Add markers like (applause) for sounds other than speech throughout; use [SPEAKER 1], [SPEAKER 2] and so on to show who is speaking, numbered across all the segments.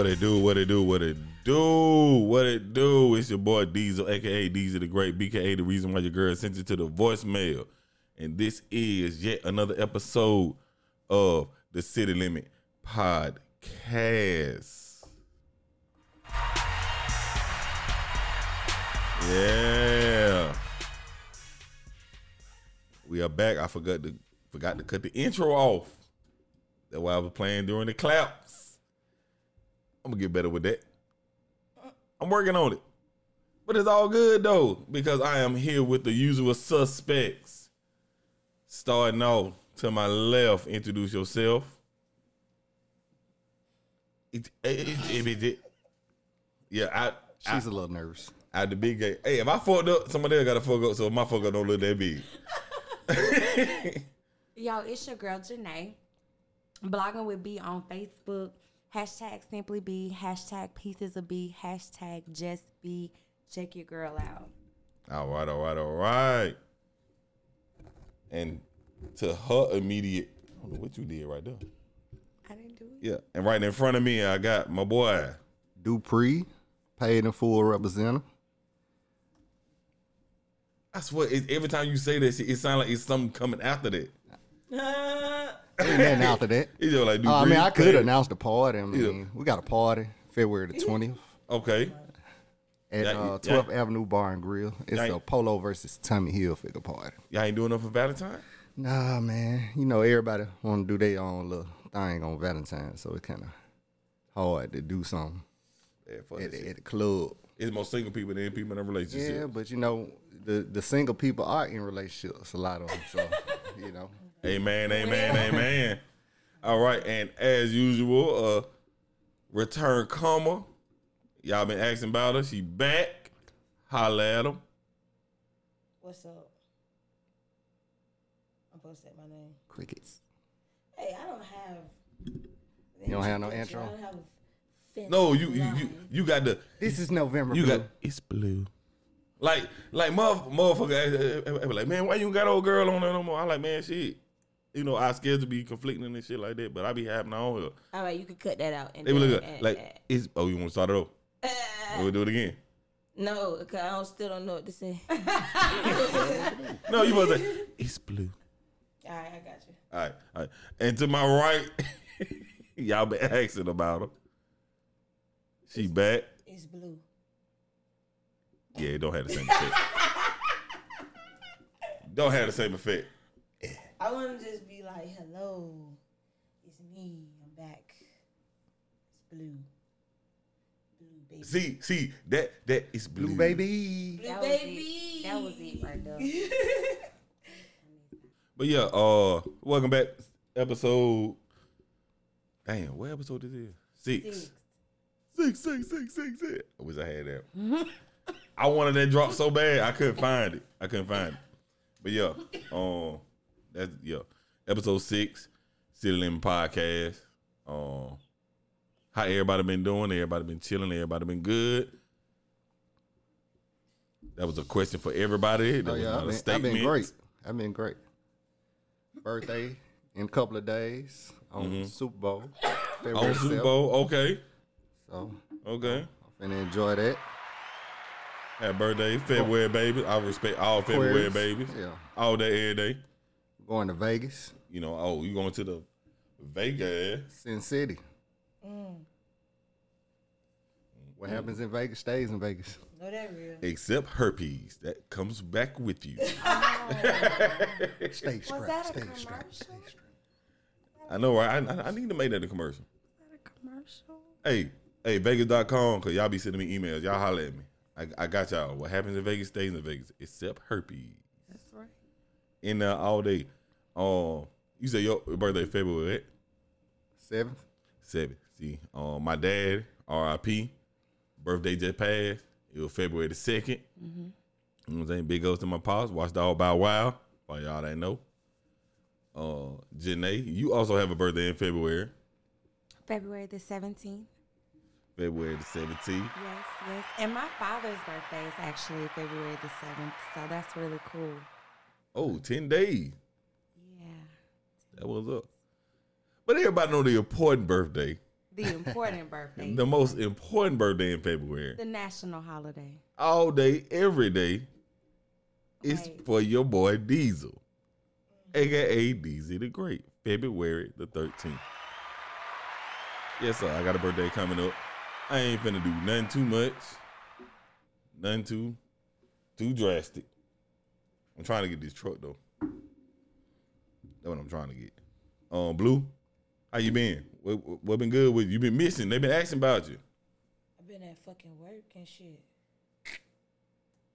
[SPEAKER 1] What it do? What it do? What it do? What it do? It's your boy Diesel, aka Diesel the Great, BKA the reason why your girl sent you to the voicemail. And this is yet another episode of the City Limit Podcast. Yeah. We are back. I forgot to forgot to cut the intro off. That's why I was playing during the claps. I'm gonna get better with that. I'm working on it. But it's all good though, because I am here with the usual suspects. Starting off to my left, introduce yourself. It, it, it, it, it- yeah, I,
[SPEAKER 2] She's a little nervous.
[SPEAKER 1] I, the big gay. Hey, if I fucked up, somebody else gotta fuck up, so my fuck up don't look that big. (laughs)
[SPEAKER 3] Yo, it's your girl Janae. Blogging with B on Facebook. Hashtag simply be, Hashtag pieces of be, Hashtag just be. Check your girl out.
[SPEAKER 1] All right, all right, all right. And to her immediate, I don't know what you did right there.
[SPEAKER 3] I didn't do it.
[SPEAKER 1] Yeah, and right in front of me, I got my boy.
[SPEAKER 2] Dupree, paid in full representative.
[SPEAKER 1] I swear, it, every time you say this, shit, it sounds like it's something coming after that.
[SPEAKER 2] Ain't nothing after that. (laughs)
[SPEAKER 1] It's just like,
[SPEAKER 2] Uh, I mean, I could
[SPEAKER 1] hey.
[SPEAKER 2] announce the party. I mean,
[SPEAKER 1] Yeah.
[SPEAKER 2] we got a party February the 20th
[SPEAKER 1] Okay,
[SPEAKER 2] at
[SPEAKER 1] Yeah,
[SPEAKER 2] uh,
[SPEAKER 1] yeah.
[SPEAKER 2] 12th Avenue Bar and Grill. It's a Polo versus Tommy Hilfiger party.
[SPEAKER 1] y'all ain't doing nothing for Valentine.
[SPEAKER 2] Nah, man. You know, everybody want to do their own little thing on Valentine, so it's kind of hard to do something
[SPEAKER 1] Yeah,
[SPEAKER 2] at, the- at the club.
[SPEAKER 1] It's more single people than people in a relationship.
[SPEAKER 2] Yeah, but you know, the, the single people are in relationships, a lot of them. So, (laughs) you know.
[SPEAKER 1] Amen, amen, amen. All right, and as usual, uh, return comma. Y'all been asking about her. She back. Holla at him.
[SPEAKER 4] What's up? I'm supposed to say my name.
[SPEAKER 2] Crickets.
[SPEAKER 4] Hey, I don't have.
[SPEAKER 2] You don't have no
[SPEAKER 4] introduction.
[SPEAKER 2] intro?
[SPEAKER 4] I don't have a fancy
[SPEAKER 1] No, you you you, you got the
[SPEAKER 2] This is November.
[SPEAKER 1] you
[SPEAKER 2] Blue.
[SPEAKER 1] got it's blue. Like like motherf- motherfucker, eh, eh, eh, like man, why you got old girl on there no more? I like man, shit. You know, our schedules be conflicting and shit like that, but I be happening on here.
[SPEAKER 4] All right, you can cut that out. And
[SPEAKER 1] They be
[SPEAKER 4] then
[SPEAKER 1] look
[SPEAKER 4] add-
[SPEAKER 1] like
[SPEAKER 4] add.
[SPEAKER 1] it's. Oh, you want to start it over? (laughs) We'll do it again.
[SPEAKER 4] no, because I don't, still don't know what to say. (laughs)
[SPEAKER 1] No, you must say it's blue.
[SPEAKER 4] All right, I got you.
[SPEAKER 1] All right, all right. And to my right, (laughs) y'all been asking about her. She back.
[SPEAKER 4] It's blue.
[SPEAKER 1] Yeah, it don't have the same effect. don't have the same effect.
[SPEAKER 4] I want to just be like, hello, it's me. I'm back. It's blue. Blue baby.
[SPEAKER 1] See, see that that is blue,
[SPEAKER 2] Blue baby.
[SPEAKER 4] Blue
[SPEAKER 3] That
[SPEAKER 4] baby.
[SPEAKER 3] it. That was it right there. (laughs)
[SPEAKER 1] But yeah, uh, welcome back. Episode. Damn, what episode is this? Six.
[SPEAKER 4] Six.
[SPEAKER 1] Six, six, six, six, six. I wish I had that. (laughs) I wanted that drop so bad I couldn't find it. I couldn't find it. But yeah, um, that's yeah, episode six, City Limit Podcast. Um, how everybody been doing? Everybody been chilling. Everybody been good. That was a question for everybody. That
[SPEAKER 2] Oh
[SPEAKER 1] was
[SPEAKER 2] yeah,
[SPEAKER 1] not
[SPEAKER 2] I've been, been great. I've been great. Birthday in a couple of days on Super Bowl. February
[SPEAKER 1] Mm-hmm. On Super Bowl, okay,
[SPEAKER 2] So
[SPEAKER 1] okay.
[SPEAKER 2] I'm finna enjoy that.
[SPEAKER 1] Happy birthday, February baby. I respect all February
[SPEAKER 2] Aquarius,
[SPEAKER 1] babies.
[SPEAKER 2] Yeah.
[SPEAKER 1] All day, every day.
[SPEAKER 2] Going to Vegas,
[SPEAKER 1] You know, oh, you going to the Vegas?
[SPEAKER 2] Sin City. Mm. What happens in Vegas stays in Vegas.
[SPEAKER 4] No, that real.
[SPEAKER 1] Except herpes, that comes back with you. Oh. (laughs)
[SPEAKER 2] Stay strapped.
[SPEAKER 3] Was that a
[SPEAKER 2] stay strapped. Stay strapped.
[SPEAKER 1] I know, right? I, I- I need to make that a commercial.
[SPEAKER 3] a commercial?
[SPEAKER 1] Hey, hey, Vegas.com, because y'all be sending me emails. Y'all holler at me. I, I got y'all. What happens in Vegas stays in Vegas, except herpes.
[SPEAKER 3] That's right.
[SPEAKER 1] In there all day. Um, you say your birthday February what?
[SPEAKER 2] Seventh.
[SPEAKER 1] Seven. See, um, my dad, R.I.P. Birthday just passed. It was February the 2nd You know what I'm saying? Big goes to my pops. Watched All Bow Wow. For y'all that know. Uh, Janae, you also have a birthday in February.
[SPEAKER 3] February the 17th.
[SPEAKER 1] February the 17th.
[SPEAKER 3] Yes, yes. And my father's birthday is actually February the 7th. So that's really cool.
[SPEAKER 1] Oh, 10 days. That was up. But everybody know the important birthday.
[SPEAKER 3] the important (laughs) birthday.
[SPEAKER 1] The most important birthday in February.
[SPEAKER 3] the national holiday.
[SPEAKER 1] All day, every day. It's for your boy Diesel, aka Deezy the Great. February the 13th. Yes, sir. I got a birthday coming up. I ain't finna do nothing too much. Nothing too too drastic. I'm trying to get this truck though. What I'm trying to get. Um, Blue, how you been? What, what, been good with you? You been missing. They been asking about you.
[SPEAKER 4] I've been at fucking work and shit.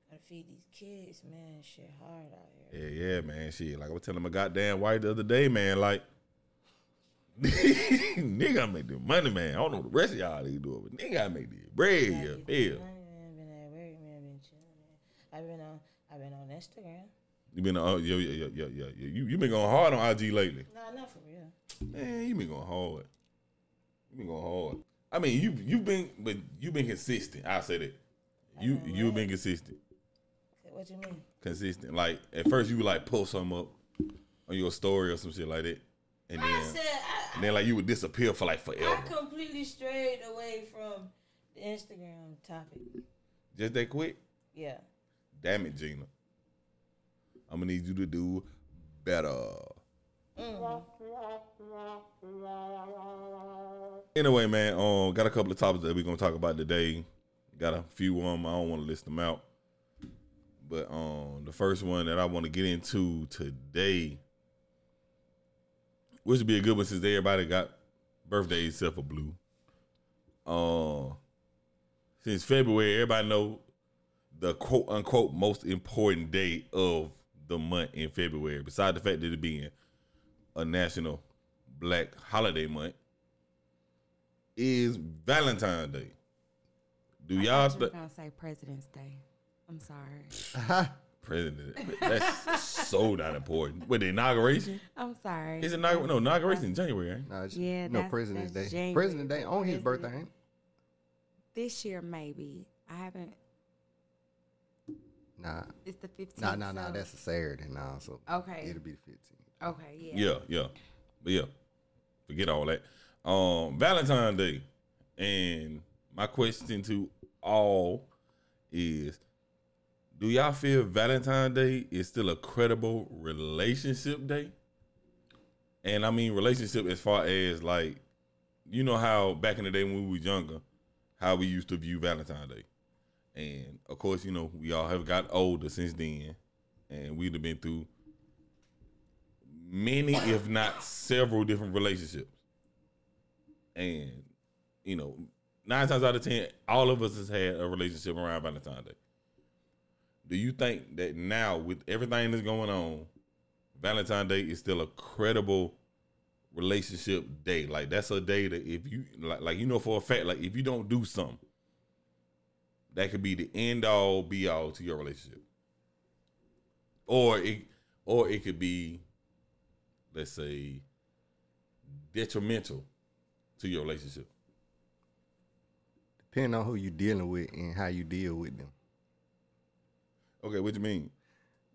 [SPEAKER 4] Gotta feed these kids, man. Shit hard out here.
[SPEAKER 1] Yeah, yeah, man. Shit, like I was telling my goddamn wife the other day, man. Like, (laughs) nigga, I make the money, man. I don't know what the rest of y'all niggas do, but nigga, I make the bread. Yeah,
[SPEAKER 4] get
[SPEAKER 1] feel.
[SPEAKER 4] the money, man. Been at work, man. Been chilling, man. I've been on. I've been on Instagram.
[SPEAKER 1] You been uh, on? Yeah, yeah, yeah, yeah, yeah. You you been going hard on IG lately,
[SPEAKER 4] Nah, not for real.
[SPEAKER 1] man. You been going hard. You been going hard. I mean, you you been, but you been consistent. I said it. You
[SPEAKER 4] been
[SPEAKER 1] you
[SPEAKER 4] what?
[SPEAKER 1] been consistent,
[SPEAKER 4] What you mean?
[SPEAKER 1] consistent. Like at first you would like post something up on your story or some shit like that, and
[SPEAKER 4] I
[SPEAKER 1] then
[SPEAKER 4] said I,
[SPEAKER 1] and then like you would disappear for like forever.
[SPEAKER 4] I completely strayed away from the Instagram topic.
[SPEAKER 1] Just that quick.
[SPEAKER 4] Yeah.
[SPEAKER 1] Damn it, Gina. I'm gonna need you to do better. Anyway, man, um, got a couple of topics that we're gonna talk about today. Got a few of them. I don't want to list them out, but um, the first one that I want to get into today, which would be a good one since everybody got birthdays except for Blue. Uh, since February, everybody know the quote unquote most important day of the month in February, besides the fact that it being a national black holiday month, is Valentine's Day. Do
[SPEAKER 3] I
[SPEAKER 1] y'all
[SPEAKER 3] thought you were
[SPEAKER 1] th-
[SPEAKER 3] gonna say President's Day. I'm sorry. (laughs)
[SPEAKER 1] President? That's so not important. With the inauguration,
[SPEAKER 3] I'm sorry.
[SPEAKER 1] is inauguration? No, inauguration in January. Ain't? it?
[SPEAKER 2] Nah, it's-
[SPEAKER 3] Yeah,
[SPEAKER 2] no
[SPEAKER 3] that's-
[SPEAKER 2] President's
[SPEAKER 3] that's
[SPEAKER 2] Day.
[SPEAKER 3] January,
[SPEAKER 2] President Day on his birthday. Ain't?
[SPEAKER 3] This year, maybe. I haven't.
[SPEAKER 2] It? Nah,
[SPEAKER 3] It's the 15th.
[SPEAKER 2] nah, nah, nah.
[SPEAKER 3] so-
[SPEAKER 2] That's a Saturday now, so
[SPEAKER 3] Okay.
[SPEAKER 2] it'll be the 15th.
[SPEAKER 3] Okay, yeah.
[SPEAKER 1] Yeah, yeah, but yeah, forget all that. Um, Valentine's Day, and my question to all is: Do y'all feel Valentine's Day is still a credible relationship day? And I mean relationship as far as like, you know how back in the day when we were younger, how we used to view Valentine's Day, and of course, you know we all have got older since then, and we'd have been through many, if not several, different relationships. And, you know, nine times out of ten, all of us has had a relationship around Valentine's Day. Do you think that now, with everything that's going on, Valentine's Day is still a credible relationship day? Like that's a day that if you like, like you know for a fact, like if you don't do something, that could be the end all be all to your relationship. Or it or it could be let's say, detrimental to your relationship.
[SPEAKER 2] Depending on who you're dealing with and how you deal with them.
[SPEAKER 1] Okay, what you mean?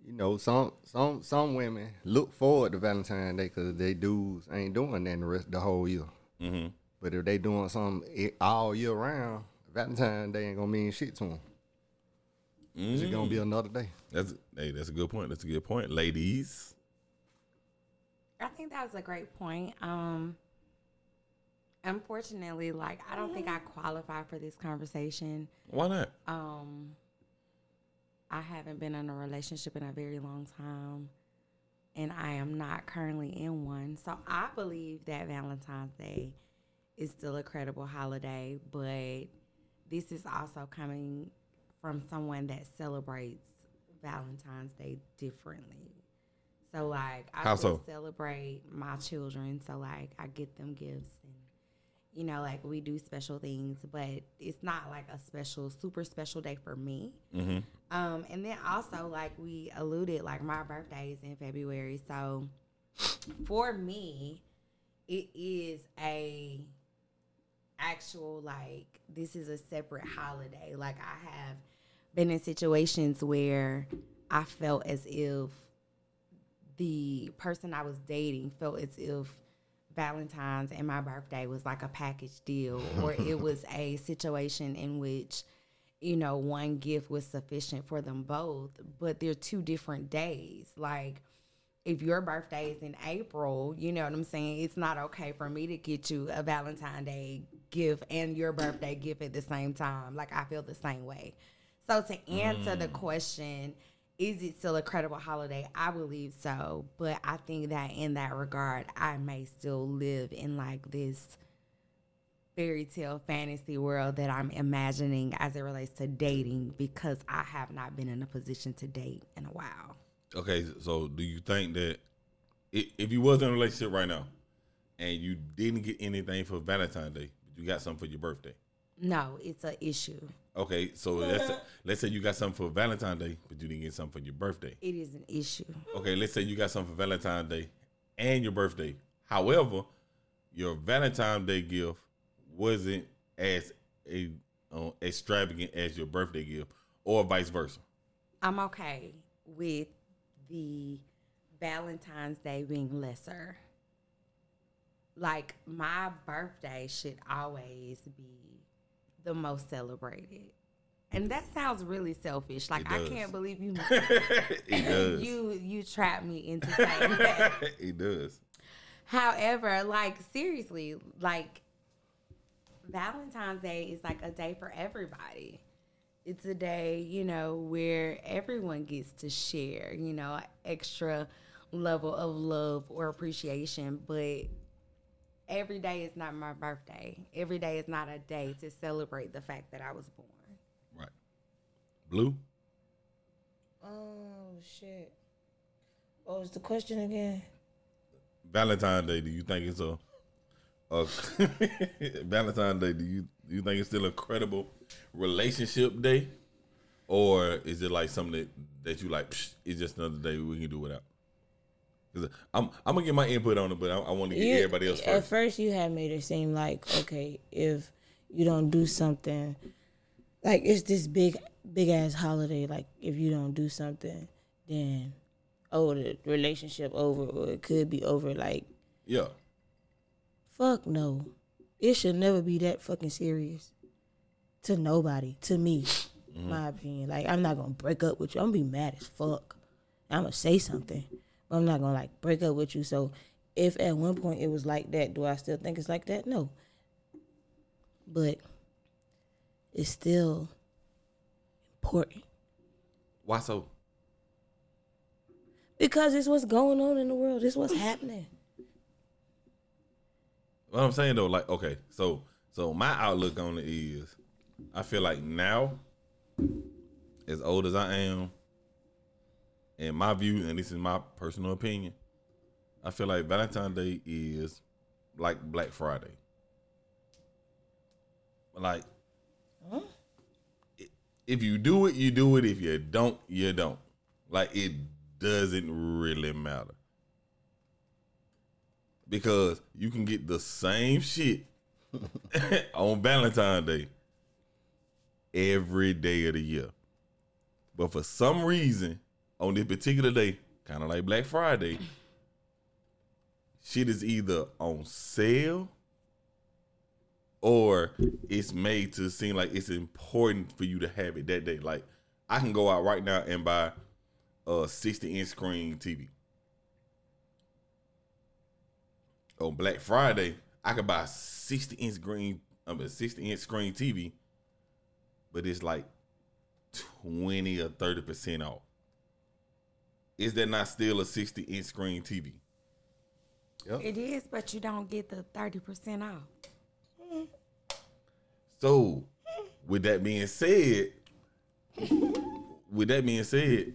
[SPEAKER 2] You know, some some some women look forward to Valentine's Day because they dudes ain't doing that the rest the whole year.
[SPEAKER 1] Mm-hmm.
[SPEAKER 2] But if they doing something all year round, Valentine's Day ain't gonna mean shit to them. It's just gonna be another day.
[SPEAKER 1] That's hey, that's a good point. That's a good point, ladies.
[SPEAKER 3] I think that was a great point. Um, unfortunately, like I don't think I qualify for this conversation.
[SPEAKER 1] Why not?
[SPEAKER 3] Um, I haven't been in a relationship in a very long time, and I am not currently in one. So I believe that Valentine's Day is still a credible holiday, but this is also coming from someone that celebrates Valentine's Day differently. So like I
[SPEAKER 1] How so?
[SPEAKER 3] celebrate my children, so like I get them gifts and you know, like we do special things, but it's not like a special, super special day for me.
[SPEAKER 1] Mm-hmm.
[SPEAKER 3] Um, and then also, like we alluded, like my birthday is in February, so for me, it is a actual like this is a separate holiday. Like I have been in situations where I felt as if the person I was dating felt as if Valentine's and my birthday was like a package deal, or it (laughs) was a situation in which, you know, one gift was sufficient for them both, but they're two different days. Like, if your birthday is in April, you know what I'm saying? It's not okay for me to get you a Valentine Day gift and your birthday gift at the same time. Like, I feel the same way. So, to answer the mm. question, is it still a credible holiday? I believe so. But I think that in that regard, I may still live in like this fairy tale fantasy world that I'm imagining as it relates to dating because I have not been in a position to date in a while.
[SPEAKER 1] Okay, so do you think that if you was in a relationship right now and you didn't get anything for Valentine's Day, you got something for your birthday?
[SPEAKER 3] No, it's an issue.
[SPEAKER 1] Okay, so (laughs) let's let's say you got something for Valentine's Day, but you didn't get something for your birthday.
[SPEAKER 3] It is an issue.
[SPEAKER 1] Okay, let's say you got something for Valentine's Day and your birthday. However, your Valentine's Day gift wasn't as a uh, extravagant as your birthday gift, or vice versa.
[SPEAKER 3] I'm okay with the Valentine's Day being lesser. Like my birthday should always be the most celebrated. And that sounds really selfish. Like I can't believe you (laughs) (laughs)
[SPEAKER 1] it does.
[SPEAKER 3] you you trapped me into (laughs) saying that.
[SPEAKER 1] it does.
[SPEAKER 3] However, like seriously, like Valentine's Day is like a day for everybody. It's a day, you know, where everyone gets to share, you know, extra level of love or appreciation, but every day is not my birthday. Every day is not a day to celebrate the fact that I was born.
[SPEAKER 1] Right. Blue.
[SPEAKER 4] Oh shit. What was the question again?
[SPEAKER 1] Valentine's Day. Do you think it's a, a (laughs) Valentine's Day? Do you do you think it's still a credible relationship day, or is it like something that, that you like? Psh, it's just another day we can do without. I'm I'm gonna get my input on it, but I, I want to get
[SPEAKER 4] You-
[SPEAKER 1] everybody else first.
[SPEAKER 4] At
[SPEAKER 1] first.
[SPEAKER 4] you had made it seem like okay, if you don't do something, like it's this big, big ass holiday. Like if you don't do something, then oh, the relationship over, or it could be over. Like
[SPEAKER 1] Yeah.
[SPEAKER 4] fuck no, it should never be that fucking serious. To nobody, to me, mm-hmm. my opinion. Like I'm not gonna break up with you. I'm gonna be mad as fuck. I'm gonna say something, but I'm not gonna like break up with you. So if at one point it was like that, do I still think it's like that? No. But it's still important
[SPEAKER 1] Why so?
[SPEAKER 4] because it's what's going on in the world. It's what's happening.
[SPEAKER 1] What I'm saying though, like, okay, so so my outlook on it is, I feel like now, as old as I am, in my view, and this is my personal opinion, I feel like Valentine's Day is like Black Friday. Like, i- if you do it, you do it. If you don't, you don't. Like, it doesn't really matter because you can get the same shit (laughs) on Valentine's Day every day of the year. But for some reason, on this particular day, kind of like Black Friday, shit is either on sale or it's made to seem like it's important for you to have it that day. Like I can go out right now and buy a 60 inch screen TV. on Black Friday, I could buy a 60 inch green, I mean, 60 inch screen TV, but it's like 20 or 30% off. Is that not still a 60 inch screen TV?
[SPEAKER 3] It is, but you don't get the 30% off.
[SPEAKER 1] So, with that being said, (laughs) with that being said,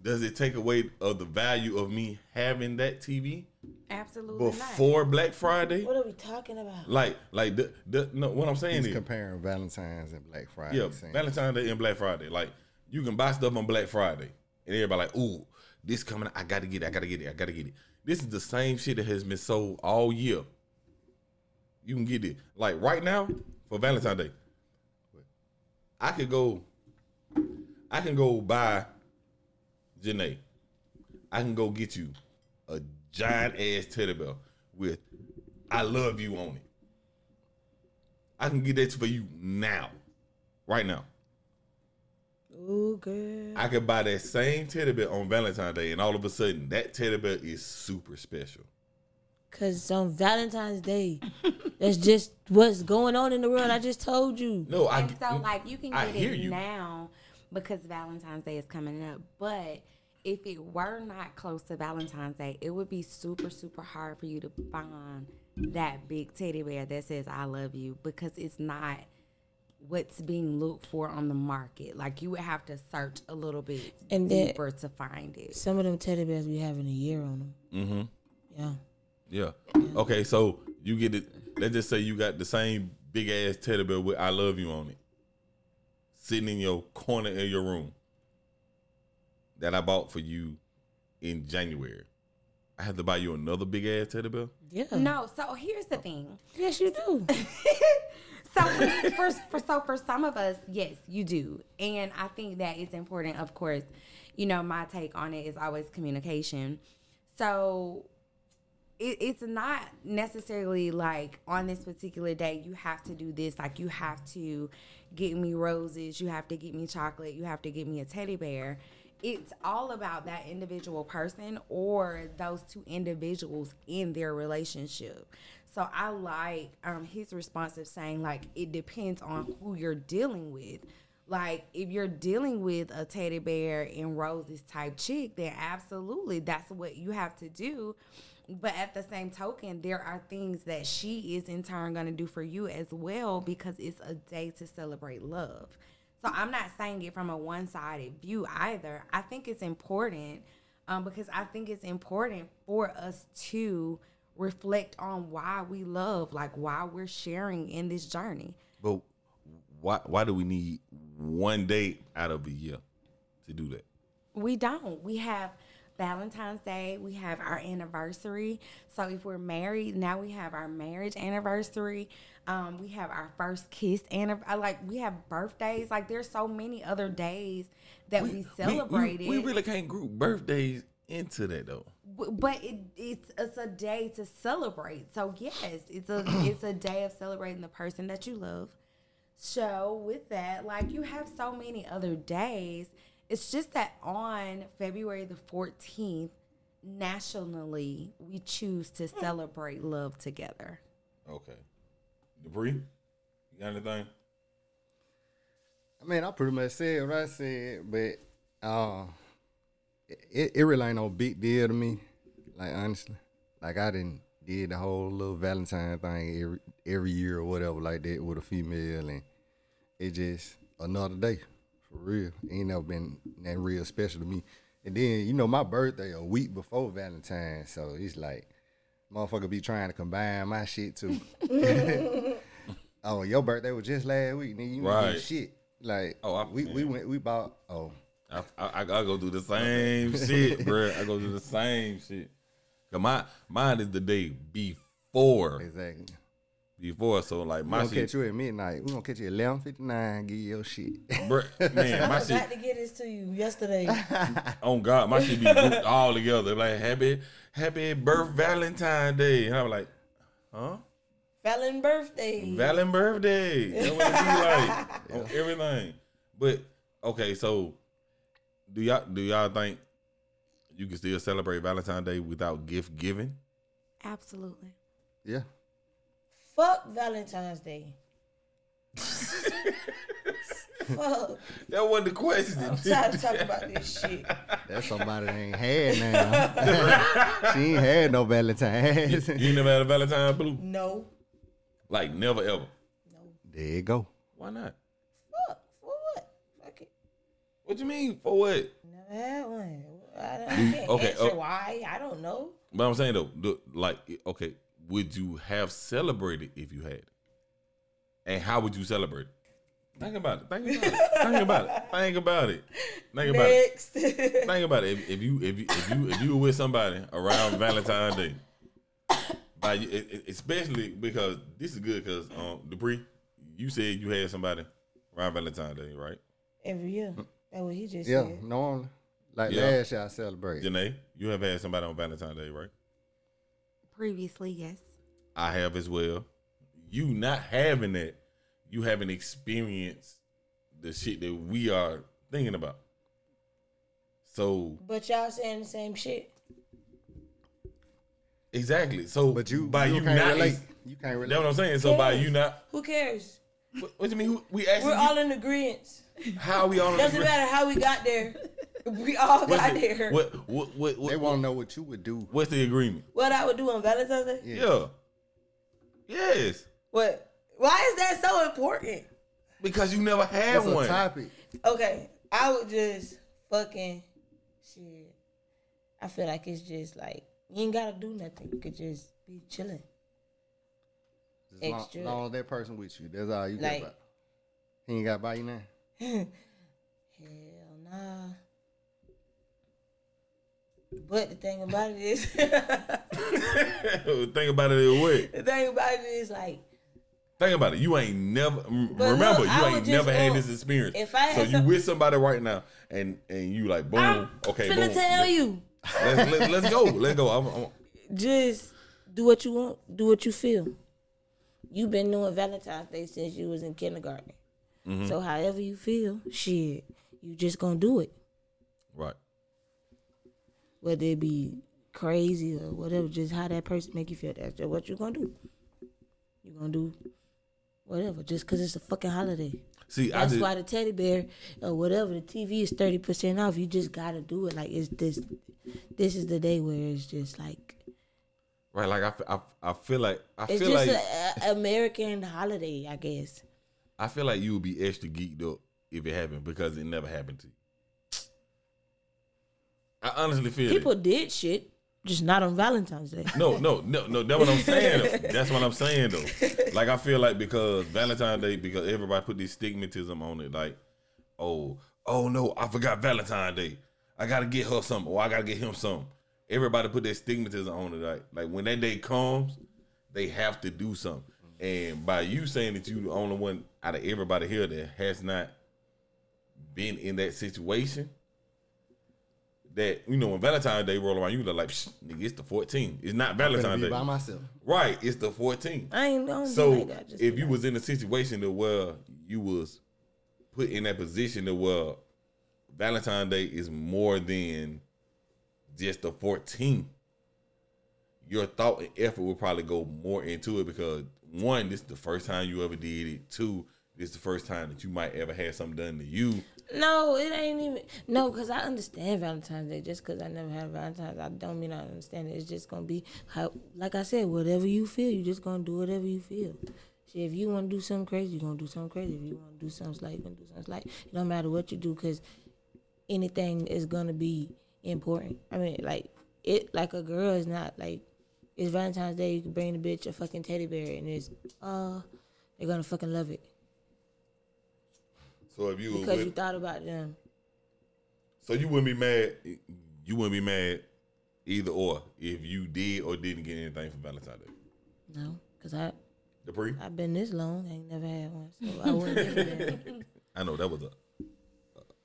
[SPEAKER 1] does it take away of the value of me having that TV
[SPEAKER 3] Absolutely not.
[SPEAKER 1] before Black Friday?
[SPEAKER 4] What are we talking about?
[SPEAKER 1] Like, like the, the no, what I'm saying
[SPEAKER 2] He's
[SPEAKER 1] is,
[SPEAKER 2] comparing Valentine's and Black Friday.
[SPEAKER 1] Yeah, Valentine's Day and Black Friday. Like you can buy stuff on Black Friday, and everybody like, "Ooh, this coming! I gotta get it! I gotta get it! I gotta get it!" This is the same shit that has been sold all year. You can get it like right now for Valentine's Day. I could go. I can go buy Janae. I can go get you a giant ass teddy bear with I love you on it. I can get that for you now. Right now.
[SPEAKER 4] Ooh, girl.
[SPEAKER 1] I could buy that same teddy bear on Valentine's Day, and all of a sudden, that teddy bear is super special.
[SPEAKER 4] Cause on Valentine's Day, that's just what's going on in the world. I just told you.
[SPEAKER 1] No, I
[SPEAKER 3] and so like you can
[SPEAKER 1] I
[SPEAKER 3] get
[SPEAKER 1] hear
[SPEAKER 3] it
[SPEAKER 1] you.
[SPEAKER 3] now because Valentine's Day is coming up. But if it were not close to Valentine's Day, it would be super, super hard for you to find that big teddy bear that says I love you because it's not what's being looked for on the market. Like you would have to search a little bit
[SPEAKER 4] And then-
[SPEAKER 3] deeper to find it.
[SPEAKER 4] Some of them teddy bears be having a year on them.
[SPEAKER 1] Mm-hmm.
[SPEAKER 4] Yeah.
[SPEAKER 1] Yeah. Okay, so you get it. Let's just say you got the same big ass teddy bear with "I love you" on it, sitting in your corner of your room that I bought for you in January. I have to buy you another big ass teddy bear.
[SPEAKER 4] Yeah.
[SPEAKER 3] No, so here's the thing.
[SPEAKER 4] Yes, you do. (laughs) (laughs)
[SPEAKER 3] so for, for, so for some of us, yes, you do, and I think that it's important. Of course, you know my take on it is always communication. So it, it's not necessarily like on this particular day you have to do this. Like you have to get me roses, you have to get me chocolate, you have to get me a teddy bear. It's all about that individual person or those two individuals in their relationship. So I like um, his response of saying like it depends on who you're dealing with. Like if you're dealing with a teddy bear and roses type chick, then absolutely that's what you have to do. But at the same token, there are things that she is in turn to do for you as well because it's a day to celebrate love. So I'm not saying it from a one sided view either. I think it's important um, because I think it's important for us to reflect on why we love, like why we're sharing in this journey.
[SPEAKER 1] But why why do we need one day out of a year to do that?
[SPEAKER 3] We don't. We have Valentine's Day, we have our anniversary. So if we're married, now we have our marriage anniversary. Um, we have our first kiss anniversary. Like we have birthdays. Like there's so many other days that we, celebrated.
[SPEAKER 1] We, really can't group birthdays into that though.
[SPEAKER 3] B- but it, it's it's a day to celebrate. So yes, it's a (clears throat) it's a day of celebrating the person that you love. So with that, like you have so many other days. It's just that on February the fourteenth, nationally, we choose to celebrate love together.
[SPEAKER 1] Okay. Dupree, you got anything?
[SPEAKER 2] I mean, I pretty much said what I said, but uh, it, it really ain't no big deal to me. Like honestly, like I didn't did the whole little Valentine thing every every year or whatever like that with a female, and it just another day for real. Ain't never been that real special to me. And then you know my birthday a week before Valentine, so it's like motherfucker be trying to combine my shit too. (laughs) oh, your birthday was just last week, nigga. You right. Shit. Like,
[SPEAKER 1] Oh, I-
[SPEAKER 2] we we went we bought. Oh,
[SPEAKER 1] I, I, I go do the same shit, bro. I go do the same shit. Cause my mine is the day before,
[SPEAKER 2] exactly.
[SPEAKER 1] before. So like
[SPEAKER 2] We
[SPEAKER 1] my
[SPEAKER 2] gonna
[SPEAKER 1] shit,
[SPEAKER 2] catch you at midnight. We gonna catch you at eleven fifty nine. Give you your shit.
[SPEAKER 1] bro, (laughs) man, my
[SPEAKER 4] I
[SPEAKER 1] shit.
[SPEAKER 4] forgot to get this to you yesterday. (laughs)
[SPEAKER 1] On oh, God, my shit be grouped all together. Like happy, happy birth Valentine Day. And I'm like, huh?
[SPEAKER 4] Fallon birthday.
[SPEAKER 1] Valent birthday. That's what it be like on (laughs) everything. But okay, so do y'all do y'all think you can still celebrate Valentine's Day without gift giving?
[SPEAKER 3] Absolutely.
[SPEAKER 2] yeah.
[SPEAKER 4] Fuck Valentine's Day. Fuck.
[SPEAKER 1] That wasn't the question.
[SPEAKER 4] I'm tired of talking about this shit.
[SPEAKER 2] That's somebody that ain't had now. (laughs) she ain't had no Valentine's.
[SPEAKER 1] You ain't never had a Valentine blue?
[SPEAKER 4] No.
[SPEAKER 1] Like never ever. No.
[SPEAKER 2] There you go.
[SPEAKER 1] Why not?
[SPEAKER 4] Fuck. For what? Fuck it.
[SPEAKER 1] What do you mean? For what?
[SPEAKER 4] Never had one. I, don't, I can't
[SPEAKER 1] okay,
[SPEAKER 4] answer
[SPEAKER 1] oh.
[SPEAKER 4] why. I don't know.
[SPEAKER 1] But I'm saying though, the, like, okay, would you have celebrated if you had it? And how would you celebrate? Think about it. Think about it. Think about it. Think about it. Think about it.
[SPEAKER 4] Next. (laughs)
[SPEAKER 1] Think about it. If, if you if you if you if you were with somebody around Valentine's Day, by it- it- especially because this is good because um Dupree, you said you had somebody around Valentine's Day, right?
[SPEAKER 4] Every year. That's what he just
[SPEAKER 2] Yeah,
[SPEAKER 4] said.
[SPEAKER 2] normally. Like
[SPEAKER 1] Yeah.
[SPEAKER 2] last year I celebrated.
[SPEAKER 1] Janae, you have had somebody on Valentine's Day, right?
[SPEAKER 3] Previously, yes.
[SPEAKER 1] I have as well. You not having that, you haven't experienced the shit that we are thinking about. So
[SPEAKER 4] But y'all saying the same shit.
[SPEAKER 1] exactly. So
[SPEAKER 2] But you,
[SPEAKER 1] by
[SPEAKER 2] you,
[SPEAKER 1] you,
[SPEAKER 2] can't
[SPEAKER 1] not,
[SPEAKER 2] relate. You can't relate.
[SPEAKER 1] that's what I'm saying. So by you not,
[SPEAKER 4] Who cares?
[SPEAKER 1] what, what do you mean? Who, we asking
[SPEAKER 4] We're
[SPEAKER 1] you,
[SPEAKER 4] all in agreement.
[SPEAKER 1] How we all in
[SPEAKER 4] Doesn't matter how we got there. We all
[SPEAKER 1] What's
[SPEAKER 4] got
[SPEAKER 1] the-
[SPEAKER 4] there.
[SPEAKER 1] What, what, what, what,
[SPEAKER 2] They want to know what you would do.
[SPEAKER 1] what's the agreement?
[SPEAKER 4] What I would do on Valentine's Day?
[SPEAKER 1] Yeah. Yes.
[SPEAKER 4] What? Why is that so important?
[SPEAKER 1] Because you never had
[SPEAKER 2] That's a
[SPEAKER 1] one.
[SPEAKER 2] topic.
[SPEAKER 4] Okay, I would just fucking shit. I feel like it's just like you ain't gotta do nothing. You could just be chilling.
[SPEAKER 2] As long,
[SPEAKER 4] Extra.
[SPEAKER 2] long as that person with you, that's all you
[SPEAKER 4] Like-
[SPEAKER 2] care about. He ain't got to buy you now.
[SPEAKER 4] Hell nah. But the thing about it is, (laughs) the
[SPEAKER 1] Think about it this way.
[SPEAKER 4] thing about it is like,
[SPEAKER 1] Think about it. You ain't never mm,
[SPEAKER 4] But
[SPEAKER 1] remember.
[SPEAKER 4] look,
[SPEAKER 1] you ain't never had this experience.
[SPEAKER 4] if I
[SPEAKER 1] so you
[SPEAKER 4] some-
[SPEAKER 1] with somebody right now, and and you like boom.
[SPEAKER 4] I'm
[SPEAKER 1] okay,
[SPEAKER 4] finna
[SPEAKER 1] boom.
[SPEAKER 4] tell
[SPEAKER 1] Let-
[SPEAKER 4] you,
[SPEAKER 1] Let's, let, let's go. Let's go. I'm, I'm,
[SPEAKER 4] just do what you want, do what you feel. You've been doing Valentine's Day since you was in kindergarten.
[SPEAKER 1] Mm-hmm.
[SPEAKER 4] So however you feel, shit, you just gonna do it.
[SPEAKER 1] right.
[SPEAKER 4] whether it be crazy or whatever, just how that person make you feel. That's just what you gonna do. You gonna do whatever, just cause it's a fucking holiday.
[SPEAKER 1] See, I
[SPEAKER 4] That's why the teddy bear or whatever the TV is thirty percent off. You just gotta do it. Like it's this. This is the day where it's just like
[SPEAKER 1] right. Like I, I, I feel like I
[SPEAKER 4] it's
[SPEAKER 1] feel
[SPEAKER 4] just
[SPEAKER 1] like
[SPEAKER 4] a, a American holiday, I guess.
[SPEAKER 1] I feel like you would be extra geeked up if it happened because it never happened to you. I honestly feel
[SPEAKER 4] People
[SPEAKER 1] it.
[SPEAKER 4] did shit, just not on Valentine's Day.
[SPEAKER 1] No, no, no, no. That's what I'm (laughs) saying. That's what I'm saying though. Like I feel like because Valentine's Day, because everybody put this stigmatism on it, like, oh, oh no, I forgot Valentine's Day. I gotta get her something, or I gotta get him something. Everybody put that stigmatism on it. Like, like when that day comes, they have to do something. And by you saying that you the only one out of everybody here that has not been in that situation, that you know when Valentine's Day roll around, you look like, Psh, nigga, it's the 14th. It's not
[SPEAKER 2] I'm
[SPEAKER 1] Valentine's
[SPEAKER 2] be
[SPEAKER 1] Day.
[SPEAKER 2] by myself.
[SPEAKER 1] Right, it's the 14th.
[SPEAKER 4] I ain't don't
[SPEAKER 1] So
[SPEAKER 4] like that. Just
[SPEAKER 1] if you
[SPEAKER 4] like-
[SPEAKER 1] was in a situation that where you was put in that position that where Valentine's Day is more than just the 14th, your thought and effort would probably go more into it because one, this is the first time you ever did it. Two, this is the first time that you might ever have something done to you.
[SPEAKER 4] No, it ain't even no, cause I understand Valentine's Day. Just cause I never had Valentine's, I don't mean I understand it. It's just gonna be how, like I said, whatever you feel, you just gonna do whatever you feel. If you want to do something crazy, you gonna do something crazy. If you want to do something slight, you gonna do something slight. It don't matter what you do, cause anything is gonna be important. I mean, like it, like a girl is not like it's Valentine's Day. You can bring the bitch a fucking teddy bear, and it's uh, they're gonna fucking love it
[SPEAKER 1] So if you
[SPEAKER 4] because
[SPEAKER 1] with,
[SPEAKER 4] you thought about them.
[SPEAKER 1] so you wouldn't be mad. You wouldn't be mad either or if you did or didn't get anything for Valentine's Day.
[SPEAKER 4] No, cause I
[SPEAKER 1] The pre.
[SPEAKER 4] I've been this long, I ain't never had one, so I wouldn't give it that. (laughs)
[SPEAKER 1] I know that was a.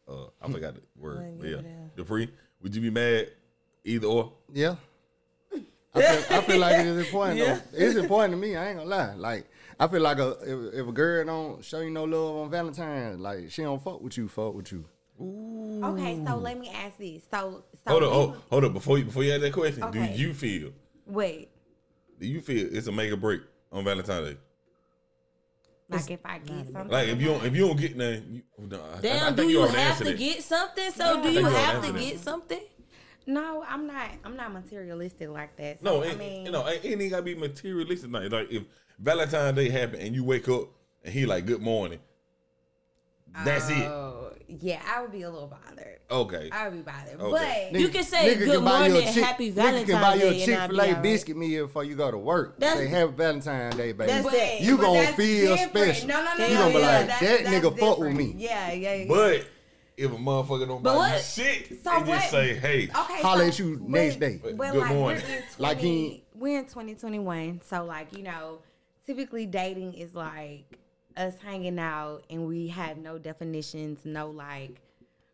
[SPEAKER 1] Uh, I forgot the word. But yeah,
[SPEAKER 4] it out.
[SPEAKER 1] Dupree, would you be mad either or?
[SPEAKER 2] Yeah. I feel, I feel like it is (laughs) important though. It's important to me. I ain't gonna lie. Like I feel like a if, if a girl don't show you no love on Valentine's, like she don't fuck with you, fuck with you.
[SPEAKER 3] Okay, so let me ask this. So, so
[SPEAKER 1] Hold up,
[SPEAKER 3] you-
[SPEAKER 1] hold, hold up. Before you before you ask that question,
[SPEAKER 3] Okay.
[SPEAKER 1] do you feel
[SPEAKER 3] wait.
[SPEAKER 1] do you feel it's a make or break on Valentine's Day?
[SPEAKER 3] Like if I get something,
[SPEAKER 1] Like if you don't if you don't get nothing, you, oh, no, I- I, I
[SPEAKER 4] Damn,
[SPEAKER 1] think
[SPEAKER 4] do you
[SPEAKER 1] already
[SPEAKER 4] have to
[SPEAKER 1] that.
[SPEAKER 4] get something? So
[SPEAKER 3] Yeah.
[SPEAKER 4] do you
[SPEAKER 1] you
[SPEAKER 4] have to get something?
[SPEAKER 3] No, I'm not. I'm not materialistic like that. So,
[SPEAKER 1] No,
[SPEAKER 3] I
[SPEAKER 1] it,
[SPEAKER 3] mean,
[SPEAKER 1] you know, it ain't gotta be materialistic. Like, like if Valentine's Day happen and you wake up and he like good morning, that's it.
[SPEAKER 3] oh, yeah, I would be a little bothered.
[SPEAKER 1] Okay,
[SPEAKER 3] I would be bothered,
[SPEAKER 1] Okay.
[SPEAKER 3] but
[SPEAKER 4] You can say good
[SPEAKER 2] buy you a
[SPEAKER 4] morning,
[SPEAKER 2] Chick-
[SPEAKER 4] happy
[SPEAKER 2] Nigga can buy
[SPEAKER 4] Valentine's
[SPEAKER 2] you a
[SPEAKER 4] Day, and
[SPEAKER 2] Chick
[SPEAKER 4] I'll
[SPEAKER 2] Fil
[SPEAKER 4] be
[SPEAKER 2] A
[SPEAKER 4] all right.
[SPEAKER 2] biscuit meal before you go to work.
[SPEAKER 4] That's-
[SPEAKER 2] Say Happy Valentine's Day, baby.
[SPEAKER 4] That's that.
[SPEAKER 2] You
[SPEAKER 3] but
[SPEAKER 2] gonna
[SPEAKER 3] that's
[SPEAKER 2] feel
[SPEAKER 3] different.
[SPEAKER 2] special.
[SPEAKER 3] No, no, no,
[SPEAKER 4] You
[SPEAKER 3] no,
[SPEAKER 4] gonna be
[SPEAKER 3] yeah,
[SPEAKER 2] like,
[SPEAKER 3] that's-
[SPEAKER 2] that
[SPEAKER 3] that's
[SPEAKER 2] nigga fuck with me.
[SPEAKER 3] Yeah, yeah, yeah.
[SPEAKER 1] but if a motherfucker don't
[SPEAKER 4] But
[SPEAKER 1] buy you
[SPEAKER 4] what-
[SPEAKER 1] shit,
[SPEAKER 3] So
[SPEAKER 1] and
[SPEAKER 3] what-
[SPEAKER 1] just say, hey,
[SPEAKER 3] Okay,
[SPEAKER 2] Holla
[SPEAKER 3] so
[SPEAKER 2] at you
[SPEAKER 3] when-
[SPEAKER 2] next day.
[SPEAKER 3] But
[SPEAKER 1] Good
[SPEAKER 3] like
[SPEAKER 1] morning.
[SPEAKER 3] we're in 20, (laughs)
[SPEAKER 2] Like he-
[SPEAKER 3] we're in 2021, so like you know, typically dating is like us hanging out, and we have no definitions, no like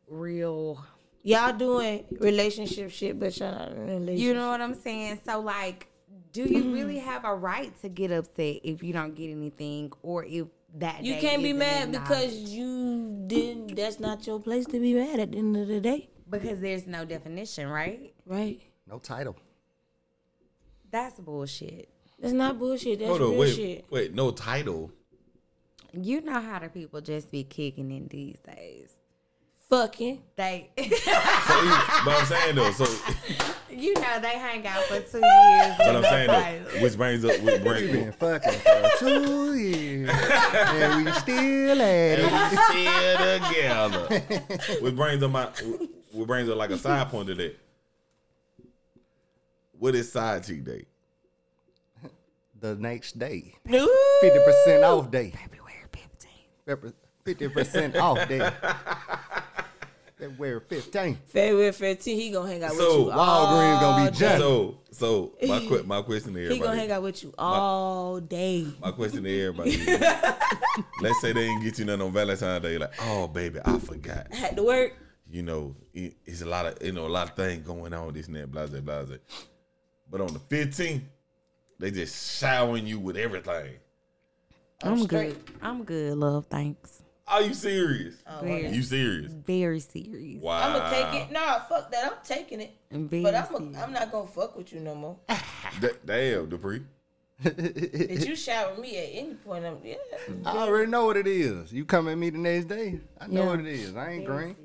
[SPEAKER 3] real.
[SPEAKER 4] Y'all doing relationship shit, but y'all not in relationship.
[SPEAKER 3] You know what I'm saying? So like Do you really have a right to get upset if you don't get anything or if that
[SPEAKER 4] You
[SPEAKER 3] day
[SPEAKER 4] can't be mad because you didn't. That's not your place to be mad at the end of the day,
[SPEAKER 3] because there's no definition, right?
[SPEAKER 4] right?
[SPEAKER 2] No title.
[SPEAKER 3] That's bullshit.
[SPEAKER 4] That's not bullshit. That's
[SPEAKER 1] Hold on,
[SPEAKER 4] real
[SPEAKER 1] wait,
[SPEAKER 4] shit.
[SPEAKER 1] wait, no title.
[SPEAKER 3] You know how the people just be kicking in these days.
[SPEAKER 4] Fucking.
[SPEAKER 3] They, (laughs)
[SPEAKER 1] So, you- but I'm saying though, so (laughs)
[SPEAKER 3] you know, they hang out for two years.
[SPEAKER 1] but
[SPEAKER 3] with
[SPEAKER 1] I'm saying though,
[SPEAKER 3] title. (laughs)
[SPEAKER 1] which brings up, which
[SPEAKER 2] We
[SPEAKER 1] brings,
[SPEAKER 2] been fucking for two years, and we still at it.
[SPEAKER 1] We still together. which brings up my, what brings up like a side point to that. What is side cheek day?
[SPEAKER 2] The next day, fifty percent off day,
[SPEAKER 3] February 15th.
[SPEAKER 2] fifty percent off day. February fifteenth.
[SPEAKER 4] February 15, he gonna hang out
[SPEAKER 1] So,
[SPEAKER 4] with you.
[SPEAKER 2] So Walgreens gonna be
[SPEAKER 4] all
[SPEAKER 1] So, so my que- my question to everybody.
[SPEAKER 4] He gonna hang out with you all day.
[SPEAKER 1] My question to everybody. is, (laughs) let's say they didn't get you nothing on Valentine's Day. Like, oh baby, I forgot.
[SPEAKER 4] I had to work.
[SPEAKER 1] You know, it, it's a lot of you know a lot of things going on. This and that, blah blah blah. blah. But on the 15th, they just showering you with everything.
[SPEAKER 3] I'm
[SPEAKER 4] straight.
[SPEAKER 3] good. I'm good, love. Thanks.
[SPEAKER 1] Are you serious?
[SPEAKER 3] Oh, very,
[SPEAKER 1] You serious?
[SPEAKER 3] very serious.
[SPEAKER 1] Wow.
[SPEAKER 4] I'm gonna take it. Nah, fuck that. I'm taking it.
[SPEAKER 3] Very
[SPEAKER 4] But I'm, a, I'm not gonna fuck with you no more. (laughs)
[SPEAKER 1] D- damn, Dupree.
[SPEAKER 4] Did you shower me at any point, I'm yeah.
[SPEAKER 2] I already know what it is. You come at me the next day. I know
[SPEAKER 3] Yeah.
[SPEAKER 2] what it is. I ain't green.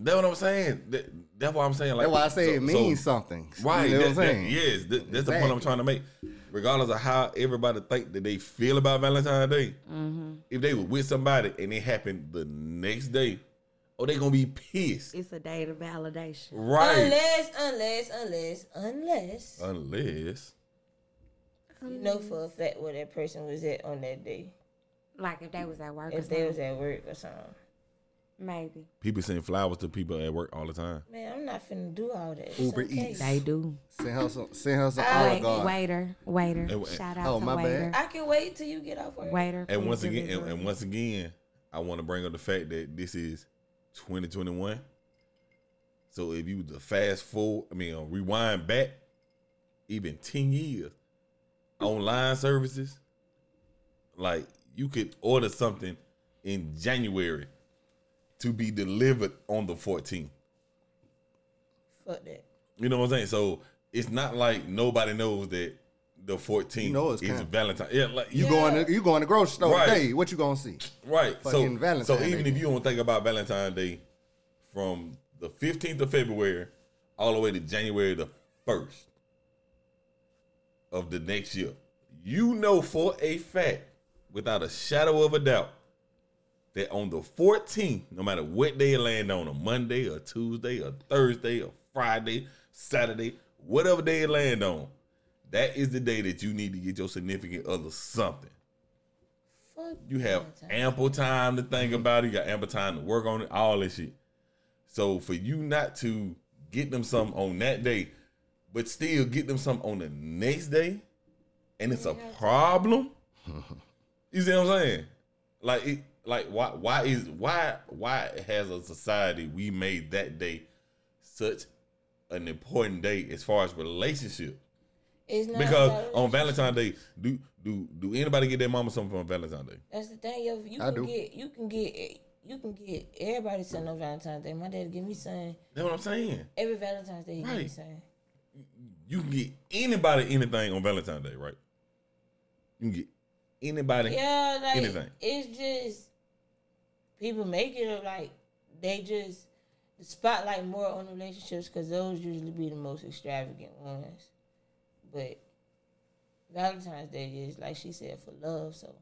[SPEAKER 1] That's what I'm saying. That, that's why I'm saying. Like,
[SPEAKER 2] That's why I say
[SPEAKER 1] so-
[SPEAKER 2] it
[SPEAKER 1] so-
[SPEAKER 2] means something.
[SPEAKER 1] Right.
[SPEAKER 2] You know what I'm
[SPEAKER 1] that- that- yes, that- that's the point I'm trying to make. Regardless of how everybody think that they feel about Valentine's Day,
[SPEAKER 3] Mm-hmm.
[SPEAKER 1] if they were with somebody and it happened the next day, oh, they gonna be pissed.
[SPEAKER 3] It's a day of validation.
[SPEAKER 1] Right.
[SPEAKER 4] Unless, unless, unless, unless
[SPEAKER 1] Unless.
[SPEAKER 4] you know for a fact where that person was at on that day.
[SPEAKER 3] Like if they was at work or
[SPEAKER 4] If they was at work or something.
[SPEAKER 3] Maybe
[SPEAKER 1] People send flowers to people at work all the time.
[SPEAKER 4] Man, I'm not finna do all that. It's
[SPEAKER 2] Uber
[SPEAKER 4] okay.
[SPEAKER 2] Eats.
[SPEAKER 3] they do.
[SPEAKER 2] Send her some. Send her some
[SPEAKER 4] I-
[SPEAKER 2] Olive Garden.
[SPEAKER 3] Waiter, waiter.
[SPEAKER 1] And-
[SPEAKER 3] Shout out
[SPEAKER 2] Oh,
[SPEAKER 3] to
[SPEAKER 2] my bad.
[SPEAKER 3] waiter.
[SPEAKER 4] I can wait till you get off work.
[SPEAKER 3] Waiter.
[SPEAKER 1] And
[SPEAKER 3] please
[SPEAKER 1] once again, and,
[SPEAKER 3] deliver.
[SPEAKER 1] and once again, I want to bring up the fact that this is 2021. So if you the fast forward, I mean, uh, rewind back even 10 years, online services, like you could order something in January to be delivered on the 14th.
[SPEAKER 4] Fuck that.
[SPEAKER 1] You know what I'm saying? So it's not like nobody knows that the 14th
[SPEAKER 2] You know it's
[SPEAKER 1] is. Valentine. Yeah, like
[SPEAKER 2] You
[SPEAKER 1] you
[SPEAKER 2] going to you going to grocery store
[SPEAKER 1] Right.
[SPEAKER 2] today? What you gonna see?
[SPEAKER 1] Right. So,
[SPEAKER 2] Valentine's
[SPEAKER 1] so
[SPEAKER 2] Day.
[SPEAKER 1] even if you don't think about Valentine's Day from the 15th of February all the way to January the 1st of the next year, you know for a fact, without a shadow of a doubt, that on the 14th, no matter what day it land on, a Monday or Tuesday or Thursday or Friday, Saturday, whatever day it land on, that is the day that you need to get your significant other something.
[SPEAKER 4] Fuck
[SPEAKER 1] You have ample time to think about it. You got ample time to work on it, all this shit. So for you not to get them some on that day, but still get them some on the next day, and it's a problem. (laughs) You see what I'm saying? Like it, like why why is why why has a society we made that day such an important day as far as relationship?
[SPEAKER 4] It's not
[SPEAKER 1] Because
[SPEAKER 4] about
[SPEAKER 1] on. Valentine's Day, do do do anybody get their mama something on Valentine's Day?
[SPEAKER 4] That's the thing. Yo, you
[SPEAKER 2] I
[SPEAKER 4] can
[SPEAKER 2] do.
[SPEAKER 4] get you can get you can get everybody something on Valentine's Day. My dad give me something
[SPEAKER 1] That's what I'm saying.
[SPEAKER 4] every Valentine's Day. He give me
[SPEAKER 1] Right.
[SPEAKER 4] something.
[SPEAKER 1] You can get anybody anything on Valentine's Day, right? You can get anybody.
[SPEAKER 4] Yeah, like
[SPEAKER 1] Anything.
[SPEAKER 4] it's just people make it like they just the spotlight more on relationships because those usually be the most extravagant ones. But Valentine's Day is like she said for love, so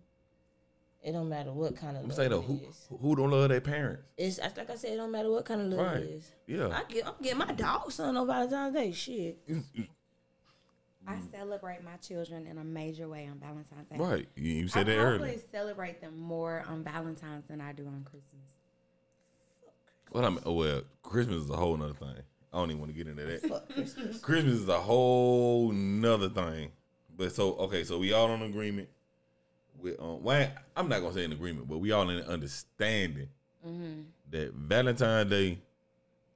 [SPEAKER 4] it don't matter what kind of
[SPEAKER 1] I'm
[SPEAKER 4] love
[SPEAKER 1] saying though,
[SPEAKER 4] it
[SPEAKER 1] who
[SPEAKER 4] is.
[SPEAKER 1] who don't love their parents?
[SPEAKER 4] It's like I said, it don't matter what kind of love
[SPEAKER 1] Right.
[SPEAKER 4] it is.
[SPEAKER 1] Yeah.
[SPEAKER 4] I get, I'm getting my dog son on Valentine's Day. Shit.
[SPEAKER 3] I celebrate my children in a major way on Valentine's Day.
[SPEAKER 1] Right. You, you
[SPEAKER 3] I
[SPEAKER 1] said that
[SPEAKER 3] probably
[SPEAKER 1] earlier.
[SPEAKER 3] celebrate them more on Valentine's than I do on Christmas.
[SPEAKER 1] What I mean, oh well, Christmas is a whole nother thing. I don't even want to get into that.
[SPEAKER 4] Fuck Christmas.
[SPEAKER 1] Christmas is a whole nother thing. But so okay, so we all on agreement with um well, I'm not gonna say in agreement, but we all in understanding that Valentine's Day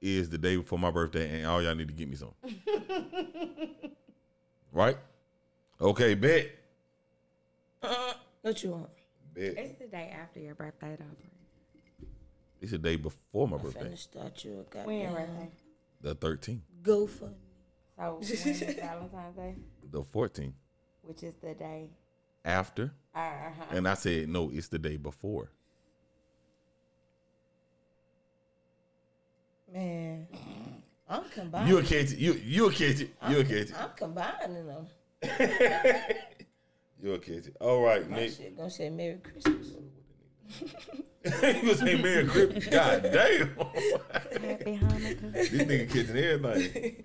[SPEAKER 1] is the day before my birthday and all y'all need to get me some. (laughs) right? Okay, bet.
[SPEAKER 4] What you want?
[SPEAKER 1] Bet.
[SPEAKER 3] It's the day after your birthday, though.
[SPEAKER 1] It's the day before my birthday,
[SPEAKER 4] Finna start you a
[SPEAKER 3] When your
[SPEAKER 4] goddamn
[SPEAKER 3] birthday?
[SPEAKER 1] the 13th,
[SPEAKER 4] go for me.
[SPEAKER 3] So when is (laughs) Valentine's Day,
[SPEAKER 1] the 14th,
[SPEAKER 3] which is the day.
[SPEAKER 1] after.
[SPEAKER 3] Uh-huh.
[SPEAKER 1] And I said, no, it's the day before.
[SPEAKER 4] Man, I'm combining.
[SPEAKER 1] You'll catch it. You you a catch it. You'll catch it.
[SPEAKER 4] I'm combining them. (laughs)
[SPEAKER 1] You'll catch it. All right,
[SPEAKER 4] My
[SPEAKER 1] Nick.
[SPEAKER 4] shit gonna say Merry Christmas. (laughs)
[SPEAKER 1] you gonna say Merry Christmas? God damn.
[SPEAKER 3] Happy Hanukkah.
[SPEAKER 1] this nigga catching everything.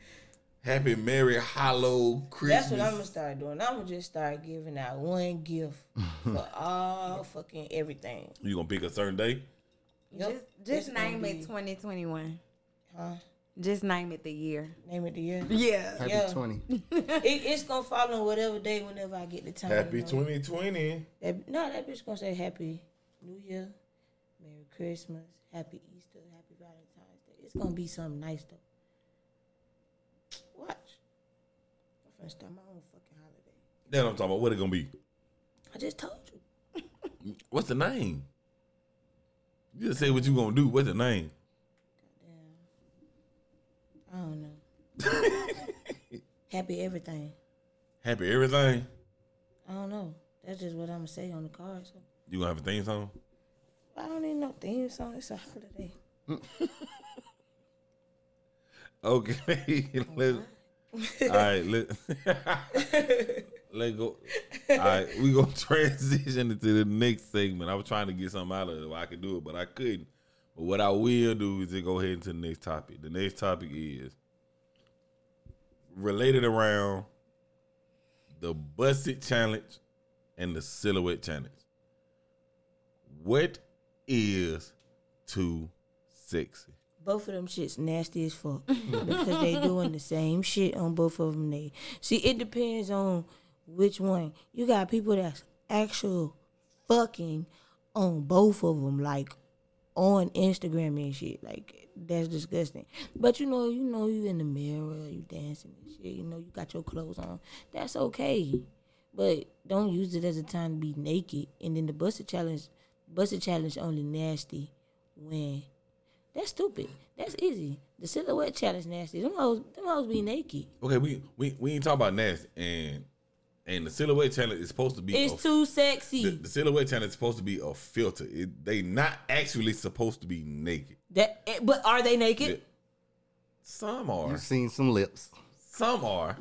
[SPEAKER 1] Happy Merry Hollow Christmas.
[SPEAKER 4] That's what I'm gonna start doing. I'm gonna just start giving out one gift (laughs) for all fucking everything.
[SPEAKER 1] You gonna pick a certain day?
[SPEAKER 4] Yep.
[SPEAKER 3] Just,
[SPEAKER 4] It's
[SPEAKER 3] just
[SPEAKER 4] gonna
[SPEAKER 3] name
[SPEAKER 4] be-
[SPEAKER 3] it 2021.
[SPEAKER 4] Huh?
[SPEAKER 3] Just name it the year.
[SPEAKER 4] Name it the year.
[SPEAKER 3] Yeah.
[SPEAKER 2] Happy
[SPEAKER 4] Yeah.
[SPEAKER 2] 20. (laughs)
[SPEAKER 4] it, it's gonna fall on whatever day whenever I get the time.
[SPEAKER 1] Happy
[SPEAKER 4] you know.
[SPEAKER 1] 2020.
[SPEAKER 4] That, no, that bitch gonna say Happy New Year, Merry Christmas, Happy Easter, Happy Valentine's Day. It's gonna be something nice though. Watch. I'm finna start my own fucking holiday.
[SPEAKER 1] That's what I'm talking about. What it gonna be?
[SPEAKER 4] I just told you.
[SPEAKER 1] What's the name? You just say what you gonna do. What's the name?
[SPEAKER 4] I don't know. Happy everything.
[SPEAKER 1] Happy everything.
[SPEAKER 4] I don't know. That's just what I'm gonna say on the card. So
[SPEAKER 1] You gonna have a theme song?
[SPEAKER 4] I don't need no theme song. It's a holiday. (laughs)
[SPEAKER 1] Okay. (laughs) Oh, let's, all right. Let, (laughs) let go. All right. We gonna transition into the next segment. I was trying to get something out of it. Where I could do it, but I couldn't. But what I will do is to go ahead into the next topic. The next topic is related around the busted challenge and the silhouette challenge. What is too sexy?
[SPEAKER 4] Both of them shits nasty as fuck (laughs) because they doing the same shit on both of them. They see it depends on which one. You got people that's actual fucking on both of them, like on Instagram and shit. Like that's disgusting. But you know, you know, you in the mirror, you dancing and shit. You know, you got your clothes on. That's okay. But don't use it as a time to be naked. And then the busted challenge, busted challenge only nasty when that's stupid. That's easy. The silhouette challenge nasty. Them hoes, them hoes be naked.
[SPEAKER 1] Okay, we we, we ain't talking about nasty and and the silhouette challenge is supposed to be
[SPEAKER 4] It's
[SPEAKER 1] a-
[SPEAKER 4] too sexy.
[SPEAKER 1] the, the silhouette challenge is supposed to be a filter. It, they not actually supposed to be naked.
[SPEAKER 4] that, but are they naked?
[SPEAKER 1] Yeah. Some are,
[SPEAKER 2] You seen some lips.
[SPEAKER 1] some are,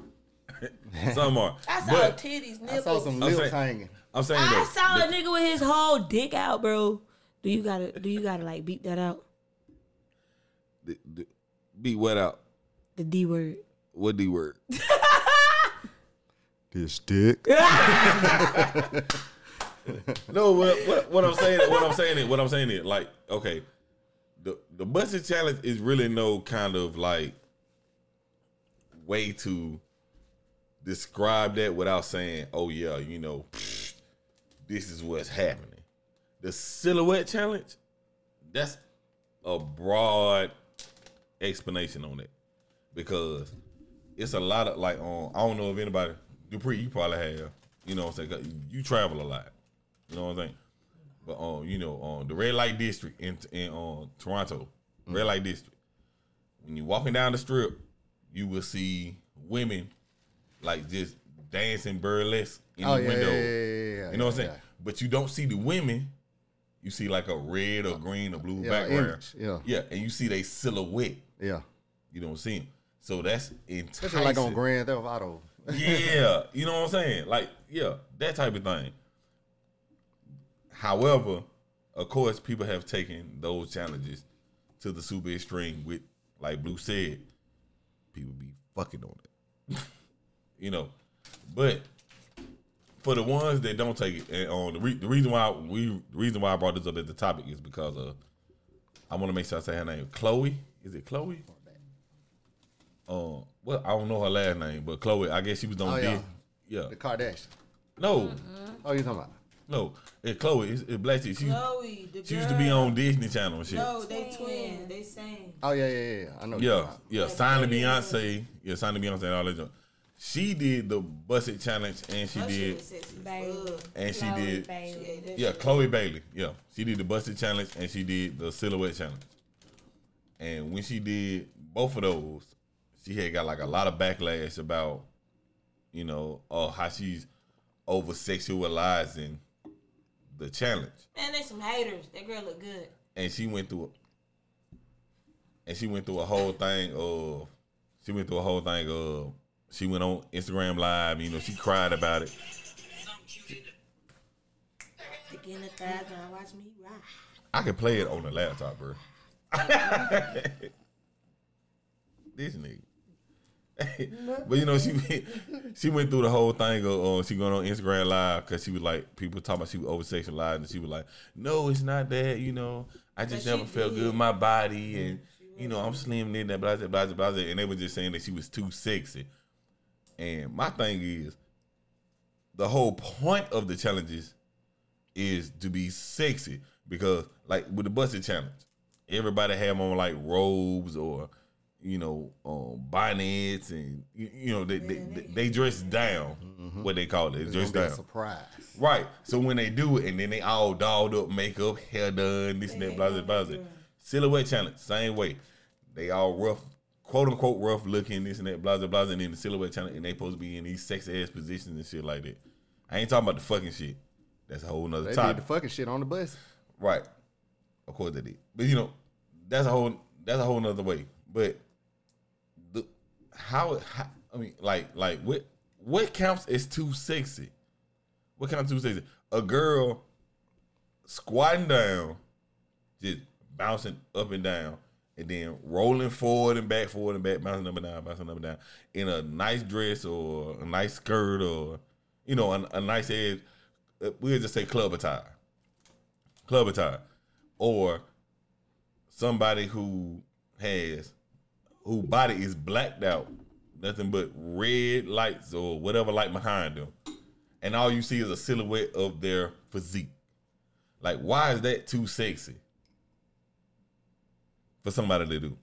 [SPEAKER 1] (laughs) some are.
[SPEAKER 4] I saw
[SPEAKER 1] But
[SPEAKER 4] titties,
[SPEAKER 2] I saw some
[SPEAKER 1] I'm
[SPEAKER 2] lips
[SPEAKER 1] saying-
[SPEAKER 2] hanging.
[SPEAKER 1] I'm saying
[SPEAKER 4] I
[SPEAKER 1] though,
[SPEAKER 4] saw
[SPEAKER 1] the-
[SPEAKER 4] a nigga with his whole dick out, bro. Do you gotta? Do you gotta like beat that out?
[SPEAKER 1] the, the, be wet out.
[SPEAKER 4] The D word.
[SPEAKER 1] What D word? (laughs)
[SPEAKER 2] This dick. (laughs)
[SPEAKER 1] No, what, what, what I'm saying, what I'm saying, is, what I'm saying is like, okay, the the busted challenge is really no kind of like way to describe that without saying, oh yeah, you know, this is what's happening. The silhouette challenge, that's a broad explanation on it because it's a lot of like on. I don't know if anybody Dupree, you probably have. You know what I'm saying? You travel a lot. You know what I'm saying? But on you know on the red light district in in on Toronto, red mm. light district. When you're walking down the strip, you will see women like just dancing burlesque in
[SPEAKER 2] Oh
[SPEAKER 1] the
[SPEAKER 2] yeah,
[SPEAKER 1] window.
[SPEAKER 2] yeah, yeah, yeah,
[SPEAKER 1] You know what I'm saying? But you don't see the women. You see like a red or green or blue background.
[SPEAKER 2] image, yeah.
[SPEAKER 1] Yeah, and you see they silhouette.
[SPEAKER 2] Yeah.
[SPEAKER 1] You don't see them. So that's enticing.
[SPEAKER 2] Especially like on Grand Theft Auto.
[SPEAKER 1] Yeah, you know what I'm saying? Like, yeah, that type of thing. However, of course, people have taken those challenges to the super extreme with, like Blue said, people be fucking on it. (laughs) you know, but for the ones that don't take it, and on the, re- the reason why we the reason why I brought this up as the topic is because of I want to make sure I say her name. Chloe, is it Chloe? Um, well, I don't know her last name, but Chloe. I guess she was on
[SPEAKER 2] Oh, yeah.
[SPEAKER 1] Disney. Yeah.
[SPEAKER 2] The Kardashian.
[SPEAKER 1] No, mm-hmm.
[SPEAKER 2] Oh, you talking about?
[SPEAKER 1] no. It's Chloe. It's, it's black chick. She,
[SPEAKER 4] Chloe, the
[SPEAKER 1] she used to be on Disney Channel and shit.
[SPEAKER 4] No, they twins. They same.
[SPEAKER 2] Oh yeah, yeah, yeah. I know. what you're
[SPEAKER 1] Yeah,
[SPEAKER 2] talking
[SPEAKER 1] yeah. Signed to Beyonce. Yeah, signed to Beyonce and all that. junk. she did the busted challenge and she
[SPEAKER 4] Her shit
[SPEAKER 1] did
[SPEAKER 4] was sexy as
[SPEAKER 3] Baby.
[SPEAKER 4] fuck.
[SPEAKER 1] and she did
[SPEAKER 3] Bailey.
[SPEAKER 1] yeah Chloe Bailey yeah she did the busted challenge and she did the silhouette challenge. And when she did both of those, she had got like a lot of backlash about, you know, oh how she's over sexualizing the challenge.
[SPEAKER 4] Man, there's some haters. That girl look good.
[SPEAKER 1] and she went through and she went through a whole thing of she went through a whole thing of she went on Instagram live, you know, she cried about it.
[SPEAKER 4] Again, a thousand. Watch me ride.
[SPEAKER 1] I can play it on the laptop, bro. (laughs) this nigga. But you know she went, she went through the whole thing of uh, she going on Instagram live because she was like people talking about she was over sexualized and she was like no it's not that you know. I just never felt
[SPEAKER 4] did.
[SPEAKER 1] good with my body and you know I'm slim in that blah blah blah blah blah and they were just saying that she was too sexy. And my thing is the whole point of the challenges is to be sexy because like with the busted challenge, everybody have on like robes or you know um, bonnets and you, you know they, they, they, they dress down what they call it
[SPEAKER 2] It's
[SPEAKER 1] dress
[SPEAKER 2] gonna be a
[SPEAKER 1] down
[SPEAKER 2] surprise.
[SPEAKER 1] right so when they do it and then they all dolled up makeup hair done this and that blah blah blah blah. silhouette challenge same way they all rough quote unquote rough looking this and that blah blah blah and then the silhouette challenge and they supposed to be in these sexy ass positions and shit like that I ain't talking about the fucking shit that's a whole nother
[SPEAKER 2] They
[SPEAKER 1] topic
[SPEAKER 2] did the fucking shit on the bus.
[SPEAKER 1] Right. Of course they did. But you know, that's a whole that's a whole nother way. But the how, how I mean like like what what counts is too sexy? What counts too sexy? A girl squatting down, just bouncing up and down, and then rolling forward and back, forward and back, bouncing up and down, bouncing up and down, in a nice dress or a nice skirt or you know a, a nice ass. uh, We'll just say club attire club attire, or somebody who has who body is blacked out, nothing but red lights or whatever light behind them, and all you see is a silhouette of their physique. Like, why is that too sexy for somebody to do?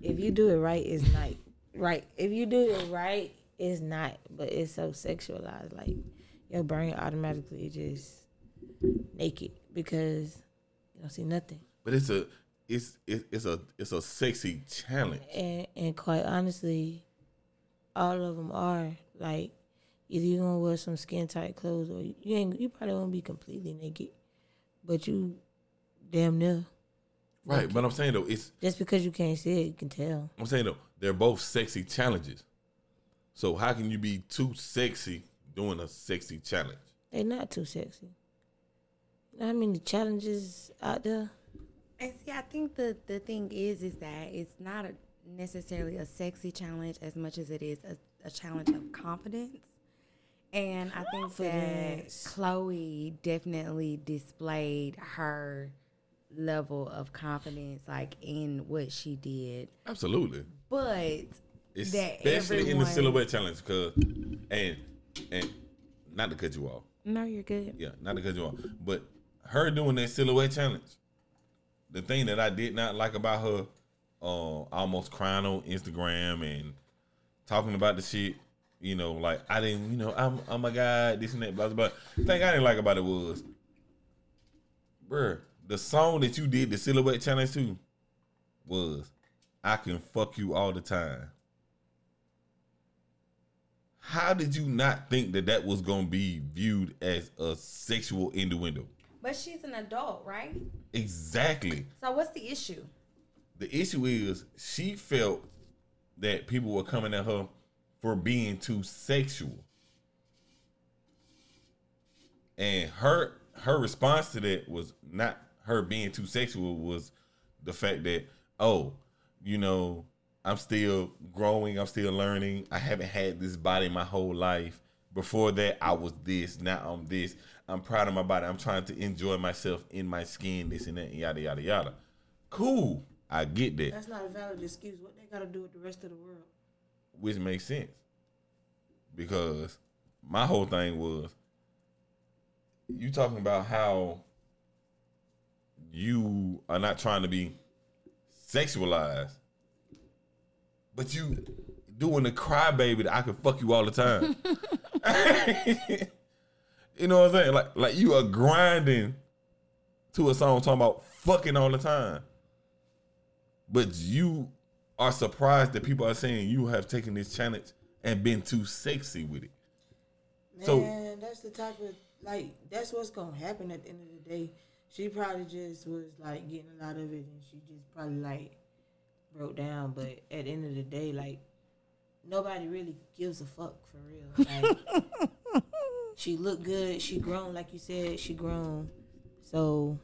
[SPEAKER 4] If you do it right, it's not right. If you do it right, it's not. But it's so sexualized. Like your brain automatically just naked because you don't see nothing.
[SPEAKER 1] But it's a it's it, it's a it's a sexy challenge.
[SPEAKER 4] And and quite honestly, all of them are like either you gonna wear some skin tight clothes or you ain't. You probably won't be completely naked, but you damn near.
[SPEAKER 1] Right, but I'm saying though, it's
[SPEAKER 4] Just because you can't see it, you can tell.
[SPEAKER 1] I'm saying though, they're both sexy challenges. So how can you be too sexy doing a sexy challenge?
[SPEAKER 4] They're not too sexy. You know how many challenges out there?
[SPEAKER 3] And see, I think the the thing is, is that it's not a, necessarily a sexy challenge as much as it is a, a challenge of confidence. And I think that Chloe definitely displayed her level of confidence, like in what she did.
[SPEAKER 1] Absolutely.
[SPEAKER 3] But that
[SPEAKER 1] Especially in the silhouette challenge, cause and and not to cut you off.
[SPEAKER 3] No, you're good.
[SPEAKER 1] Yeah, not to cut you off. But her doing that silhouette challenge, the thing that I did not like about her, uh, almost crying on Instagram and talking about the shit, you know, like I didn't, you know, I'm oh my god, this and that, blah blah. blah. The thing I didn't like about it was, bruh, the song that you did the silhouette challenge to was I can fuck you all the time. How did you not think that that was gonna be viewed as a sexual innuendo?
[SPEAKER 3] But she's an adult, right?
[SPEAKER 1] Exactly.
[SPEAKER 3] So what's the issue?
[SPEAKER 1] The issue is she felt that people were coming at her for being too sexual. And her her response to that was not her being too sexual was the fact that, oh, you know, I'm still growing, I'm still learning. I haven't had this body my whole life. Before that, I was this, now I'm this. I'm proud of my body. I'm trying to enjoy myself in my skin, this and that, and yada yada yada. Cool. I get that.
[SPEAKER 4] That's not a valid excuse. What they got to do with the rest of the world?
[SPEAKER 1] which makes sense because my whole thing was you talking about how you are not trying to be sexualized but you doing the crybaby that I can fuck you all the time. (laughs) you know what I'm saying? Like like you are grinding to a song talking about fucking all the time. But you are surprised that people are saying you have taken this challenge and been too sexy with it. So-
[SPEAKER 4] Man, that's the type of like that's what's gonna happen at the end of the day. She probably just was like getting a lot of it, and she just probably like broke down. But at the end of the day, like nobody really gives a fuck for real. Like (laughs) she looked good. She grown, like you said. She grown. So,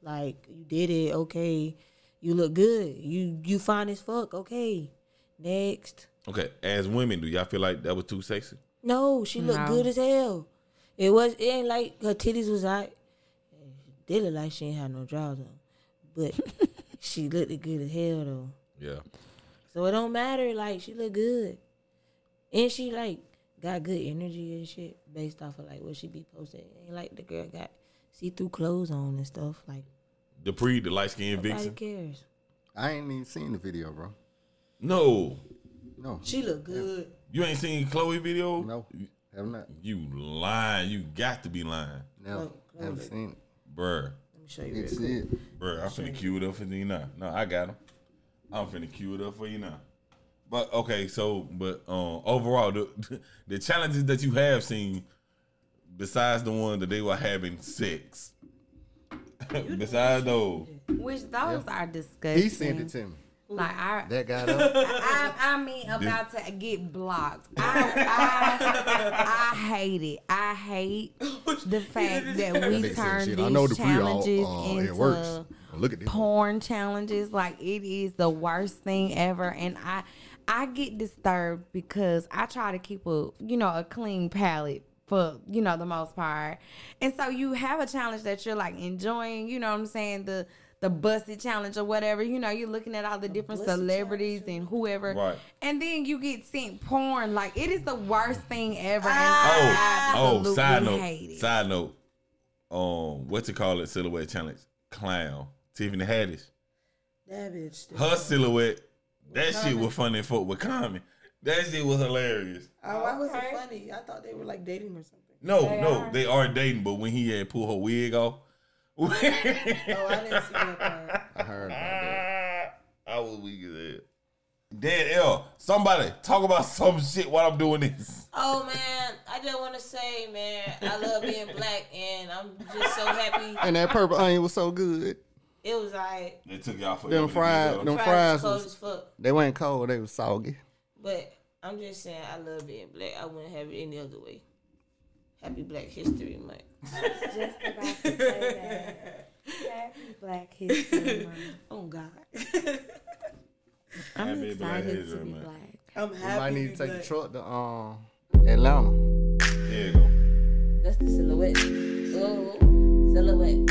[SPEAKER 4] like you did it. Okay, you look good. You you fine as fuck. Okay, next.
[SPEAKER 1] Okay, as women, do y'all feel like that was too sexy?
[SPEAKER 4] No, she looked
[SPEAKER 3] No.
[SPEAKER 4] good as hell. It was it ain't like her titties was out. Did look like she ain't had no drawers on, but (laughs) she looked good as hell though.
[SPEAKER 1] Yeah.
[SPEAKER 4] So it don't matter. Like she look good, and she like got good energy and shit based off of like what she be posting. Ain't like the girl got see through clothes on and stuff. Like
[SPEAKER 1] The pre, the light skinned
[SPEAKER 4] nobody
[SPEAKER 1] vixen.
[SPEAKER 4] cares.
[SPEAKER 2] I ain't even seen the video, bro.
[SPEAKER 1] No.
[SPEAKER 2] No,
[SPEAKER 4] She look good.
[SPEAKER 1] You ain't seen Chloe video?
[SPEAKER 2] no, have not.
[SPEAKER 1] You lying. You got to be lying.
[SPEAKER 2] No.
[SPEAKER 4] Chloe-
[SPEAKER 2] never
[SPEAKER 4] Chloe.
[SPEAKER 2] seen it.
[SPEAKER 1] Bruh.
[SPEAKER 4] Let me show you.
[SPEAKER 2] Need
[SPEAKER 4] Real
[SPEAKER 2] to
[SPEAKER 4] quick.
[SPEAKER 2] see it.
[SPEAKER 1] Bruh, I'm finna cue it up for you now. No, I got him. I'm finna cue it up for you now. But okay, so but um overall the (laughs) the challenges that you have seen, besides the one that they were having sex, (laughs) besides those,
[SPEAKER 3] Which those are disgusting.
[SPEAKER 2] He sent it to me.
[SPEAKER 3] Like I,
[SPEAKER 2] That got up. (laughs)
[SPEAKER 3] I, I mean, about to get blocked. I, I, I hate it. I hate the fact that we
[SPEAKER 2] They
[SPEAKER 3] turn
[SPEAKER 2] shit.
[SPEAKER 3] these
[SPEAKER 2] I know the pre all
[SPEAKER 3] challenges
[SPEAKER 2] uh, it
[SPEAKER 3] into
[SPEAKER 2] works. Look at this.
[SPEAKER 3] porn challenges. Like it is the worst thing ever, and I, I get disturbed because I try to keep a, you know, a clean palate for you know the most part, and so you have a challenge that you're like enjoying. You know what I'm saying the. The busted challenge or whatever, you know, you're looking at all the different
[SPEAKER 4] busted
[SPEAKER 3] celebrities and whoever,
[SPEAKER 1] Right.
[SPEAKER 3] and then you get sent porn. Like it is the worst thing ever. And
[SPEAKER 1] oh oh side note,
[SPEAKER 3] hate it.
[SPEAKER 1] side note, um, what to call it silhouette challenge? Clown Tiffany Haddish.
[SPEAKER 4] That bitch.
[SPEAKER 1] Her silhouette, that shit was funny and fuck with Common. That shit was hilarious.
[SPEAKER 4] Oh, why was it funny? I thought they were like dating or something.
[SPEAKER 1] No,
[SPEAKER 3] They
[SPEAKER 1] no,
[SPEAKER 3] are.
[SPEAKER 1] they are dating, but when he had pulled her wig off, (laughs)
[SPEAKER 4] Oh, I didn't see that part.
[SPEAKER 2] I heard about that. (laughs)
[SPEAKER 1] I was weak as hell. Dead L, somebody talk about some shit while I'm doing this.
[SPEAKER 4] Oh man, I just want to say, man, I love being black, and I'm just so happy.
[SPEAKER 2] And that purple onion was so good.
[SPEAKER 4] It was like
[SPEAKER 1] They took y'all for
[SPEAKER 2] Them fries, them fries
[SPEAKER 4] cold
[SPEAKER 2] was,
[SPEAKER 4] as fuck.
[SPEAKER 2] they weren't cold. They was soggy.
[SPEAKER 4] But I'm just saying, I love being black. I wouldn't have it any other way. Happy Black History Month.
[SPEAKER 3] Just about to say that. (laughs) Happy Black History Month. (laughs)
[SPEAKER 4] Oh God,
[SPEAKER 3] I'm
[SPEAKER 1] Happy Black History
[SPEAKER 3] to be
[SPEAKER 1] Month.
[SPEAKER 3] black.
[SPEAKER 4] I'm
[SPEAKER 2] We
[SPEAKER 4] happy.
[SPEAKER 2] might need to take
[SPEAKER 4] black.
[SPEAKER 2] the truck to um Atlanta.
[SPEAKER 1] There you go.
[SPEAKER 4] That's the silhouette. Oh, silhouette,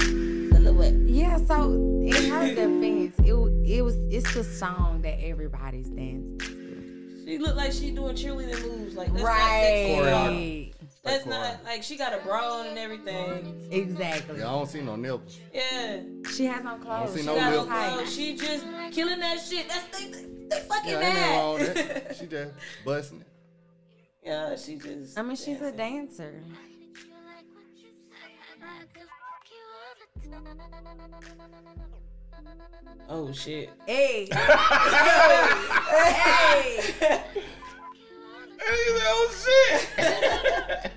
[SPEAKER 4] silhouette.
[SPEAKER 3] Yeah, so in her (laughs) defense, it wa- it was it's the song that everybody's dancing to.
[SPEAKER 4] She looked like she doing cheerleading moves. Like that's not sexy.
[SPEAKER 3] Right.
[SPEAKER 4] That's not like she got a bra on and everything.
[SPEAKER 3] Exactly.
[SPEAKER 2] Yeah, I don't see no nipples.
[SPEAKER 4] Yeah,
[SPEAKER 3] She has on clothes.
[SPEAKER 2] see
[SPEAKER 4] she
[SPEAKER 2] no
[SPEAKER 4] got no
[SPEAKER 2] lips.
[SPEAKER 4] clothes. She just killing that shit. That's they, they fucking
[SPEAKER 2] Yeah, ain't nothing
[SPEAKER 4] mad.
[SPEAKER 2] that. She just busting it. (laughs)
[SPEAKER 4] yeah, she just.
[SPEAKER 3] I mean, she's a dancer.
[SPEAKER 4] Oh shit.
[SPEAKER 3] Hey. (laughs) hey. hey.
[SPEAKER 1] And he said, oh shit.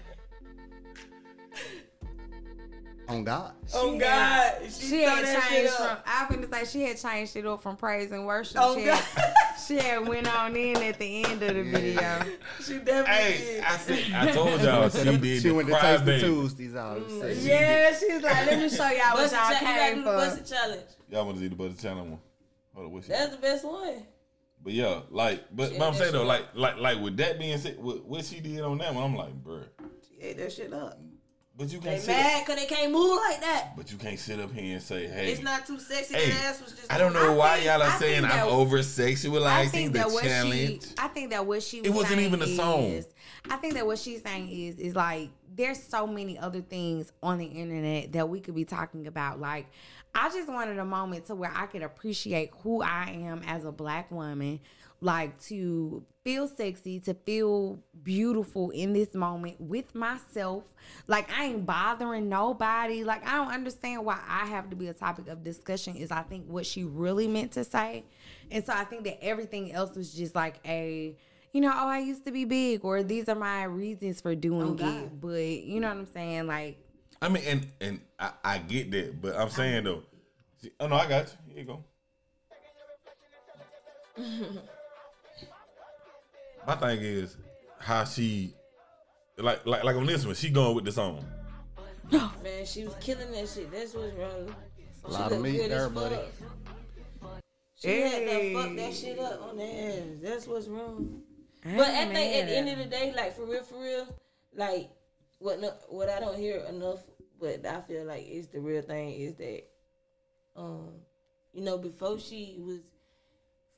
[SPEAKER 2] On God.
[SPEAKER 4] Oh God.
[SPEAKER 3] She had changed from. I was gonna say she had changed it up from praise and worship.
[SPEAKER 4] Oh,
[SPEAKER 3] she,
[SPEAKER 4] God.
[SPEAKER 3] had, (laughs) she had went on in at the end of the video.
[SPEAKER 4] She definitely
[SPEAKER 1] hey,
[SPEAKER 4] did.
[SPEAKER 1] I said, I told y'all she did
[SPEAKER 2] She
[SPEAKER 1] the
[SPEAKER 2] went to
[SPEAKER 1] cry
[SPEAKER 2] taste the
[SPEAKER 1] baby.
[SPEAKER 2] Tuesdays out.
[SPEAKER 4] Mm.
[SPEAKER 3] Yeah, she's like, let me show y'all what
[SPEAKER 4] Bust
[SPEAKER 3] y'all
[SPEAKER 4] cha- you gotta
[SPEAKER 3] came
[SPEAKER 4] do the
[SPEAKER 3] for.
[SPEAKER 4] busted challenge.
[SPEAKER 1] Y'all want to see the butter challenge one? Hold on, what's
[SPEAKER 4] That's the best one.
[SPEAKER 1] But yeah, like, but, but I'm saying though, like, like, like with that being said, what, what she did on that one, I'm like, bruh.
[SPEAKER 4] She ate that shit up.
[SPEAKER 1] But you
[SPEAKER 4] They
[SPEAKER 1] can't sit.
[SPEAKER 4] mad because they can't move like that.
[SPEAKER 1] But you can't sit up here and say, hey.
[SPEAKER 4] It's not too sexy.
[SPEAKER 1] Hey,
[SPEAKER 4] ass was just.
[SPEAKER 1] I don't know
[SPEAKER 3] I
[SPEAKER 1] why
[SPEAKER 3] think-
[SPEAKER 1] y'all are
[SPEAKER 3] I
[SPEAKER 1] saying I'm over
[SPEAKER 3] I
[SPEAKER 1] sexualizing
[SPEAKER 3] think
[SPEAKER 1] the
[SPEAKER 3] that what
[SPEAKER 1] challenge.
[SPEAKER 3] she, I think that what she,
[SPEAKER 1] It
[SPEAKER 3] was
[SPEAKER 1] wasn't even a song.
[SPEAKER 3] Is, I think that what she's saying is, is like there's so many other things on the internet that we could be talking about. Like, I just wanted a moment to where I could appreciate who I am as a black woman, like to feel sexy, to feel beautiful in this moment with myself. Like, I ain't bothering nobody. Like, I don't understand why I have to be a topic of discussion, is I think what she really meant to say. And so I think that everything else was just like a, you know, oh, I used to be big, or these are my reasons for doing oh, it. But you know what I'm saying? Like,
[SPEAKER 1] I mean, and and I, I get that, but I'm saying though, see- oh no, I got you. Here you go. (laughs) My thing is how she, like like like on this one, she going with the song. (laughs)
[SPEAKER 4] Man, she was killing that shit. That's what's wrong.
[SPEAKER 2] A lot of meat there, buddy.
[SPEAKER 4] She had to fuck that shit up on the ass. That's what's wrong.
[SPEAKER 3] I
[SPEAKER 4] But I
[SPEAKER 3] ain't
[SPEAKER 4] think at the end of the day, like for real, for real, like what no, what I don't hear enough, but I feel like it's the real thing is that, um, you know, before she was,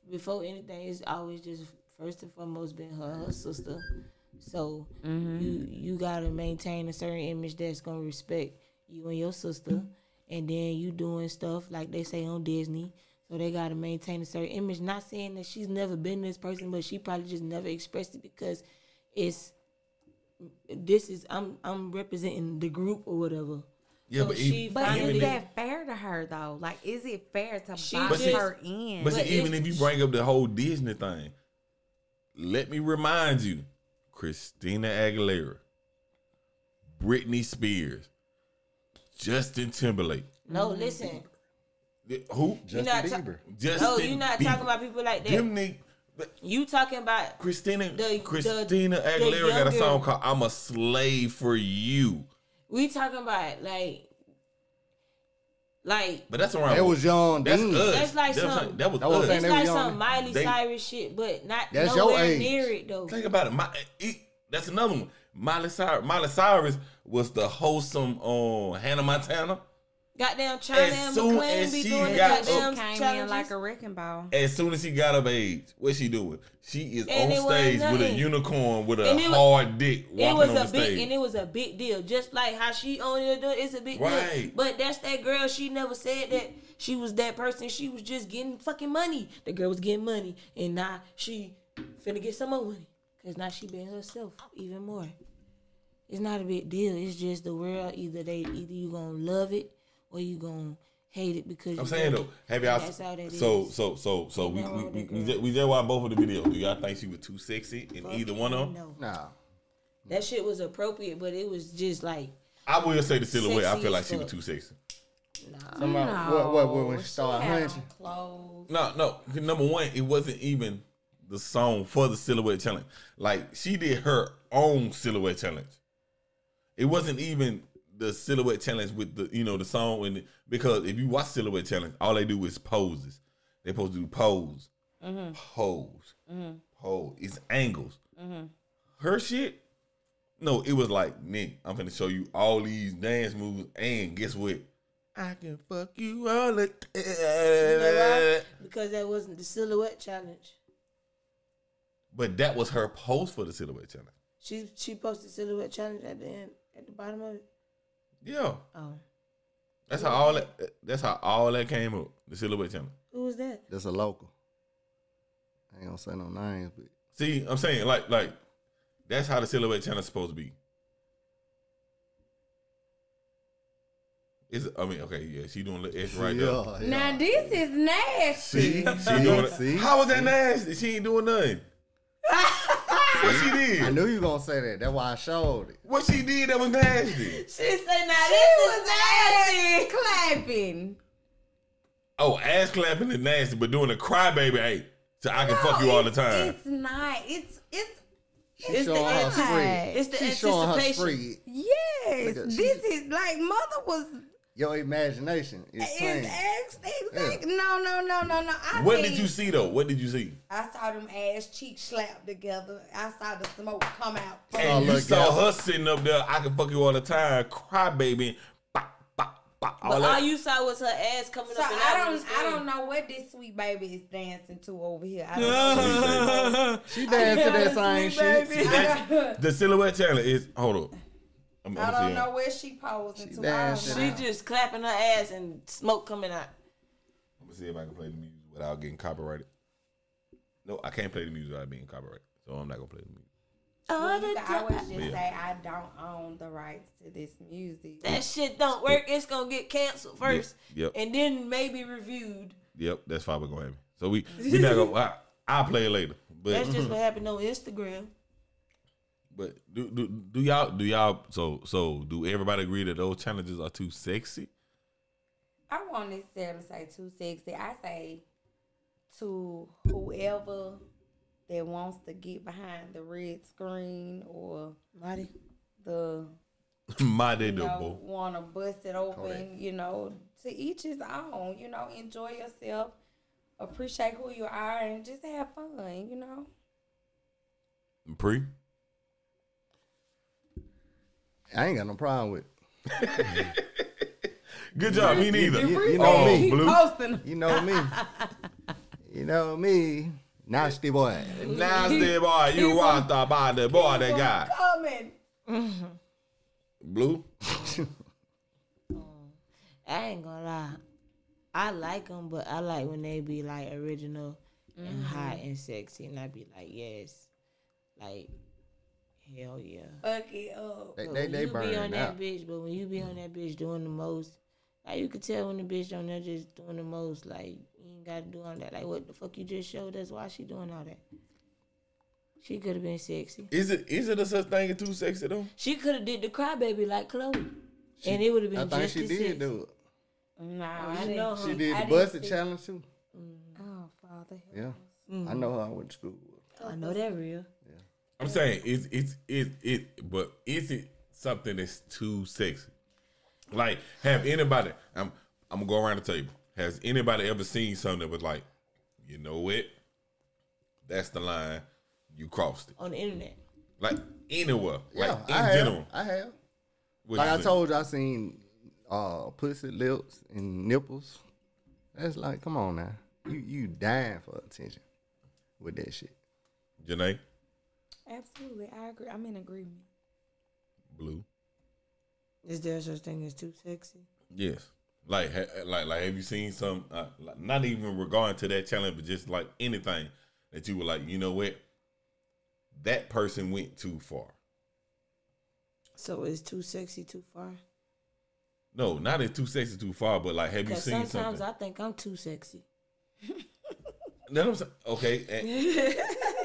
[SPEAKER 4] before anything, it's always just first and foremost been her her sister. So mm-hmm. you you gotta maintain a certain image that's gonna respect you and your sister, and then you doing stuff like they say on Disney. So they gotta maintain a certain image. Not saying that she's never been this person, but she probably just never expressed it because it's this is I'm I'm representing the group or whatever.
[SPEAKER 1] Yeah,
[SPEAKER 4] So
[SPEAKER 1] but
[SPEAKER 4] she
[SPEAKER 1] even,
[SPEAKER 3] But is that fair to her though? Like, is it fair to
[SPEAKER 4] She
[SPEAKER 3] box
[SPEAKER 4] just-
[SPEAKER 3] her in?
[SPEAKER 1] but see,
[SPEAKER 4] But
[SPEAKER 1] even if you bring up the whole Disney thing, let me remind you, Christina Aguilera, Britney Spears, Justin Timberlake,
[SPEAKER 4] No, listen.
[SPEAKER 1] who?
[SPEAKER 2] Justin
[SPEAKER 4] not ta-
[SPEAKER 2] Bieber.
[SPEAKER 1] Justin
[SPEAKER 4] No, you're not
[SPEAKER 1] Bieber.
[SPEAKER 4] talking about people like that.
[SPEAKER 1] them. Nigg-
[SPEAKER 4] You talking about
[SPEAKER 1] Christina
[SPEAKER 4] The-
[SPEAKER 1] Christina
[SPEAKER 4] the-
[SPEAKER 1] Aguilera
[SPEAKER 4] the
[SPEAKER 1] got a song called "I'm a Slave for You,"
[SPEAKER 4] we talking about like like
[SPEAKER 1] but that's around.
[SPEAKER 2] That was young.
[SPEAKER 1] That's
[SPEAKER 2] then.
[SPEAKER 1] us.
[SPEAKER 4] That's like
[SPEAKER 1] That was-
[SPEAKER 4] some-
[SPEAKER 1] that was
[SPEAKER 2] That was
[SPEAKER 1] us.
[SPEAKER 2] saying
[SPEAKER 4] it's
[SPEAKER 2] they were
[SPEAKER 4] like
[SPEAKER 2] young.
[SPEAKER 4] some Miley
[SPEAKER 1] They-
[SPEAKER 4] Cyrus shit, but not
[SPEAKER 2] That's your
[SPEAKER 4] nowhere
[SPEAKER 2] age.
[SPEAKER 4] near it though.
[SPEAKER 1] Think about it. My, it that's another one. Miley Cyrus. Miley Cyrus was the wholesome on Hannah Montana.
[SPEAKER 4] Goddamn China
[SPEAKER 1] As soon
[SPEAKER 4] McClain
[SPEAKER 1] as
[SPEAKER 4] be
[SPEAKER 1] she
[SPEAKER 4] doing the
[SPEAKER 1] got
[SPEAKER 4] goddamn
[SPEAKER 3] Came in like a wrecking ball.
[SPEAKER 1] As soon as she got of age, what's she doing? She is
[SPEAKER 4] And
[SPEAKER 1] on stage with a unicorn with a
[SPEAKER 4] it was-
[SPEAKER 1] hard dick walking
[SPEAKER 4] it was
[SPEAKER 1] on
[SPEAKER 4] a
[SPEAKER 1] the
[SPEAKER 4] big
[SPEAKER 1] stage.
[SPEAKER 4] and it was a big deal. Just like how she on it, it's a big deal. But that's that girl. She never said that she was that person. She was just getting fucking money. The girl was getting money, and now she finna get some more money. Cause now she being herself even more. It's not a big deal. It's just the world. Either they, either you gonna love it or you gonna hate it because
[SPEAKER 1] I'm
[SPEAKER 4] you
[SPEAKER 1] saying though, have y'all?
[SPEAKER 4] That's how that
[SPEAKER 1] so
[SPEAKER 4] is.
[SPEAKER 1] so so so we
[SPEAKER 4] Ain't
[SPEAKER 1] we we,
[SPEAKER 4] with
[SPEAKER 1] we, just, we just watched both of the videos. Do y'all think she was too sexy in
[SPEAKER 4] Fuck
[SPEAKER 1] either one of them?
[SPEAKER 4] no.
[SPEAKER 2] Nah.
[SPEAKER 4] That shit was appropriate, but it was just like
[SPEAKER 1] I will say the silhouette. I feel like she was too sexy.
[SPEAKER 4] nah.
[SPEAKER 2] Somebody, what, what, what, when she
[SPEAKER 3] she
[SPEAKER 2] started hunching?
[SPEAKER 1] No, no. Number one, it wasn't even the song for the silhouette challenge. Like she did her own silhouette challenge. It wasn't even the silhouette challenge with the you know the song and because if you watch silhouette challenge, all they do is poses. They supposed to do pose, mm-hmm. pose, mm-hmm. pose. It's angles. Mm-hmm. Her shit. No, it was like Nick. I'm gonna show you all these dance moves, and guess what? I can fuck you all the
[SPEAKER 4] You know
[SPEAKER 1] time.
[SPEAKER 4] Because that wasn't the silhouette challenge.
[SPEAKER 1] But that was her post for the silhouette challenge.
[SPEAKER 4] She she posted silhouette challenge at the end at the bottom of it.
[SPEAKER 1] Yeah,
[SPEAKER 4] Oh,
[SPEAKER 1] that's how all that. That's how all that came up. The silhouette challenge.
[SPEAKER 4] who was that?
[SPEAKER 2] That's a local. I ain't gonna say no names, but
[SPEAKER 1] See, I'm saying like like that's how the silhouette challenge is supposed to be. Is I mean okay yeah she doing the X right there.
[SPEAKER 2] yeah, yeah.
[SPEAKER 3] Now this is nasty.
[SPEAKER 1] See, (laughs) she
[SPEAKER 2] See?
[SPEAKER 1] doing it.
[SPEAKER 2] See?
[SPEAKER 1] How was that nasty? She ain't doing nothing. (laughs) what she did?
[SPEAKER 2] I knew you gonna say that. That's why I showed it.
[SPEAKER 1] What she did that was nasty?
[SPEAKER 4] She said, "Now
[SPEAKER 3] She
[SPEAKER 4] this
[SPEAKER 3] was
[SPEAKER 4] is nasty."
[SPEAKER 3] ass clapping.
[SPEAKER 1] Oh, ass clapping is nasty, but doing a crybaby hey, so I can fuck you all the time.
[SPEAKER 3] It's not. It's it's
[SPEAKER 2] She
[SPEAKER 4] It's the
[SPEAKER 2] showing her
[SPEAKER 4] anti-
[SPEAKER 2] spread.
[SPEAKER 4] it's the
[SPEAKER 2] She showing her
[SPEAKER 4] anticipation.
[SPEAKER 2] spread.
[SPEAKER 3] yes. This is like mother was
[SPEAKER 2] Your imagination is
[SPEAKER 3] is
[SPEAKER 2] playing.
[SPEAKER 3] ex exact. No no no no no. I
[SPEAKER 1] What
[SPEAKER 3] think
[SPEAKER 1] did you see though? What did you see?
[SPEAKER 3] I saw them ass cheeks slap together. I saw the smoke come out.
[SPEAKER 2] Oh,
[SPEAKER 1] And you saw her sitting up there. I can fuck you all the time, crybaby. Bop, bop, bop, all
[SPEAKER 4] But all you saw was her ass coming
[SPEAKER 3] So
[SPEAKER 4] up and
[SPEAKER 3] I don't. I don't know what this sweet baby is dancing to over here. I (laughs) don't know.
[SPEAKER 2] She danced to that same (laughs) shit.
[SPEAKER 1] the silhouette challenge is hold up. I'm,
[SPEAKER 3] I don't know where she posing
[SPEAKER 2] She
[SPEAKER 3] to.
[SPEAKER 2] Dancing.
[SPEAKER 3] know.
[SPEAKER 4] She just clapping her ass and smoke coming out.
[SPEAKER 1] I'm gonna see if I can play the music without getting copyrighted. No, I can't play the music without being copyrighted, so I'm not gonna play the music.
[SPEAKER 3] Well, you
[SPEAKER 4] All
[SPEAKER 3] can
[SPEAKER 4] the
[SPEAKER 3] always
[SPEAKER 4] time.
[SPEAKER 3] just
[SPEAKER 1] Yeah.
[SPEAKER 3] say I don't own the rights to this music.
[SPEAKER 4] That shit don't work. It's gonna get canceled first,
[SPEAKER 1] Yep.
[SPEAKER 4] and then maybe reviewed.
[SPEAKER 1] Yep, that's probably gonna happen. So we we not gonna. (laughs) I, I'll play it later, but
[SPEAKER 4] That's just (laughs) what happened on Instagram.
[SPEAKER 1] But do, do do y'all do y'all so so do everybody agree that those challenges are too sexy?
[SPEAKER 3] I won't necessarily say too sexy. I say to whoever that wants to get behind the red screen or
[SPEAKER 4] Marty.
[SPEAKER 3] the (laughs)
[SPEAKER 1] My
[SPEAKER 3] you know
[SPEAKER 1] double.
[SPEAKER 3] want to bust it open.
[SPEAKER 2] Correct.
[SPEAKER 3] You know, to each his own. You know, enjoy yourself, appreciate who you are, and just have fun. You know.
[SPEAKER 1] Pre.
[SPEAKER 2] I ain't got no problem with it. (laughs)
[SPEAKER 1] Good job. Me neither.
[SPEAKER 2] You- you
[SPEAKER 3] Keep
[SPEAKER 2] know me.
[SPEAKER 1] Blue.
[SPEAKER 3] posting.
[SPEAKER 2] You know me. you know me. Nasty boy.
[SPEAKER 1] Nasty boy, you
[SPEAKER 3] People-
[SPEAKER 1] want the body boy that guy.
[SPEAKER 3] Coming.
[SPEAKER 1] Blue. (laughs)
[SPEAKER 4] I ain't gonna lie. I like them, but I like when they be like original and hot and sexy, and I be like, yes, like hell yeah.
[SPEAKER 3] Fuck it up.
[SPEAKER 2] They they, they
[SPEAKER 4] you be on that
[SPEAKER 2] out.
[SPEAKER 4] bitch, but when you be on that bitch doing the most, like you could tell when the bitch on there just doing the most, like you ain't gotta do all that. Like what the fuck you just showed us? Why she doing all that? She could have been sexy.
[SPEAKER 1] Is it is it a such thing as too sexy though?
[SPEAKER 4] She could have did the crybaby like Chloe, and it would have been
[SPEAKER 2] I think
[SPEAKER 4] just
[SPEAKER 2] she did
[SPEAKER 4] sexy.
[SPEAKER 2] do it.
[SPEAKER 3] Nah,
[SPEAKER 4] I
[SPEAKER 3] I didn't.
[SPEAKER 4] know
[SPEAKER 2] She did
[SPEAKER 3] I
[SPEAKER 2] the
[SPEAKER 3] didn't
[SPEAKER 2] busted challenge too.
[SPEAKER 3] Oh, Father.
[SPEAKER 2] Yeah.
[SPEAKER 4] Mm.
[SPEAKER 2] I know how I went to school
[SPEAKER 4] I know that real.
[SPEAKER 1] I'm saying it's it's it it but is it something that's too sexy? Like, have anybody I'm I'm gonna go around the table. Has anybody ever seen something that was like, you know what? That's the line. You crossed it.
[SPEAKER 4] on the internet.
[SPEAKER 1] Like anywhere.
[SPEAKER 2] Yeah,
[SPEAKER 1] like in
[SPEAKER 2] I have.
[SPEAKER 1] general.
[SPEAKER 2] I have.
[SPEAKER 1] What
[SPEAKER 2] Like I
[SPEAKER 1] think?
[SPEAKER 2] told you, I seen uh, pussy lips and nipples. That's like, come on now. You you dying for attention with that shit.
[SPEAKER 1] Janae,
[SPEAKER 3] Absolutely, I agree. I'm in agreement.
[SPEAKER 1] blue.
[SPEAKER 4] Is there such thing as too sexy?
[SPEAKER 1] Yes. Like, ha- like, like, have you seen some? Uh, like, not even regarding to that challenge, but just like anything that you were like, you know what? That person went too far.
[SPEAKER 4] So is too sexy too far?
[SPEAKER 1] No, not in too sexy, too far, but like, have you seen
[SPEAKER 4] sometimes
[SPEAKER 1] something?
[SPEAKER 4] I think I'm too sexy. (laughs)
[SPEAKER 1] That I'm saying, okay, and, (laughs)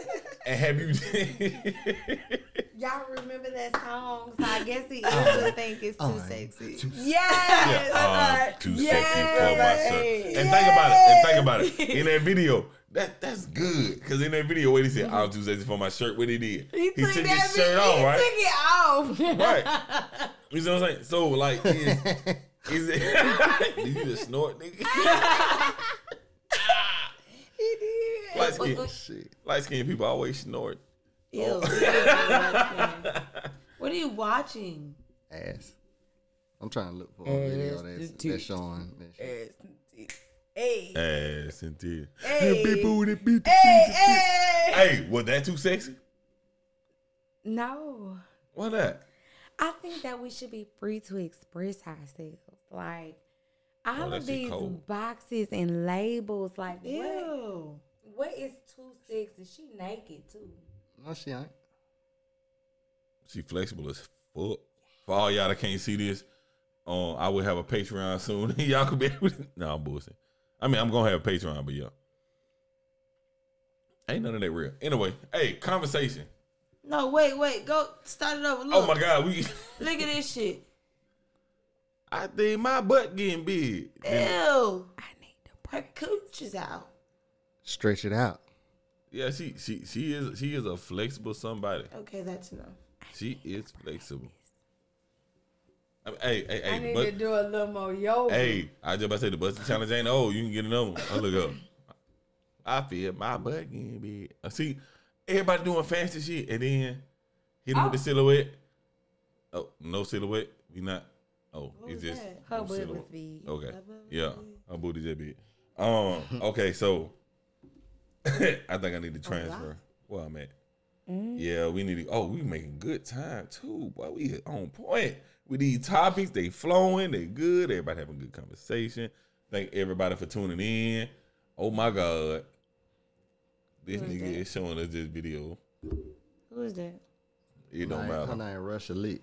[SPEAKER 1] and have you? (laughs)
[SPEAKER 3] Y'all remember that song? So I guess he uh, is think it's too
[SPEAKER 2] I'm
[SPEAKER 3] sexy.
[SPEAKER 2] too
[SPEAKER 3] Yes.
[SPEAKER 1] Yeah, um, too
[SPEAKER 3] Yes.
[SPEAKER 1] sexy for my myself. And think about it. And think about it. In that (laughs) video, that that's good because in that video, what he said, mm-hmm. "I'm too sexy for my shirt." What he did,
[SPEAKER 3] He, took,
[SPEAKER 1] took
[SPEAKER 3] that
[SPEAKER 1] his shirt off,
[SPEAKER 3] he
[SPEAKER 1] right?
[SPEAKER 3] took it off. (laughs)
[SPEAKER 1] Right. You know what I'm saying? So like, is, is it? Did you just snort, nigga?
[SPEAKER 3] He did.
[SPEAKER 1] Light skin, light skin people always snort.
[SPEAKER 4] Ew. Oh. (laughs) what are you watching?
[SPEAKER 2] Ass. I'm trying to look for a video
[SPEAKER 4] Ass
[SPEAKER 2] that's,
[SPEAKER 4] to teeth.
[SPEAKER 2] that's showing that shit.
[SPEAKER 3] Hey.
[SPEAKER 1] Ass and tears.
[SPEAKER 3] Hey.
[SPEAKER 1] Beep, booty, beep,
[SPEAKER 3] Hey,
[SPEAKER 1] beep.
[SPEAKER 3] hey.
[SPEAKER 1] Hey, was that too sexy?
[SPEAKER 3] No.
[SPEAKER 1] Why not?
[SPEAKER 3] I think that we should be free to express ourselves. Like oh, all
[SPEAKER 1] Oh, that
[SPEAKER 3] of
[SPEAKER 1] shit
[SPEAKER 3] these
[SPEAKER 1] cold.
[SPEAKER 3] boxes and labels, like what,
[SPEAKER 4] Ew.
[SPEAKER 3] what is too sexy? She naked too.
[SPEAKER 2] No, she ain't.
[SPEAKER 1] She flexible as fuck. For all y'all that can't see this, um, I will have a Patreon soon. (laughs) y'all could be able to. No, I'm bullshit. I mean, I'm gonna have a Patreon, but yeah, ain't none of that real. Anyway, hey, conversation.
[SPEAKER 4] No, wait, wait. Go start it over. Look,
[SPEAKER 1] Oh my God, we. (laughs)
[SPEAKER 4] look at this shit.
[SPEAKER 1] I think my butt getting big.
[SPEAKER 4] Ew.
[SPEAKER 3] I need to
[SPEAKER 4] Her cooch is out.
[SPEAKER 2] Stretch it out.
[SPEAKER 1] Yeah, she she she is she is a flexible somebody.
[SPEAKER 4] Okay, that's enough.
[SPEAKER 1] She is flexible. I mean, hey, hey,
[SPEAKER 3] I
[SPEAKER 1] hey,
[SPEAKER 3] need
[SPEAKER 1] but,
[SPEAKER 3] to do a little more yoga.
[SPEAKER 1] Hey, I just about to say the busting challenge ain't old. You can get another one. I look up. I feel my butt getting big. I see everybody doing fancy shit and then hit him with the silhouette. Oh, no silhouette. We not. Oh,
[SPEAKER 4] What
[SPEAKER 1] it's just
[SPEAKER 4] that?
[SPEAKER 3] Her
[SPEAKER 1] no
[SPEAKER 3] butt was
[SPEAKER 1] silhouette.
[SPEAKER 3] big.
[SPEAKER 1] Okay.
[SPEAKER 4] Her
[SPEAKER 1] Yeah.
[SPEAKER 4] big.
[SPEAKER 1] Her booty just big. Um. Okay. So (laughs) I think I need to transfer. Where I'm at. Yeah, we need to. Oh, we making good time too. Boy, we on point with these topics. They flowing. They good. Everybody having a good conversation. Thank everybody for tuning in. Oh my God, this
[SPEAKER 4] Who is
[SPEAKER 1] nigga
[SPEAKER 4] that?
[SPEAKER 1] is showing us this video.
[SPEAKER 4] Who is that?
[SPEAKER 1] It don't
[SPEAKER 2] Her
[SPEAKER 1] matter.
[SPEAKER 2] name Russia Lee.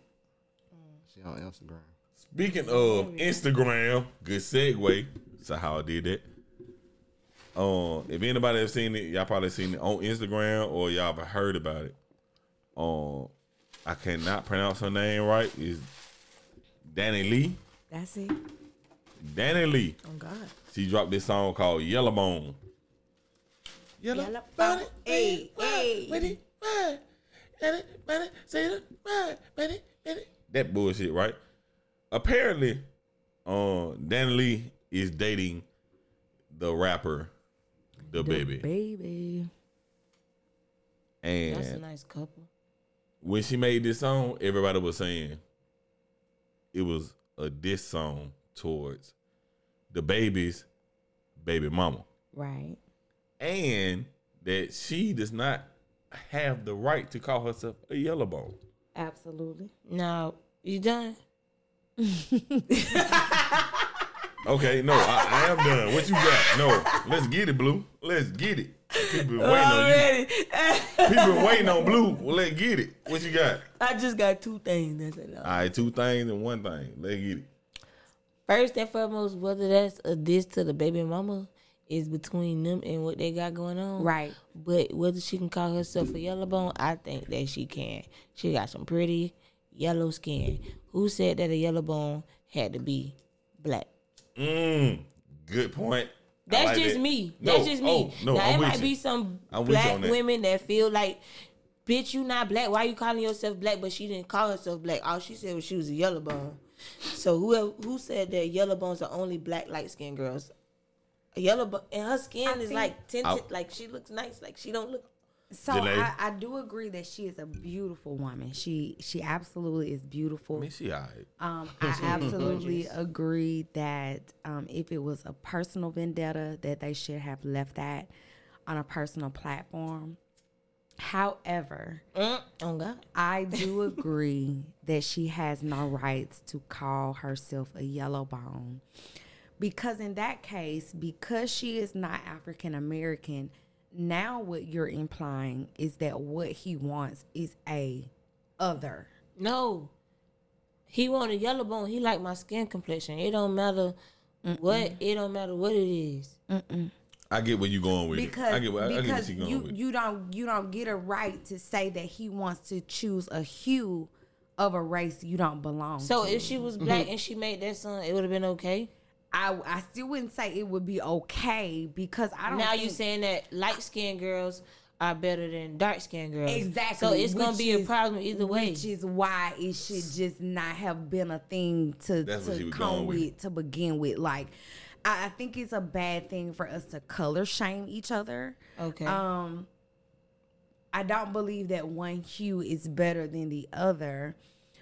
[SPEAKER 2] She on Instagram.
[SPEAKER 1] Speaking of Instagram, good segue. So how I did that. Um, if anybody have seen it, y'all probably seen it on Instagram or y'all have heard about it. Um, I cannot pronounce her name right. Is DaniLeigh?
[SPEAKER 3] That's it.
[SPEAKER 1] DaniLeigh.
[SPEAKER 4] Oh God.
[SPEAKER 1] She dropped this song called. Yellow,
[SPEAKER 3] Yellow bone, hey, hey.
[SPEAKER 1] That bullshit, right? Apparently, uh, DaniLeigh is dating the rapper, the, baby,
[SPEAKER 3] Baby.
[SPEAKER 1] and
[SPEAKER 4] That's a nice couple.
[SPEAKER 1] when she made this song, everybody was saying it was a diss song towards DaBaby's baby mama.
[SPEAKER 3] Right.
[SPEAKER 1] and that she does not have the right to call herself a yellow bone.
[SPEAKER 3] Absolutely.
[SPEAKER 4] Now you done? (laughs)
[SPEAKER 1] Okay, no, I, I am done. What you got? No, let's get it, Blue. Let's get it. People been waiting on you. People been waiting on Blue. Well, let's get it. What you got?
[SPEAKER 4] I just got two things. That's it.
[SPEAKER 1] All right, two things and one thing. Let's get it.
[SPEAKER 4] First and foremost, whether that's a diss to the baby mama is between them and what they got going on.
[SPEAKER 3] Right.
[SPEAKER 4] But whether she can call herself a yellow bone, I think that she can. She got some pretty yellow skin. Who said that a yellow bone had to be black?
[SPEAKER 1] Mm, good point.
[SPEAKER 4] That's
[SPEAKER 1] like
[SPEAKER 4] just
[SPEAKER 1] that.
[SPEAKER 4] me.
[SPEAKER 1] No,
[SPEAKER 4] That's just me.
[SPEAKER 1] oh, no,
[SPEAKER 4] now
[SPEAKER 1] I'm
[SPEAKER 4] it might
[SPEAKER 1] you.
[SPEAKER 4] be some
[SPEAKER 1] I'm
[SPEAKER 4] black
[SPEAKER 1] that.
[SPEAKER 4] women that feel like, bitch, you not black. Why you calling yourself black? But she didn't call herself black. All she said was she was a yellow bone. So who who said that yellow bones are only black light skinned girls? A yellow bone and her skin
[SPEAKER 3] I
[SPEAKER 4] is
[SPEAKER 3] think-
[SPEAKER 4] like tinted,
[SPEAKER 1] I-
[SPEAKER 4] like she looks nice. Like she don't look.
[SPEAKER 3] So I, I do agree that she is a beautiful woman. She she absolutely is beautiful.
[SPEAKER 1] I mean, she all right.
[SPEAKER 3] Um, (laughs) I absolutely agree that um, if it was a personal vendetta, that they should have left that on a personal platform. However,
[SPEAKER 4] Mm, oh God.
[SPEAKER 3] I (laughs) do agree that she has no rights to call herself a yellow bone. Because in that case, because she is not African American, now what you're implying is that what he wants is a other.
[SPEAKER 4] No. He want a yellow bone. He like my skin complexion. It don't matter what. It don't matter what it is.
[SPEAKER 1] I get where you going with
[SPEAKER 3] because
[SPEAKER 1] it. I get, what- I, I get what
[SPEAKER 3] because
[SPEAKER 1] you going
[SPEAKER 3] you
[SPEAKER 1] with.
[SPEAKER 3] you don't you don't get a right to say that he wants to choose a hue of a race you don't belong
[SPEAKER 4] So
[SPEAKER 3] to.
[SPEAKER 4] if she was black and she made that song, it would have been okay.
[SPEAKER 3] I I still wouldn't say it would be okay because I don't know.
[SPEAKER 4] Now
[SPEAKER 3] think,
[SPEAKER 4] you saying that light skinned girls are better than dark skinned girls.
[SPEAKER 3] exactly
[SPEAKER 4] So it's gonna
[SPEAKER 3] which
[SPEAKER 4] be a problem either way.
[SPEAKER 3] which is why it should just not have been a thing to
[SPEAKER 1] That's
[SPEAKER 3] to come
[SPEAKER 1] with.
[SPEAKER 3] with to begin with like I, I think it's a bad thing for us to color shame each other
[SPEAKER 4] Okay.
[SPEAKER 3] um I don't believe that one hue is better than the other.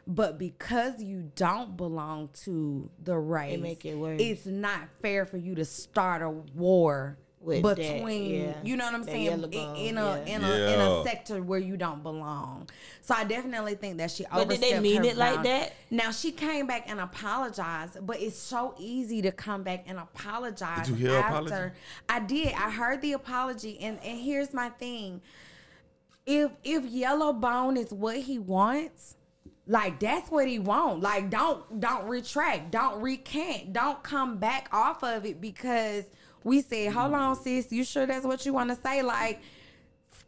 [SPEAKER 3] But because you don't belong to the race,
[SPEAKER 4] make it worse.
[SPEAKER 3] it's not fair for you to start a war
[SPEAKER 4] With that,
[SPEAKER 3] between
[SPEAKER 4] yeah.
[SPEAKER 3] you know what I'm
[SPEAKER 4] That
[SPEAKER 3] saying in,
[SPEAKER 4] bone,
[SPEAKER 3] in a
[SPEAKER 4] yeah.
[SPEAKER 3] in a in a sector where you don't belong. So I definitely think that she
[SPEAKER 4] But did they mean
[SPEAKER 3] her
[SPEAKER 4] it like that?
[SPEAKER 3] Now she came back and apologized, but it's so easy to come back and apologize
[SPEAKER 1] Did you hear
[SPEAKER 3] after.
[SPEAKER 1] apology?
[SPEAKER 3] I did. I heard the apology, and and here's my thing: if if yellow bone is what he wants, like that's what he want. Like don't don't retract, don't recant, don't come back off of it because we said, hold on, sis, you sure that's what you want to say? Like,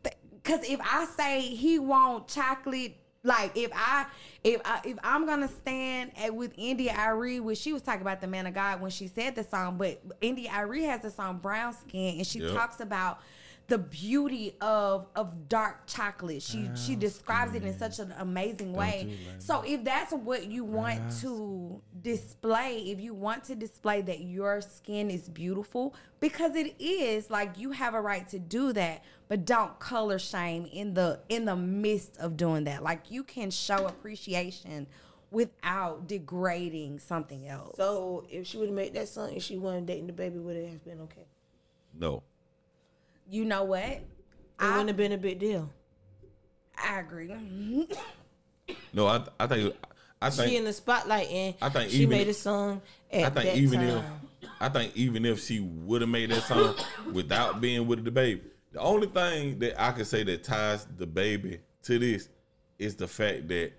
[SPEAKER 3] because if I say he want chocolate. Like if I if I if I'm gonna stand at, with India Arie, which she was talking about the man of God when she said the song, but India Arie has the song Brown Skin, and she
[SPEAKER 1] Yep.
[SPEAKER 3] talks about the beauty of of dark chocolate. She she describes it in such an amazing way. So if that's what you want to display, if you want to display that your skin is beautiful, because it is, like you have a right to do that, but don't color shame in the in the midst of doing that. Like you can show appreciation without degrading something else.
[SPEAKER 4] so if she would have made that song and she wasn't dating DaBaby, would it have been okay?
[SPEAKER 1] no.
[SPEAKER 3] You know what?
[SPEAKER 4] It wouldn't have been a big deal.
[SPEAKER 3] I agree. (laughs)
[SPEAKER 1] No, I I think I
[SPEAKER 4] she in the spotlight and
[SPEAKER 1] I think
[SPEAKER 4] she
[SPEAKER 1] even-
[SPEAKER 4] made a song at
[SPEAKER 1] I think
[SPEAKER 4] that
[SPEAKER 1] even
[SPEAKER 4] time.
[SPEAKER 1] if I think even if she would have made that song without being with DaBaby, the only thing that I can say that ties DaBaby to this is the fact that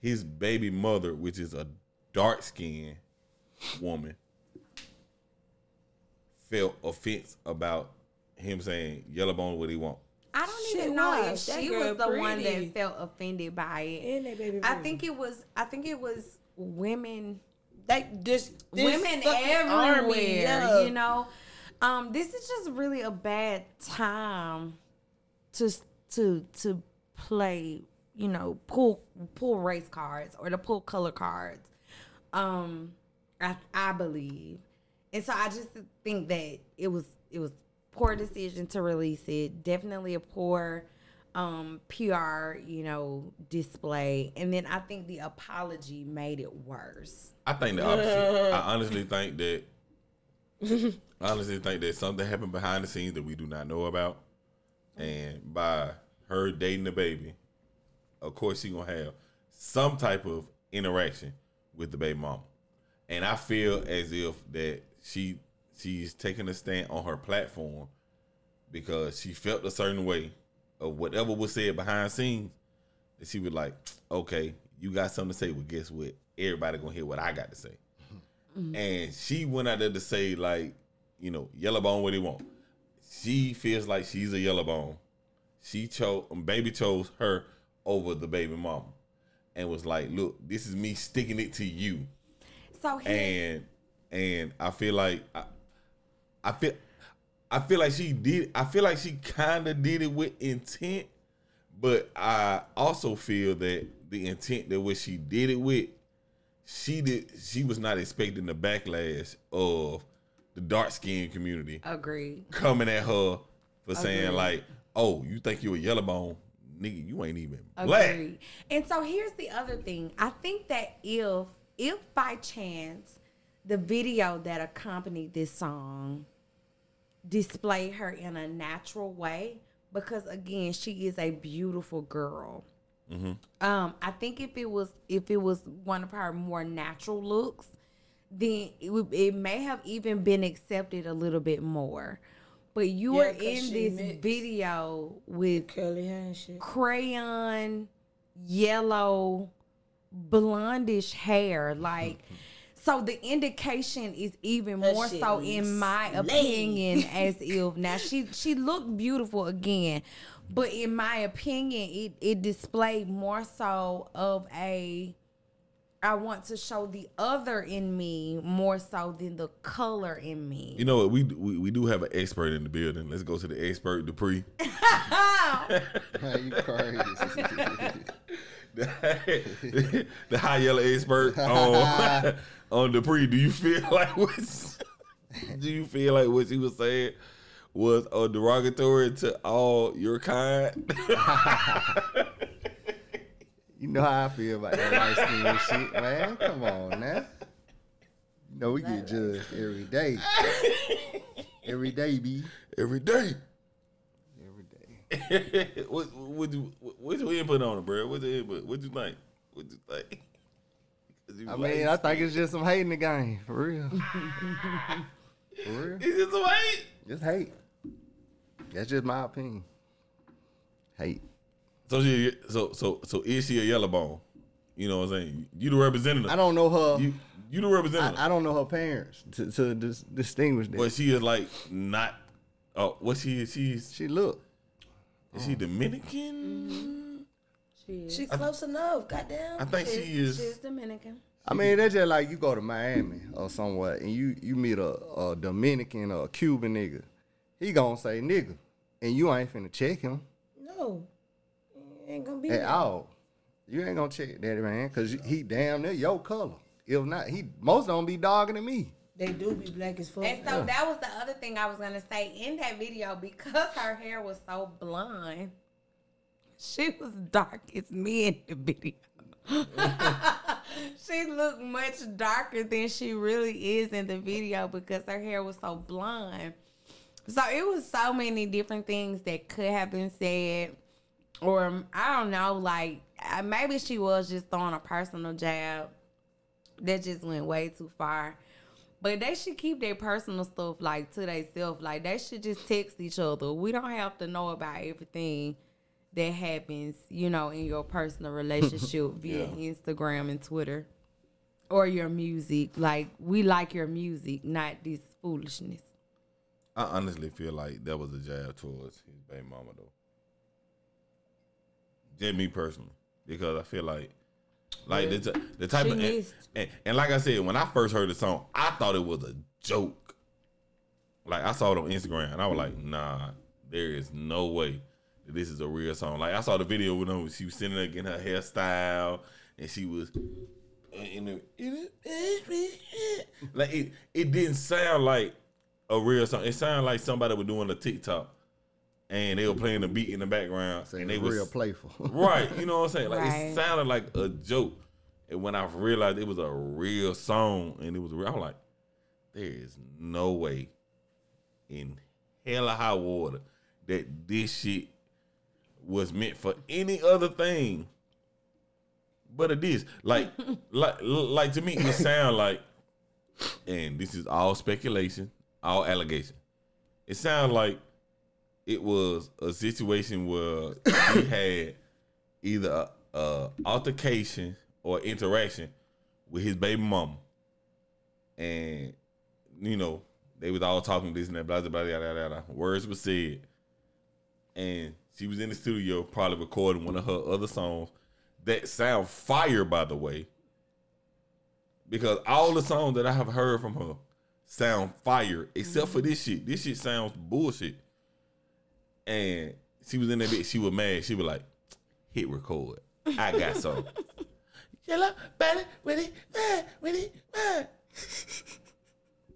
[SPEAKER 1] his baby mother, which is a dark skinned woman, felt offense about him saying yellow bone what he want.
[SPEAKER 3] I don't
[SPEAKER 4] Shit,
[SPEAKER 3] even know
[SPEAKER 4] why?
[SPEAKER 3] if she was the one that felt offended by it.
[SPEAKER 4] Baby
[SPEAKER 3] I think it was. I think it was women
[SPEAKER 4] like this, this
[SPEAKER 3] women everywhere.
[SPEAKER 4] yeah.
[SPEAKER 3] You know, um, this is just really a bad time to to to play. You know, pull pull race cards or to pull color cards. Um, I I believe, and so I just think that it was it was poor decision to release it. Definitely a poor um PR, you know, display. And then I think the apology made it worse.
[SPEAKER 1] I think the opposite. I honestly think that. I honestly think that something happened behind the scenes that we do not know about, and by her dating DaBaby, of course she gonna have some type of interaction with the baby mama, and I feel as if that she she's taking a stand on her platform because she felt a certain way of whatever was said behind scenes And she was like, okay, you got something to say. Well, guess what? Everybody gonna hear what I got to say. Mm-hmm. And she went out there to say like, you know, yellow bone what he want. She feels like she's a yellow bone. She chose, um, baby chose her over the baby mama, and was like, look, this is me sticking it to you
[SPEAKER 3] So he,
[SPEAKER 1] and and I feel like I, I feel I feel like she did I feel like she kind of did it with intent, but I also feel that the intent that what she did it with, she did she was not expecting the backlash of the dark skinned community
[SPEAKER 3] agreed.
[SPEAKER 1] coming at her for saying like, "Oh, you think you a yellow bone, nigga? You ain't even black."
[SPEAKER 3] Agreed. And so here's the other thing. I think that if if by chance the video that accompanied this song displayed her in a natural way, because again, she is a beautiful girl. Um, I think if it was if it was one of her more natural looks, then it would it may have even been accepted a little bit more. But you
[SPEAKER 4] Yeah,
[SPEAKER 3] are
[SPEAKER 4] 'cause
[SPEAKER 3] in this video with
[SPEAKER 4] curly hair and shit.
[SPEAKER 3] crayon yellow blondish hair like so the indication is even
[SPEAKER 4] That
[SPEAKER 3] more so in my
[SPEAKER 4] slayed.
[SPEAKER 3] opinion as if now she she looked beautiful again but in my opinion it it displayed more so of a I want to show the other in me more so than the color in me.
[SPEAKER 1] You know what? We, we we do have an expert in the building. Let's go to the expert, Dupree. (laughs)
[SPEAKER 2] you crazy.
[SPEAKER 1] the, (laughs) the high yellow expert on (laughs) on Dupree. Do you feel like what? Do you feel like what she was saying was a derogatory to all your kind?
[SPEAKER 2] You know how I feel about that light skin shit, man. Come on now. You know we get judged every day. Every day, B.
[SPEAKER 1] Every day.
[SPEAKER 2] Every day. (laughs)
[SPEAKER 1] what what you what's your input on it, bro? What's your input? What you think? What you think? 'Cause you
[SPEAKER 2] I
[SPEAKER 1] like-
[SPEAKER 2] mean, I think it's just some hate in the game, for real. (laughs) for real.
[SPEAKER 1] it's just a hate.
[SPEAKER 2] Just hate. That's just my opinion. Hate.
[SPEAKER 1] So she so so so is she a yellow bone? You know what I'm saying? You the representative.
[SPEAKER 2] I don't know her.
[SPEAKER 1] You you the representative.
[SPEAKER 2] I, I don't know her parents to, to dis- distinguish that.
[SPEAKER 1] but she is like not. Oh, what she is? She's
[SPEAKER 2] she look.
[SPEAKER 1] is she Dominican?
[SPEAKER 3] She is.
[SPEAKER 4] She close enough, goddamn.
[SPEAKER 1] I think she is.
[SPEAKER 3] She's
[SPEAKER 1] is.
[SPEAKER 3] Dominican.
[SPEAKER 2] I mean, that's just like you go to Miami or somewhere and you you meet a, a Dominican or a Cuban nigga. He gonna say nigga, and you ain't finna check him
[SPEAKER 4] No, ain't gonna be
[SPEAKER 2] at
[SPEAKER 4] that.
[SPEAKER 2] all. You ain't gonna check that man, cause he damn near your color. If not, he most don't be dogging than me.
[SPEAKER 4] They do be black as fuck.
[SPEAKER 3] And so that was the other thing I was gonna say in that video because her hair was so blonde. She was dark as me in the video. (laughs) she looked much darker than she really is in the video because her hair was so blonde. So it was so many different things that could have been said. Or um, I don't know, like uh, maybe she was just throwing a personal jab that just went way too far. But they should keep their personal stuff like to themselves. Like they should just text each other. We don't have to know about everything that happens, you know, in your personal relationship (laughs) via
[SPEAKER 1] Yeah.
[SPEAKER 3] Instagram and Twitter or your music. Like we like your music, not this foolishness.
[SPEAKER 1] I honestly feel like that was a jab towards his baby mama though. Just me personally, because I feel like, like the, t- the type
[SPEAKER 3] She
[SPEAKER 1] of and, and, and like I said, when I first heard the song, I thought it was a joke. Like I saw it on Instagram, and I was like, Nah, there is no way that this is a real song. Like I saw the video when her- she was sitting there getting her hairstyle, and she was in the like it. It didn't sound like a real song. It sounded like somebody was doing a TikTok, and they were playing the beat in the background,
[SPEAKER 2] Saying
[SPEAKER 1] and they
[SPEAKER 2] it's
[SPEAKER 1] was
[SPEAKER 2] real playful. (laughs)
[SPEAKER 1] right. You know what I'm saying? Like
[SPEAKER 3] Right.
[SPEAKER 1] it sounded like a joke. And when I realized it was a real song and it was real, I'm like, there is no way in hell or high water that this shit was meant for any other thing but it is. Like (laughs) like like to me it sound like and this is all speculation, all allegation. It sounds like it was a situation where he (coughs) had either a, a altercation or interaction with his baby mama, and you know they was all talking this and that, blah blah blah, blah, blah, blah. Words were said, and she was in the studio probably recording one of her other songs that sound fire, by the way, because all the songs that I have heard from her sound fire, except for this shit. This shit sounds bullshit. And she was in that bit. She was mad. She was like, "Hit record. I got some." (laughs) Yellow, better.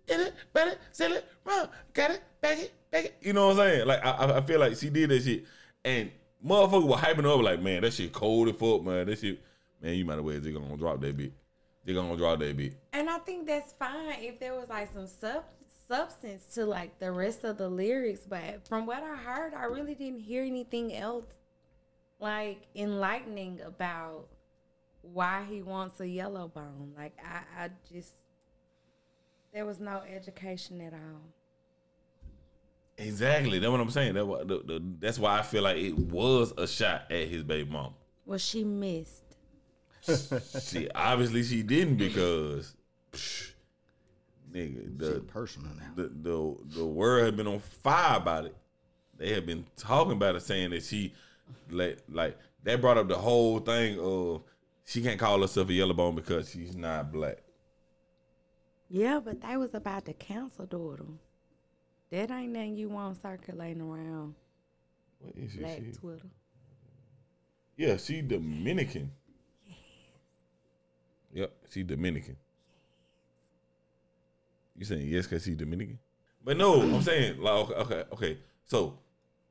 [SPEAKER 1] Get it, better, sell it, wrong. Got it, it, it. You know what I'm saying? Like I, I- feel like she did that shit, and motherfucker was hyping up like, man, that shit cold as fuck, man. That shit, man, you might as well just gonna drop that bit. They're gonna drop that bit.
[SPEAKER 3] And I think that's fine if there was like some sub- substance to like the rest of the lyrics. But from what I heard, I really didn't hear anything else like enlightening about why he wants a yellow bone. Like I, I just there was no education at all.
[SPEAKER 1] Exactly. That's what I'm saying. That, the, the, that's why I feel like it was a shot at his baby mom.
[SPEAKER 3] Well, she missed. (laughs)
[SPEAKER 1] She obviously she didn't because, psh, nigga, the
[SPEAKER 2] Shit personal now.
[SPEAKER 1] the the the word had been on fire about it. They had been talking about it, saying that she, like, like that brought up the whole thing of she can't call herself a yellow bone because she's not black.
[SPEAKER 3] Yeah, but they was about to cancel daughter. That ain't nothing you want circulating around
[SPEAKER 1] What is she?
[SPEAKER 3] black
[SPEAKER 1] She-
[SPEAKER 3] Twitter.
[SPEAKER 1] Yeah, she Dominican. Yes. Yep, she Dominican. You saying yes because she Dominican? But no, I'm saying like okay, okay, okay. So,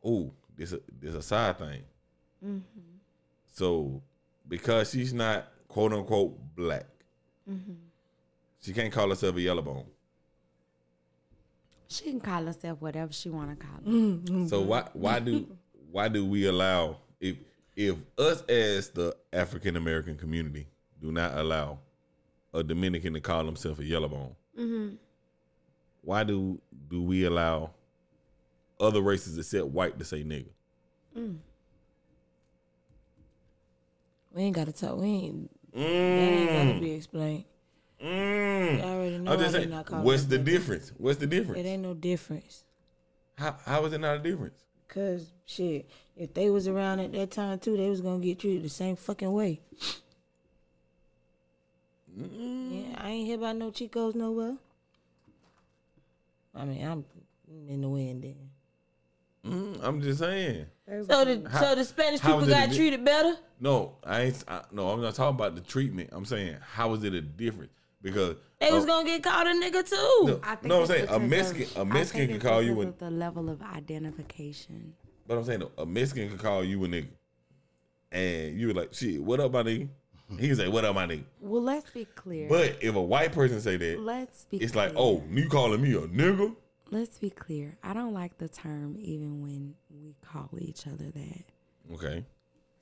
[SPEAKER 1] oh, this a this a side thing. Mm-hmm. So, because she's not quote unquote black, mm-hmm. she can't call herself a yellow bone.
[SPEAKER 3] She can call herself whatever she want to call it. Mm-hmm.
[SPEAKER 1] So why why do why do we allow if if us as the African American community do not allow a Dominican to call himself a yellow bone? Why do do we allow other races except white to say nigga?
[SPEAKER 4] We ain't gotta talk. We ain't. That ain't gotta be explained.
[SPEAKER 1] Mm.
[SPEAKER 4] You already know
[SPEAKER 1] I'm just saying, what's the
[SPEAKER 4] that.
[SPEAKER 1] difference? What's the difference?
[SPEAKER 4] It ain't no difference.
[SPEAKER 1] How how is it not a difference?
[SPEAKER 4] Cause shit, if they was around at that time too, they was gonna get treated the same fucking way. Yeah, I ain't hear about no Chicos nowhere. I mean, I'm in the wind then.
[SPEAKER 1] Mm, I'm just saying.
[SPEAKER 4] So the
[SPEAKER 1] How-
[SPEAKER 4] so the Spanish people got
[SPEAKER 1] a di-
[SPEAKER 4] treated better.
[SPEAKER 1] No, I ain't. I, no, I'm not talking about the treatment. I'm saying how is it a difference? Because
[SPEAKER 4] They was
[SPEAKER 1] uh,
[SPEAKER 4] gonna get called a nigga too.
[SPEAKER 1] No,
[SPEAKER 3] I think
[SPEAKER 1] no, I'm saying a
[SPEAKER 3] because of-
[SPEAKER 1] Mexican, a
[SPEAKER 3] I
[SPEAKER 1] Mexican can call you a,
[SPEAKER 3] the level of identification.
[SPEAKER 1] but I'm saying though, a Mexican can call you a nigga, and you were like, shit, what up, my nigga? He can say, what up, my nigga?
[SPEAKER 3] Well, let's be clear.
[SPEAKER 1] But if a white person say that,
[SPEAKER 3] let's be.
[SPEAKER 1] it's
[SPEAKER 3] clear.
[SPEAKER 1] like, oh, you calling me a nigga?
[SPEAKER 3] Let's be clear. I don't like the term even when we call each other that.
[SPEAKER 1] Okay,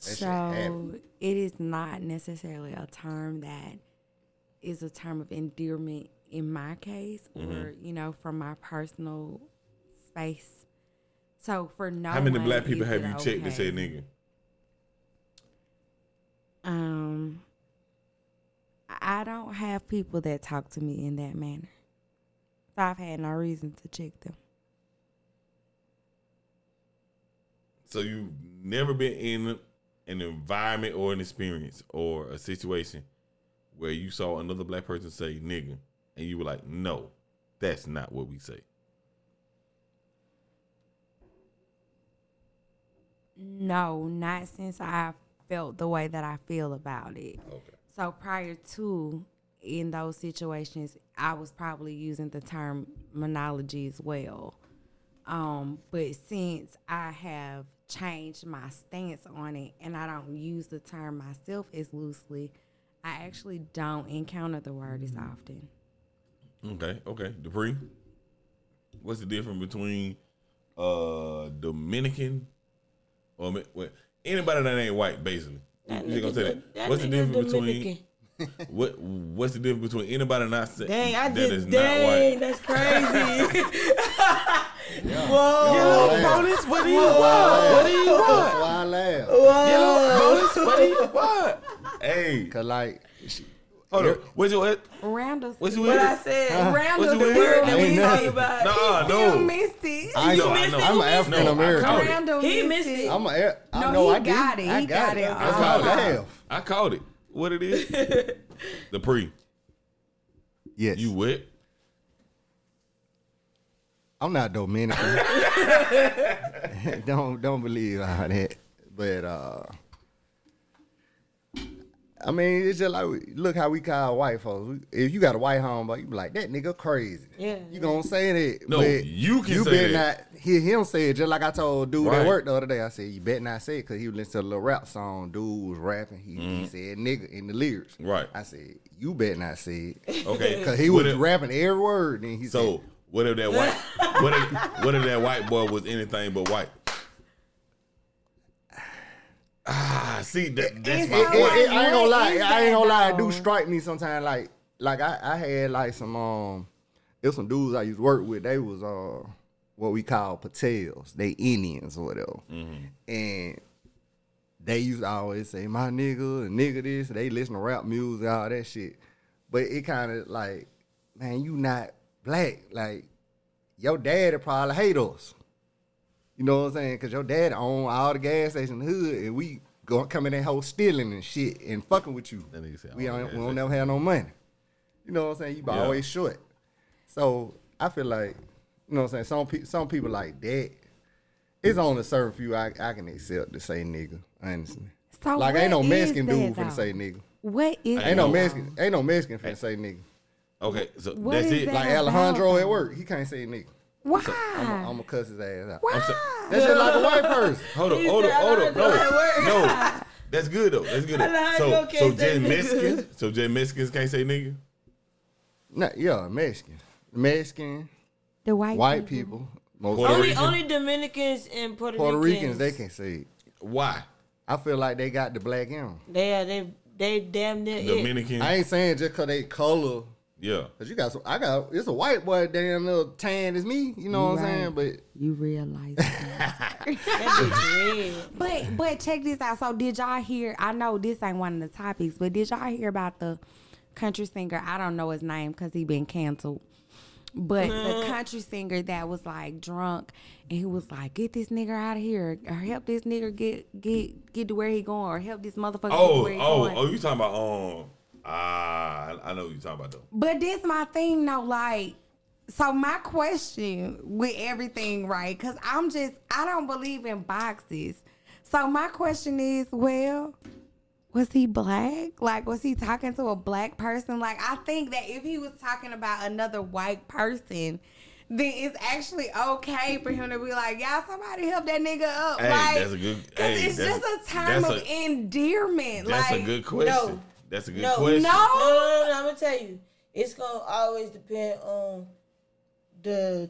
[SPEAKER 2] shit
[SPEAKER 3] So it is not necessarily a term that is a term of endearment in my case,
[SPEAKER 1] Mm-hmm.
[SPEAKER 3] or you know, from my personal space. So for no,
[SPEAKER 1] How many black people have
[SPEAKER 3] it
[SPEAKER 1] you checked that
[SPEAKER 3] okay.
[SPEAKER 1] say nigga?
[SPEAKER 3] Um, I don't have people that talk to me in that manner. So I've had no reason to check them.
[SPEAKER 1] So you've never been in an environment or an experience or a situation where you saw another black person say nigga and you were like, no, that's not what we say.
[SPEAKER 3] No, not since I felt the way that I feel about it.
[SPEAKER 1] Okay.
[SPEAKER 3] So prior to in those situations, I was probably using the term monology as well. Um, but since I have changed my stance on it and I don't use the term myself as loosely, I actually don't encounter the word as often.
[SPEAKER 1] Okay, okay. Dupree, what's the difference between uh Dominican or what anybody that ain't white, basically?
[SPEAKER 4] That
[SPEAKER 1] You gonna say that.
[SPEAKER 4] that
[SPEAKER 1] What's the difference
[SPEAKER 4] Dominican.
[SPEAKER 1] between (laughs) what What's the difference between anybody not sa-
[SPEAKER 4] Dang, I
[SPEAKER 1] that
[SPEAKER 4] just
[SPEAKER 1] is not
[SPEAKER 4] dang,
[SPEAKER 1] white?
[SPEAKER 4] that's crazy. (laughs)
[SPEAKER 2] Yeah.
[SPEAKER 4] Whoa.
[SPEAKER 2] Yellow
[SPEAKER 5] Yellow
[SPEAKER 2] bonus.
[SPEAKER 5] bonus, what do you want? What do you
[SPEAKER 2] That's
[SPEAKER 5] want?
[SPEAKER 2] why I laugh.
[SPEAKER 5] Yellow bonus, what do you want?
[SPEAKER 1] Hey,
[SPEAKER 2] Cause like, she,
[SPEAKER 1] hold on. What's your
[SPEAKER 3] Randall,
[SPEAKER 1] what's your
[SPEAKER 4] What I said.
[SPEAKER 3] Randall
[SPEAKER 1] What's
[SPEAKER 3] still
[SPEAKER 1] your word?
[SPEAKER 4] that we
[SPEAKER 2] Ain't
[SPEAKER 4] talking
[SPEAKER 2] nothing.
[SPEAKER 4] about.
[SPEAKER 1] Nah,
[SPEAKER 3] still
[SPEAKER 1] no.
[SPEAKER 3] missed it.
[SPEAKER 2] I
[SPEAKER 1] know,
[SPEAKER 2] know,
[SPEAKER 1] I know.
[SPEAKER 2] I'm an African American.
[SPEAKER 1] caught.
[SPEAKER 3] Randall
[SPEAKER 4] He
[SPEAKER 3] missed
[SPEAKER 4] missed
[SPEAKER 3] it.
[SPEAKER 4] it.
[SPEAKER 2] I'm a, I
[SPEAKER 3] No,
[SPEAKER 2] know
[SPEAKER 3] he
[SPEAKER 2] I did.
[SPEAKER 3] got it.
[SPEAKER 2] I
[SPEAKER 3] He
[SPEAKER 2] got,
[SPEAKER 3] got
[SPEAKER 2] it.
[SPEAKER 3] it.
[SPEAKER 2] That's
[SPEAKER 1] I
[SPEAKER 2] why I
[SPEAKER 1] caught it. I called it. What it is? (laughs) Dupree.
[SPEAKER 2] Yes.
[SPEAKER 1] You wet?
[SPEAKER 2] I'm not Dominican. (laughs) (laughs) don't don't believe all that. But uh I mean, it's just like look how we call white folks. If you got a white homeboy, you be like that nigga crazy.
[SPEAKER 4] Yeah.
[SPEAKER 2] you gonna say that?
[SPEAKER 1] No,
[SPEAKER 2] but
[SPEAKER 1] you can
[SPEAKER 2] You
[SPEAKER 1] say
[SPEAKER 2] better
[SPEAKER 1] that.
[SPEAKER 2] not hear him say it. Just like I told dude
[SPEAKER 1] Right.
[SPEAKER 2] at work the other day. I said you better not say it because he was listening to a little rap song. Dude was rapping. He, he said nigga in the lyrics.
[SPEAKER 1] Mm-hmm. Right.
[SPEAKER 2] I said you better not say it
[SPEAKER 1] Okay. (laughs)
[SPEAKER 2] because he was
[SPEAKER 1] if-
[SPEAKER 2] rapping every word. And he said,
[SPEAKER 1] So what if that white? (laughs) what if what if that white boy was anything but white? Ah, see that, that's
[SPEAKER 3] It's
[SPEAKER 1] my
[SPEAKER 2] It-
[SPEAKER 3] not
[SPEAKER 2] it- it- I ain't gonna lie.
[SPEAKER 3] is
[SPEAKER 2] I ain't gonna lie. It do strike me sometimes. Like, like I, I had like some um, there's some dudes I used to work with. They was uh, what we call patels. They Indians or whatever, and they used to always say my nigga and nigga this. They listen to rap music, all that shit. But it kind of like, man, you not black. Like, your daddy probably hate us. You know what I'm saying? Cause your dad own all the gas stations in the hood, and we go come in that whole stealing and shit and fucking with you.
[SPEAKER 1] That nigga said
[SPEAKER 2] We don't, we don't never have no money. You know what I'm saying? You
[SPEAKER 1] Yeah.
[SPEAKER 2] always short. So I feel like, you know what I'm saying? Some people, some people like that. It's only a certain few I, I can accept to say nigga. Honestly,
[SPEAKER 3] So
[SPEAKER 2] like ain't no Mexican
[SPEAKER 3] that,
[SPEAKER 2] dude finna
[SPEAKER 3] though?
[SPEAKER 2] say nigga.
[SPEAKER 3] What is
[SPEAKER 2] Ain't no Mexican, ain't no Mexican finna say nigga.
[SPEAKER 1] Okay, so
[SPEAKER 3] What
[SPEAKER 1] that's it.
[SPEAKER 3] that?
[SPEAKER 2] Like
[SPEAKER 3] about,
[SPEAKER 2] Alejandro at work, he can't say nigga.
[SPEAKER 3] Why?
[SPEAKER 2] I'm gonna cuss his ass out.
[SPEAKER 3] Why?
[SPEAKER 1] so-
[SPEAKER 2] That's just like a white person. (laughs)
[SPEAKER 1] Hold on,
[SPEAKER 4] He
[SPEAKER 1] hold on,
[SPEAKER 4] said
[SPEAKER 1] hold on.
[SPEAKER 4] Alejandro.
[SPEAKER 1] No, no, (laughs) that's good though. That's good. Though. So,
[SPEAKER 4] can't (laughs)
[SPEAKER 1] so
[SPEAKER 4] Jay
[SPEAKER 1] just. Mexicans, so just Mexicans can't say nigga.
[SPEAKER 2] Nah, yeah, Mexican, Mexican,
[SPEAKER 3] The white,
[SPEAKER 2] white people, most
[SPEAKER 1] Puerto
[SPEAKER 4] Only,
[SPEAKER 1] Rican?
[SPEAKER 4] only Dominicans and Puerto,
[SPEAKER 2] Puerto
[SPEAKER 4] Ricans.
[SPEAKER 2] Ricans, they can say it.
[SPEAKER 1] Why?
[SPEAKER 2] I feel like they got the black in
[SPEAKER 4] them. Yeah, they they damn near it.
[SPEAKER 1] Dominican.
[SPEAKER 2] I ain't saying just cause they color.
[SPEAKER 1] Yeah.
[SPEAKER 2] Cause you got some, I got, it's a white boy damn little tan as me. You know what I'm saying? But
[SPEAKER 3] You realize that.
[SPEAKER 4] That bitch. (laughs)
[SPEAKER 3] But but check this out. So did y'all hear? I know this ain't one of the topics, but did y'all hear about the country singer? I don't know his name because he been canceled. But the country singer that was like drunk and he was like, "Get this nigga out of here, or help this nigga get get get to where he going, or help this motherfucker get to
[SPEAKER 1] Oh,
[SPEAKER 3] where he
[SPEAKER 1] oh,
[SPEAKER 3] going."
[SPEAKER 1] oh! You talking about um? Ah, I know what you talking about though.
[SPEAKER 3] But this my thing though, like, so my question with everything, right? Because I'm just I don't believe in boxes. So my question is, well, was he black? Like, was he talking to a black person? Like, I think that if he was talking about another white person, then it's actually okay for him to be like, y'all, somebody help that nigga up.
[SPEAKER 1] Hey,
[SPEAKER 3] like,
[SPEAKER 1] that's a good- hey,
[SPEAKER 3] it's just a
[SPEAKER 1] time
[SPEAKER 3] of
[SPEAKER 1] a-
[SPEAKER 3] endearment.
[SPEAKER 1] That's
[SPEAKER 3] like,
[SPEAKER 1] a good question.
[SPEAKER 4] no.
[SPEAKER 1] That's a good
[SPEAKER 4] No.
[SPEAKER 1] question.
[SPEAKER 3] No.
[SPEAKER 4] No, no, no, I'm gonna tell you. It's gonna always depend on the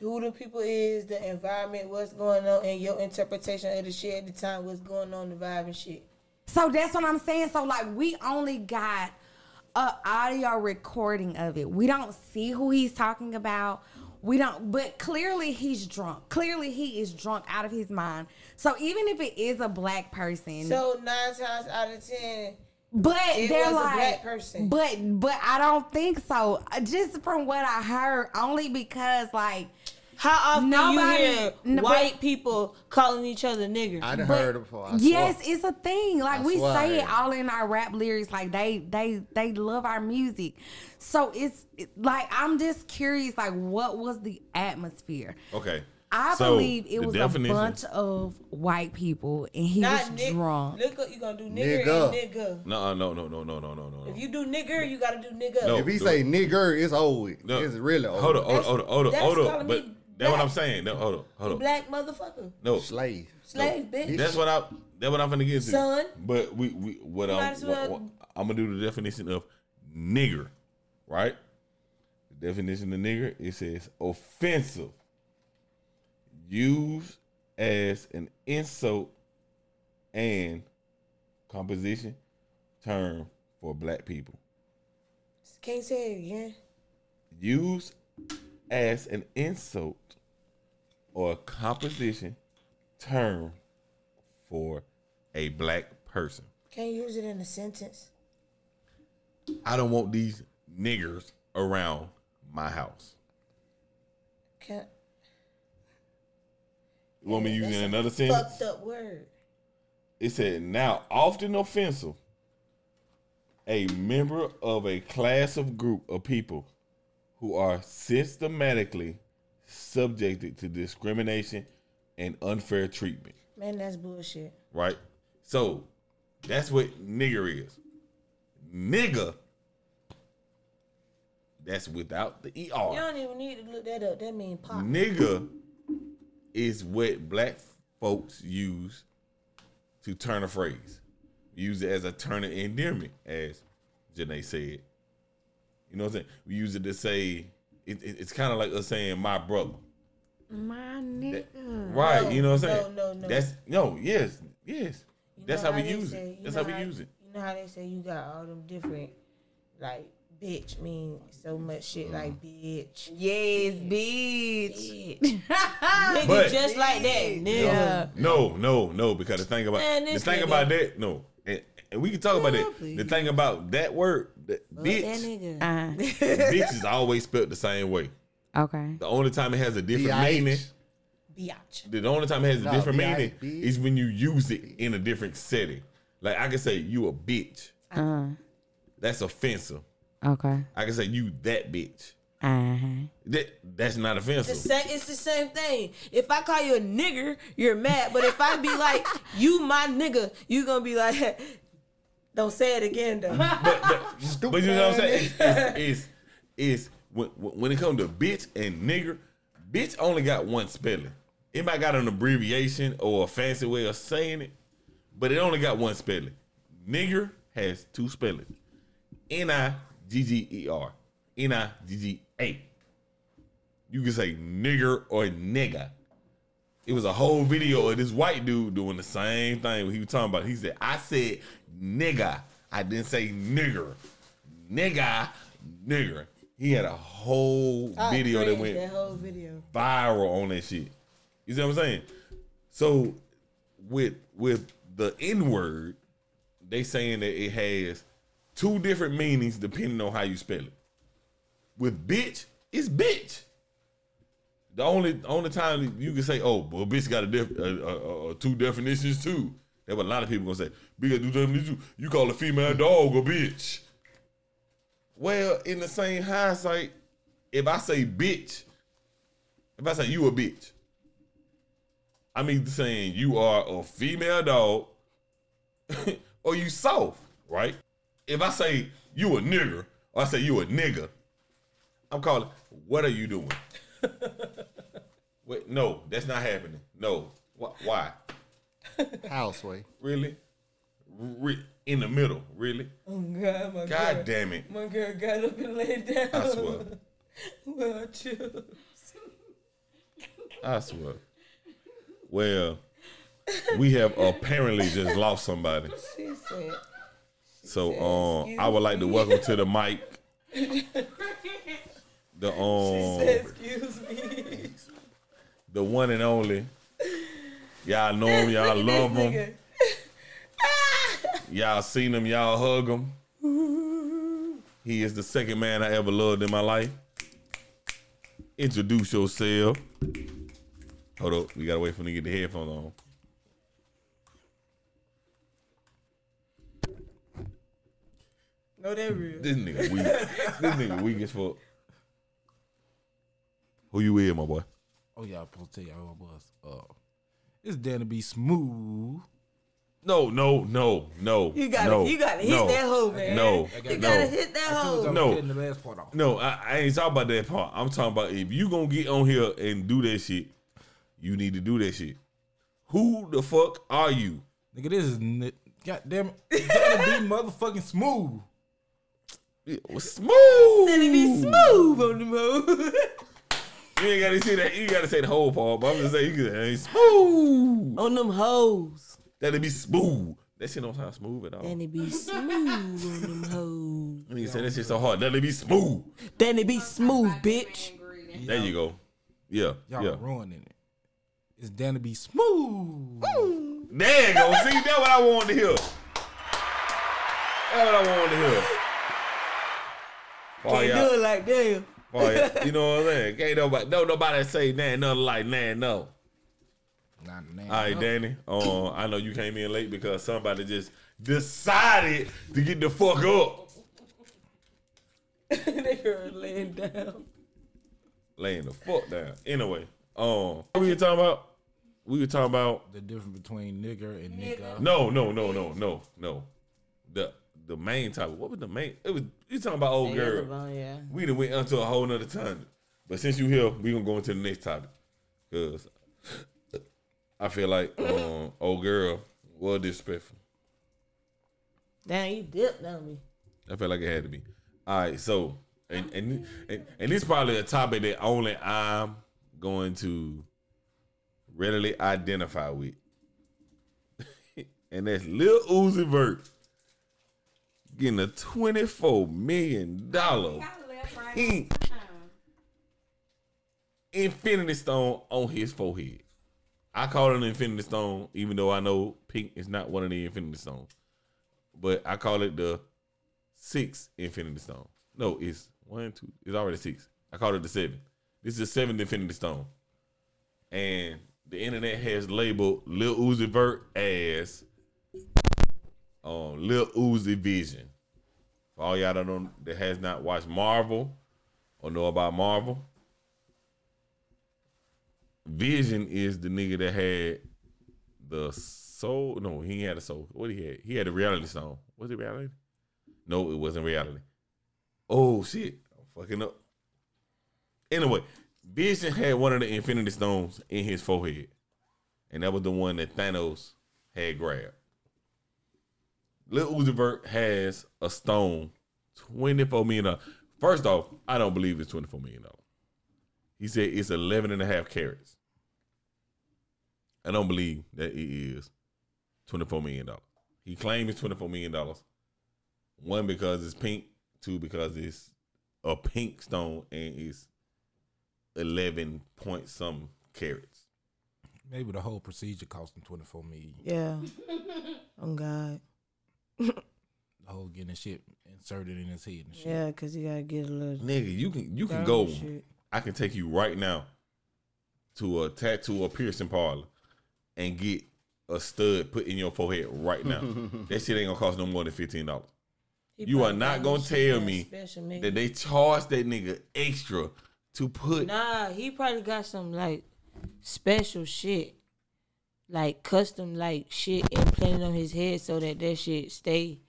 [SPEAKER 4] who the people is, the environment, what's going on, and your interpretation of the shit at the time, what's going on, the vibe and shit.
[SPEAKER 3] So that's what I'm saying. So like we only got a audio recording of it. We don't see who he's talking about. We don't but clearly he's drunk. Clearly he is drunk out of his mind. So even if it is a black person,
[SPEAKER 4] So nine times out of ten,
[SPEAKER 3] but
[SPEAKER 4] it
[SPEAKER 3] they're
[SPEAKER 4] was a
[SPEAKER 3] like
[SPEAKER 4] black person.
[SPEAKER 3] But but I don't think so. Just from what I heard, only because like
[SPEAKER 4] how often
[SPEAKER 3] Nobody-
[SPEAKER 4] you hear
[SPEAKER 3] n- but-
[SPEAKER 4] white people calling each other nigger?
[SPEAKER 2] I done
[SPEAKER 3] But
[SPEAKER 2] heard it before. I
[SPEAKER 3] yes,
[SPEAKER 2] swear.
[SPEAKER 3] it's a thing. Like
[SPEAKER 2] I
[SPEAKER 3] we
[SPEAKER 2] swear
[SPEAKER 3] say it all in our rap lyrics. Like they they they love our music. So it's it- like I'm just curious. Like what was the atmosphere?
[SPEAKER 1] Okay.
[SPEAKER 3] I
[SPEAKER 1] So,
[SPEAKER 3] believe it was
[SPEAKER 1] definition-
[SPEAKER 3] a bunch of white people, and he
[SPEAKER 4] Not
[SPEAKER 3] was
[SPEAKER 4] nigger.
[SPEAKER 3] drunk.
[SPEAKER 4] Look, what you gonna do nigger
[SPEAKER 2] Nigga.
[SPEAKER 4] and nigga.
[SPEAKER 1] No, uh, no, no, no, no, no, no, no.
[SPEAKER 4] If you do nigger, you gotta do nigga.
[SPEAKER 1] No.
[SPEAKER 2] If he
[SPEAKER 1] do
[SPEAKER 2] say nigger, it's old.
[SPEAKER 1] No.
[SPEAKER 2] It's really old.
[SPEAKER 1] Hold on, hold on, hold on, hold on, hold on. But that's what. I'm saying. No, hold on, hold on.
[SPEAKER 4] Black motherfucker.
[SPEAKER 1] No,
[SPEAKER 2] Slave.
[SPEAKER 4] Slave, bitch.
[SPEAKER 1] that's what I. That's what I'm gonna get to.
[SPEAKER 4] Son.
[SPEAKER 1] But we, we, what
[SPEAKER 4] You
[SPEAKER 1] I'm,
[SPEAKER 4] might as
[SPEAKER 1] what- what- I'm gonna do the definition of nigger, right? The definition of nigger it says offensive, used as an insult and composition term for black people.
[SPEAKER 4] Can't say it again.
[SPEAKER 1] used as an insult or a composition term for a black person.
[SPEAKER 4] Can't use it in a sentence.
[SPEAKER 1] I don't want these niggers around my house.
[SPEAKER 4] Can't.
[SPEAKER 1] You want me to use it in another
[SPEAKER 4] Fucked
[SPEAKER 1] sentence?
[SPEAKER 4] up word.
[SPEAKER 1] It said, now often offensive, a member of a class of group of people who are systematically subjected to discrimination and unfair treatment.
[SPEAKER 4] Man, that's bullshit.
[SPEAKER 1] right? So that's what nigger is. Nigga, that's without the ER.
[SPEAKER 4] You don't even need to look that up. That mean pop.
[SPEAKER 1] Nigga is what black folks use to turn a phrase. Use it as a turn of endearment, as Janae said. You know what I'm saying? We use it to say, it, it- it's kind of like us saying my brother.
[SPEAKER 3] My nigga.
[SPEAKER 1] Right,
[SPEAKER 4] No,
[SPEAKER 1] you know what I'm saying?
[SPEAKER 4] no, no. no.
[SPEAKER 1] That's no, yes, yes.
[SPEAKER 4] You
[SPEAKER 1] That's
[SPEAKER 4] know
[SPEAKER 1] how we use
[SPEAKER 4] say-
[SPEAKER 1] it. That's
[SPEAKER 4] know
[SPEAKER 1] how we use it.
[SPEAKER 4] You know how they say you got all them different, like, bitch mean so much shit
[SPEAKER 1] Mm.
[SPEAKER 4] like bitch.
[SPEAKER 3] Yes, bitch.
[SPEAKER 4] Bitch. (laughs) Nigga
[SPEAKER 1] But-
[SPEAKER 4] just like that. Nigga.
[SPEAKER 3] Yeah.
[SPEAKER 1] No, no, no. Because the thing about
[SPEAKER 4] Man,
[SPEAKER 1] the
[SPEAKER 4] this
[SPEAKER 1] thing
[SPEAKER 4] nigga-
[SPEAKER 1] about that, no, and, and we can talk about
[SPEAKER 4] Yeah,
[SPEAKER 1] that.
[SPEAKER 4] please.
[SPEAKER 1] The thing about that word, that
[SPEAKER 4] Fuck
[SPEAKER 1] bitch,
[SPEAKER 4] that nigga.
[SPEAKER 3] Uh,
[SPEAKER 1] bitch is always spelled the same way.
[SPEAKER 3] okay.
[SPEAKER 1] The only time it has a different
[SPEAKER 2] B.I.H..
[SPEAKER 1] meaning,
[SPEAKER 4] Biatch.
[SPEAKER 1] the only time it has a
[SPEAKER 2] No,
[SPEAKER 1] different
[SPEAKER 2] B.I.H.,
[SPEAKER 1] meaning is when you use it in a different setting. Like I can say you a bitch.
[SPEAKER 3] Uh,
[SPEAKER 1] That's offensive.
[SPEAKER 3] Okay.
[SPEAKER 1] I can say you that bitch.
[SPEAKER 3] Uh huh.
[SPEAKER 1] That that's not
[SPEAKER 4] The
[SPEAKER 1] offensive.
[SPEAKER 4] same, it's the same thing. If I call you a nigger, you're mad. But if I be like, (laughs) you my nigga, you gonna be like, (laughs) don't say it again though.
[SPEAKER 1] but, but, but (laughs) you know what I'm saying? It's, it's, it's, it's when, when it comes to bitch and nigger, bitch only got one spelling. It might got an abbreviation or a fancy way of saying it, but it only got one spelling. Nigger has two spellings. N I G G E R. N I G G A. You can say nigger or nigga. It was a whole video of this white dude doing the same thing. He was talking about. He said, "I said nigga. I didn't say nigger. Nigga, nigger." He had a whole
[SPEAKER 4] I
[SPEAKER 1] video that went
[SPEAKER 4] that whole video.
[SPEAKER 1] viral on that shit. You see what I'm saying? So with with the N word, they saying that it has two different meanings depending on how you spell it. With bitch, it's bitch. The only only time you can say, "Oh, well, bitch got a two definitions too." That's what a lot of people gonna say. Because definitions, you call a female dog a bitch. Well, in the same hindsight, if I say bitch, if I say you a bitch, I mean saying you are a female dog (laughs) or you soft, right? If I say you a nigger or I say you a nigga, I'm calling, what are you doing? (laughs) Wait, no, that's not happening. No. Wh- Why?
[SPEAKER 2] Houseway.
[SPEAKER 1] Really? Re- in the middle, really?
[SPEAKER 4] Oh God, my
[SPEAKER 1] God
[SPEAKER 4] girl.
[SPEAKER 1] damn it.
[SPEAKER 4] My girl got up and laid down.
[SPEAKER 1] I swear. (laughs)
[SPEAKER 4] well, chill.
[SPEAKER 1] I swear. Well, we have apparently just lost somebody.
[SPEAKER 4] She said,
[SPEAKER 1] So um I would like to welcome to the mic (laughs) the um
[SPEAKER 4] "Excuse me."
[SPEAKER 1] the one and only. Y'all know him, y'all (laughs) love him. Y'all seen him, y'all hug him. (laughs) He is the second man I ever loved in my life. Introduce yourself. Hold up, we gotta wait for him to get the headphones on.
[SPEAKER 4] No, that real.
[SPEAKER 1] This nigga weak. (laughs) this nigga weak as fuck. Who you with, my boy?
[SPEAKER 5] Oh yeah, I'm supposed to tell y'all who it was. Uh, it's Danny B. Smooth.
[SPEAKER 1] No, no, no, no.
[SPEAKER 4] You gotta,
[SPEAKER 1] no,
[SPEAKER 4] you gotta hit
[SPEAKER 1] no,
[SPEAKER 4] that hoe, man.
[SPEAKER 1] No,
[SPEAKER 4] you gotta hit that
[SPEAKER 5] I
[SPEAKER 4] hoe.
[SPEAKER 5] y'all
[SPEAKER 1] No.
[SPEAKER 5] no. the last part off.
[SPEAKER 1] No, I, I ain't talking about that part. I'm talking about if you gonna get on here and do that shit, you need to do that shit. Who the fuck are you?
[SPEAKER 5] Nigga, this is n- goddamn it. Danny B. Motherfucking Smooth.
[SPEAKER 1] It was smooth.
[SPEAKER 4] Let it be smooth on the move. (laughs)
[SPEAKER 1] You ain't gotta say that. You gotta say the whole part. But I'm just saying you can say smooth.
[SPEAKER 4] on them hoes.
[SPEAKER 1] That'd be smooth. That shit don't sound smooth at all.
[SPEAKER 4] Then it be smooth on them hoes.
[SPEAKER 1] Nigga say that shit so hard. That'd be smooth.
[SPEAKER 4] Then it be smooth, bitch.
[SPEAKER 1] There you go. Yeah,
[SPEAKER 5] Y'all
[SPEAKER 1] yeah.
[SPEAKER 5] ruining it. It's Danny B. Smooth.
[SPEAKER 1] There you go. See, that's what I wanted to hear. That's what I wanted to hear. Oh,
[SPEAKER 4] Can't
[SPEAKER 1] yeah.
[SPEAKER 4] do it like that.
[SPEAKER 1] Yeah. (laughs) You know what I'm saying? Can't nobody, no nobody say nah, nothing like nah, no.
[SPEAKER 5] Nah, nah,
[SPEAKER 1] All right,
[SPEAKER 5] no.
[SPEAKER 1] Danny. Uh, I know you came in late because somebody just decided to get the fuck up. (laughs)
[SPEAKER 4] they girl laying down.
[SPEAKER 1] Laying the fuck down. Anyway, um, what we were talking about? We were talking about
[SPEAKER 5] The difference between nigger and nigga.
[SPEAKER 1] no, no, no, no, no, no. The the main topic. What was the main? It was you talking about old girl.
[SPEAKER 4] yeah.
[SPEAKER 1] We done went into a whole nother time. But since you here, we gonna go into the next topic. Cause I feel like um, (coughs) old girl was disrespectful.
[SPEAKER 4] Damn, you dipped on me.
[SPEAKER 1] I felt like it had to be. All right, so and and and, and this is probably a topic that only I'm going to readily identify with, (laughs) and that's Lil Uzi Vert getting a twenty four million dollar pink Infinity Stone on his forehead. I call it an Infinity Stone, even though I know pink is not one of the Infinity Stones, but I call it the six Infinity Stone. No, it's one, two. It's already six. I call it the seven. This is the seventh Infinity Stone, and the internet has labeled Lil Uzi Vert as um, Lil Uzi Vision. For all y'all that don't that has not watched Marvel or know about Marvel, Vision is the nigga that had the soul. No, he had a soul. What he had? He had a reality stone. Was it reality? No, it wasn't reality. Oh shit. I'm fucking up. Anyway, Vision had one of the Infinity Stones in his forehead. And that was the one that Thanos had grabbed. Lil Uzi Vert has a stone, $24 million. First off, I don't believe it's $24 million. He said it's 11 and a half carats. I don't believe that it is $24 million. He claimed it's $24 million. One, because it's pink. Two, because it's a pink stone and it's 11 point some carats.
[SPEAKER 5] Maybe the whole procedure cost him 24 million.
[SPEAKER 4] Yeah. (laughs) oh God.
[SPEAKER 5] The whole getting shit inserted in his head and shit.
[SPEAKER 4] Yeah, cause you gotta get a little.
[SPEAKER 1] Nigga, you can you can go.
[SPEAKER 4] shit.
[SPEAKER 1] I can take you right now to a tattoo or piercing parlor and get a stud put in your forehead right now. (laughs) that shit ain't gonna cost no more than fifteen dollars. You are not gonna tell
[SPEAKER 4] done
[SPEAKER 1] me. That they charge that nigga extra to put
[SPEAKER 4] Nah, he probably got some like special shit, like custom like shit implanted on his head so that that shit stay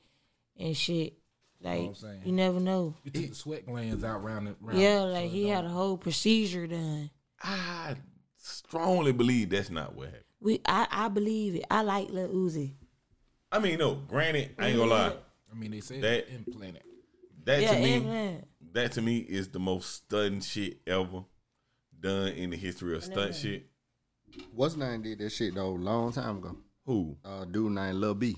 [SPEAKER 4] and shit. Like
[SPEAKER 5] I'm saying.
[SPEAKER 4] you never know.
[SPEAKER 5] You took the sweat glands out round it. Round
[SPEAKER 4] Yeah,
[SPEAKER 5] it, so
[SPEAKER 4] like he had a whole procedure done.
[SPEAKER 1] I strongly believe that's not what happened.
[SPEAKER 4] We, I, I believe it. I like Lil Uzi.
[SPEAKER 1] I mean, no, granted, I ain't gonna lie.
[SPEAKER 5] I mean, they said
[SPEAKER 1] That-
[SPEAKER 5] implanted.
[SPEAKER 1] That
[SPEAKER 4] Yeah,
[SPEAKER 1] to me,
[SPEAKER 4] implant.
[SPEAKER 1] that to me is the most stunning shit ever. done in the history of stunt shit.
[SPEAKER 2] What's name did that shit though long time ago?
[SPEAKER 1] Who?
[SPEAKER 2] Uh, dude named Lil B.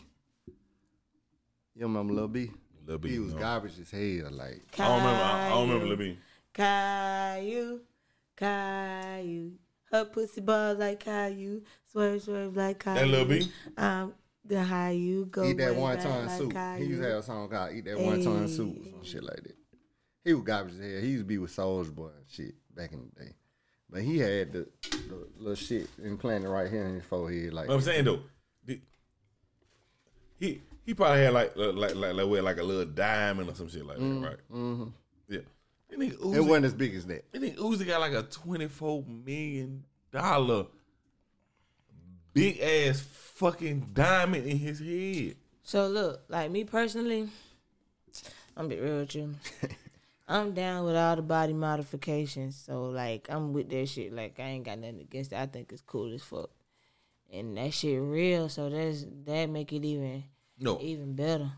[SPEAKER 2] You remember Lil B?
[SPEAKER 1] Lil B,
[SPEAKER 2] He was
[SPEAKER 1] no.
[SPEAKER 2] garbage as hell. Like
[SPEAKER 1] I don't remember. I, I don't remember Lil B.
[SPEAKER 4] Caillou, Caillou. Her pussy ball like Caillou. Swerve, swerve like Caillou.
[SPEAKER 1] That Lil B?
[SPEAKER 4] Um, the how you go.
[SPEAKER 2] eat that one
[SPEAKER 4] back
[SPEAKER 2] ton
[SPEAKER 4] like
[SPEAKER 2] soup. He used to have a song called "Eat That Wonton Soup" or some shit like that. He was garbage as hell. He used to be with Soulja Boy and shit back in the day. But he had the, the little shit implanted right here in his forehead. Like
[SPEAKER 1] But I'm saying though, the- he he probably had like uh, like like like, wear like a little diamond or some shit like that, right? Mm-hmm. Yeah. That nigga
[SPEAKER 2] it wasn't as big as that.
[SPEAKER 1] that nigga Uzi got like a twenty four million dollar big ass fucking diamond in his head.
[SPEAKER 4] So look, like me personally, I'm be real with you. (laughs) I'm down with all the body modifications. So like I'm with that shit. Like I ain't got nothing against it. I think it's cool as fuck. And that shit real, so that's that make it even
[SPEAKER 1] No,
[SPEAKER 4] even better.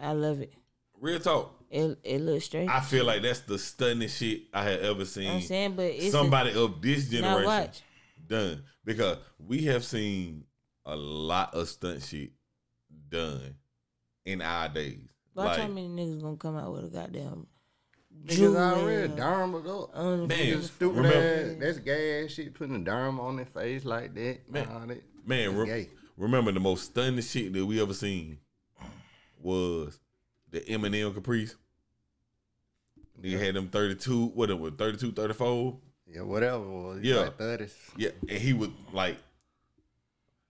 [SPEAKER 4] I love it.
[SPEAKER 1] real talk.
[SPEAKER 4] It it looks straight.
[SPEAKER 1] I feel like that's the stunning shit I have ever seen.
[SPEAKER 4] I'm saying, but it's a-
[SPEAKER 1] somebody of this generation
[SPEAKER 4] watch.
[SPEAKER 1] done because we have seen a lot of stunt shit done in our days.
[SPEAKER 4] Watch
[SPEAKER 1] like,
[SPEAKER 4] how many niggas gonna come out with a goddamn
[SPEAKER 2] Niggas already
[SPEAKER 4] jewel
[SPEAKER 2] derm up.
[SPEAKER 4] on the
[SPEAKER 1] Man,
[SPEAKER 2] Stupid
[SPEAKER 1] remember-
[SPEAKER 2] ass. That's gay ass shit. Putting a derm on their face like that.
[SPEAKER 1] Man,
[SPEAKER 2] all that.
[SPEAKER 1] Man, re- remember the most stunning shit that we ever seen was the Eminem Caprice. Nigga had them 32, what it was, 32, 34?
[SPEAKER 2] Yeah, whatever. Was.
[SPEAKER 1] Yeah.
[SPEAKER 2] Like 30s.
[SPEAKER 1] Yeah, and he was like,